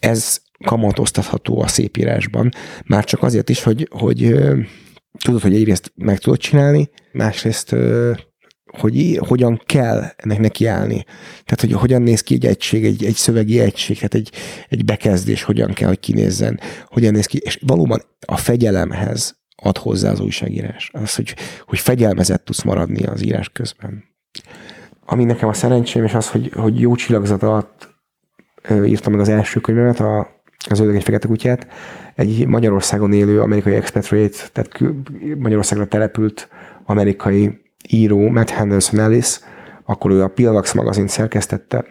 ez kamatoztatható a szépírásban. Már csak azért is, hogy, hogy tudod, hogy egyrészt meg tudod csinálni, másrészt hogy hogyan kell ennek nekiállni. Tehát, hogy hogyan néz ki egy egység, egy, egy szövegi egység, hát egy, egy bekezdés hogyan kell, hogy kinézzen, hogyan néz ki, és valóban a fegyelemhez ad hozzá az újságírás. Az, hogy, hogy fegyelmezett tudsz maradni az írás közben. Ami nekem a szerencsém, és az, hogy, hogy jó csillagzat alatt írtam meg az első könyvemet, a, az Öldög egy fekete kutyát, egy Magyarországon élő amerikai expatriate, tehát Magyarországra települt amerikai író, Matt Henderson Ellis, akkor ő a Pilvax magazin szerkesztette,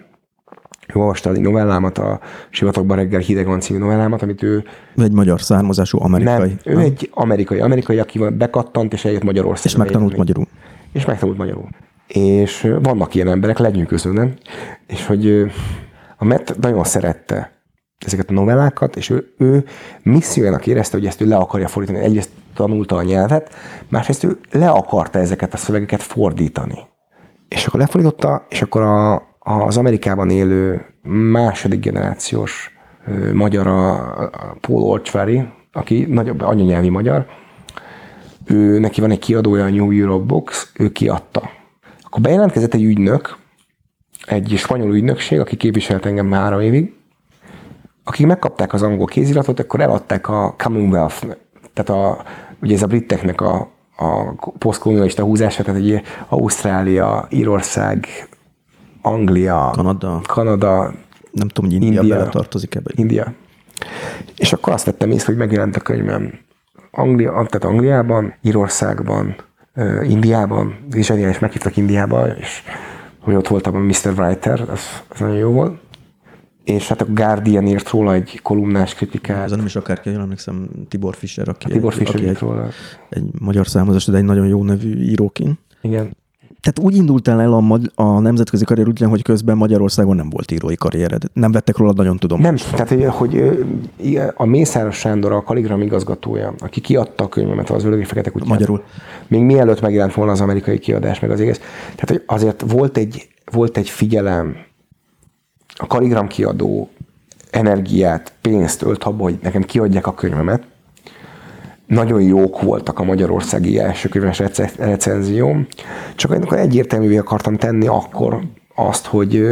ő olvasta egy novellámat, a Sivatagban reggel hideg van című novellámat, amit ő... Egy magyar származású amerikai. Nem, ő nem? egy amerikai, amerikai, aki bekattant, és eljött Magyarországra. És megtanult magyarul. És megtanult magyarul. És vannak ilyen emberek, legyünk nem? És hogy a Matt nagyon szerette ezeket a novellákat, és ő, ő missziójának érezte, hogy ezt ő le akarja fordítani. Egyrészt tanulta a nyelvet, másrészt ő le akarta ezeket a szövegeket fordítani. És akkor lefordította, és akkor a, az Amerikában élő második generációs ö, magyar, a, a Paul Orchvári, aki nagyobb anyanyelvi magyar, ő, neki van egy kiadója, a New Europe Box, ő kiadta. Akkor bejelentkezett egy ügynök, egy spanyol ügynökség, aki képviselt engem már három évig, akik megkapták az angol kéziratot, akkor eladták a Commonwealth, tehát a, ugye ez a briteknek a, a posztkolonialista húzása, tehát egy Ausztrália, Írország, Anglia, Kanada, Kanada nem tudom, hogy India, India tartozik ebbe. India. És akkor azt tettem észre, hogy megjelent a könyvem Anglia, tehát Angliában, Írországban, Indiában, és is meghívtak Indiába, és hogy ott voltam a Mr. Writer, az, az nagyon jó volt. És hát a Guardian írt róla egy kolumnás kritikát. Ez nem is akárki, jól emlékszem, Tibor Fischer, aki, Tibor egy, Fischer aki egy, róla. egy magyar számozás, de egy nagyon jó nevű íróként. Igen. Tehát úgy indultál el a, a nemzetközi karrier útján, hogy közben Magyarországon nem volt írói karriered. Nem vettek róla nagyon tudom. Nem, tehát hogy- a Mészáros Sándor, a Kaligram igazgatója, aki kiadta a könyvemet, az Ördögi Fekete Kutyát. Magyarul. Még mielőtt megjelent volna az amerikai kiadás, meg az egész. Tehát hogy azért volt egy, volt egy figyelem, a Kaligram kiadó energiát, pénzt ölt abba, hogy nekem kiadják a könyvemet. Nagyon jók voltak a magyarországi első könyves rece- recenzióm, csak amikor egyértelművé akartam tenni akkor azt, hogy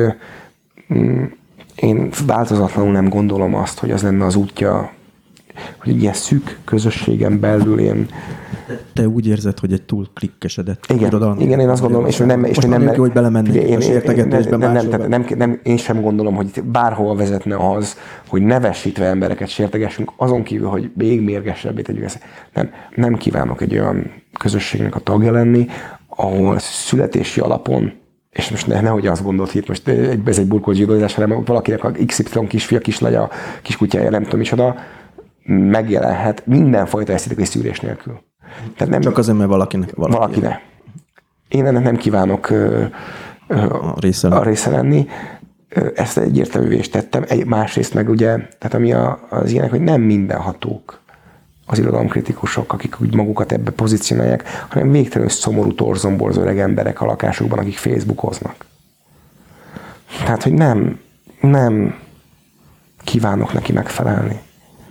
mm, én változatlanul nem gondolom azt, hogy az lenne az útja, hogy egy ilyen szűk közösségen belül én Te úgy érzed, hogy egy túl klikkesedett igen, irodalom. igen, én azt gondolom, és nem, és Most én nem, nem, hogy belemennék Figyelj, a sértegetésbe, nem, nem, nem, nem, nem, én sem gondolom, hogy itt bárhova vezetne az, hogy nevesítve embereket sértegessünk, azon kívül, hogy még mérgesebbé tegyük ezt. Nem, nem kívánok egy olyan közösségnek a tagja lenni, ahol születési alapon és most ne, nehogy azt gondolt, hogy itt most ez egy burkolt zsidózás, hanem valakinek a XY kisfia, kislánya, kiskutyája, nem tudom micsoda, megjelenhet mindenfajta esztétikai szűrés nélkül. Tehát nem, Csak azért, mert valakinek valaki, valaki ne. Én ennek nem kívánok ö, ö, a része. a része lenni. Ezt egyértelművé is tettem. Egy, másrészt meg ugye, tehát ami a, az ilyenek, hogy nem mindenhatók az irodalomkritikusok, akik úgy magukat ebbe pozícionálják, hanem végtelenül szomorú, torzomborzó öreg emberek a lakásukban, akik Facebookoznak. Tehát, hogy nem, nem kívánok neki megfelelni.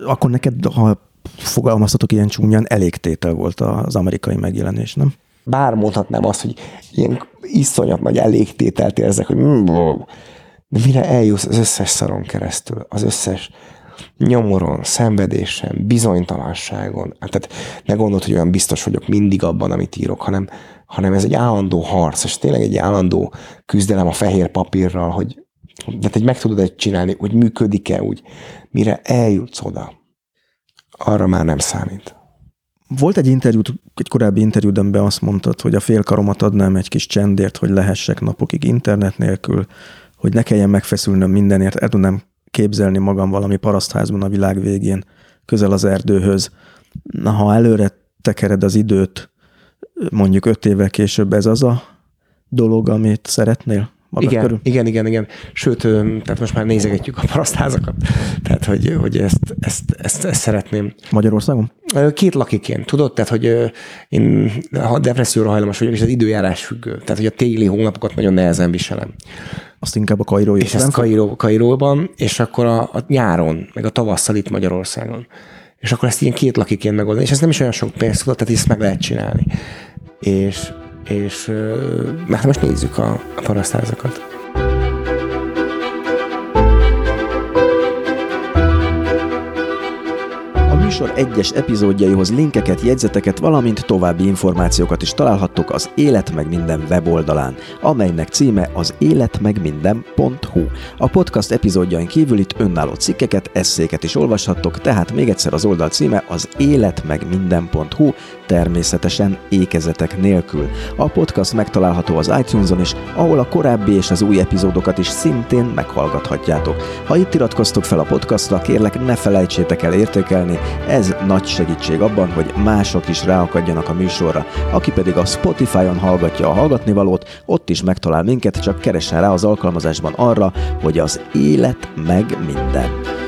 Akkor neked, ha fogalmazhatok ilyen csúnyán, elégtétel volt az amerikai megjelenés, nem? bár mondhatnám azt, hogy ilyen iszonyat nagy elégtételt érzek, hogy mm, de mire eljussz az összes szaron keresztül, az összes nyomoron, szenvedésen, bizonytalanságon. Hát, tehát ne gondold, hogy olyan biztos vagyok mindig abban, amit írok, hanem, hanem ez egy állandó harc, és tényleg egy állandó küzdelem a fehér papírral, hogy de egy meg tudod egy csinálni, hogy működik-e úgy, mire eljutsz oda. Arra már nem számít. Volt egy interjút, egy korábbi interjúdemben azt mondtad, hogy a félkaromat adnám egy kis csendért, hogy lehessek napokig internet nélkül, hogy ne kelljen megfeszülnöm mindenért, el tudnám képzelni magam valami parasztházban a világ végén, közel az erdőhöz. Na, ha előre tekered az időt, mondjuk öt évvel később ez az a dolog, amit szeretnél? Igen, körül? igen, igen, igen. Sőt, tehát most már nézegetjük a parasztházakat. [laughs] Tehát, hogy, hogy ezt, ezt, ezt, ezt szeretném. Magyarországon? Két lakiként, tudod? Tehát, hogy én ha depresszióra hajlamos vagyok, és az időjárás függő. Tehát, hogy a téli hónapokat nagyon nehezen viselem. Azt inkább a kairói. És ezt Kairó, Kairóban, és akkor a, a nyáron, meg a tavasszal itt Magyarországon. És akkor ezt ilyen két lakiként megoldani. És ez nem is olyan sok pénz, tudod, tehát ezt meg lehet csinálni. És, és hát most nézzük a parasztházakat. Műsor egyes epizódjaihoz linkeket, jegyzeteket, valamint további információkat is találhattok az Élet meg minden weboldalán, amelynek címe az életmegminden.hu. A podcast epizódjain kívül itt önálló cikkeket, eszéket is olvashattok, tehát még egyszer az oldal címe az életmegminden.hu, természetesen ékezetek nélkül. A podcast megtalálható az iTunes-on is, ahol a korábbi és az új epizódokat is szintén meghallgathatjátok. Ha itt iratkoztok fel a podcastra, kérlek ne felejtsétek el értékelni, ez nagy segítség abban, hogy mások is ráakadjanak a műsorra. Aki pedig a Spotify-on hallgatja a hallgatnivalót, ott is megtalál minket, csak keressen rá az alkalmazásban arra, hogy az élet meg minden.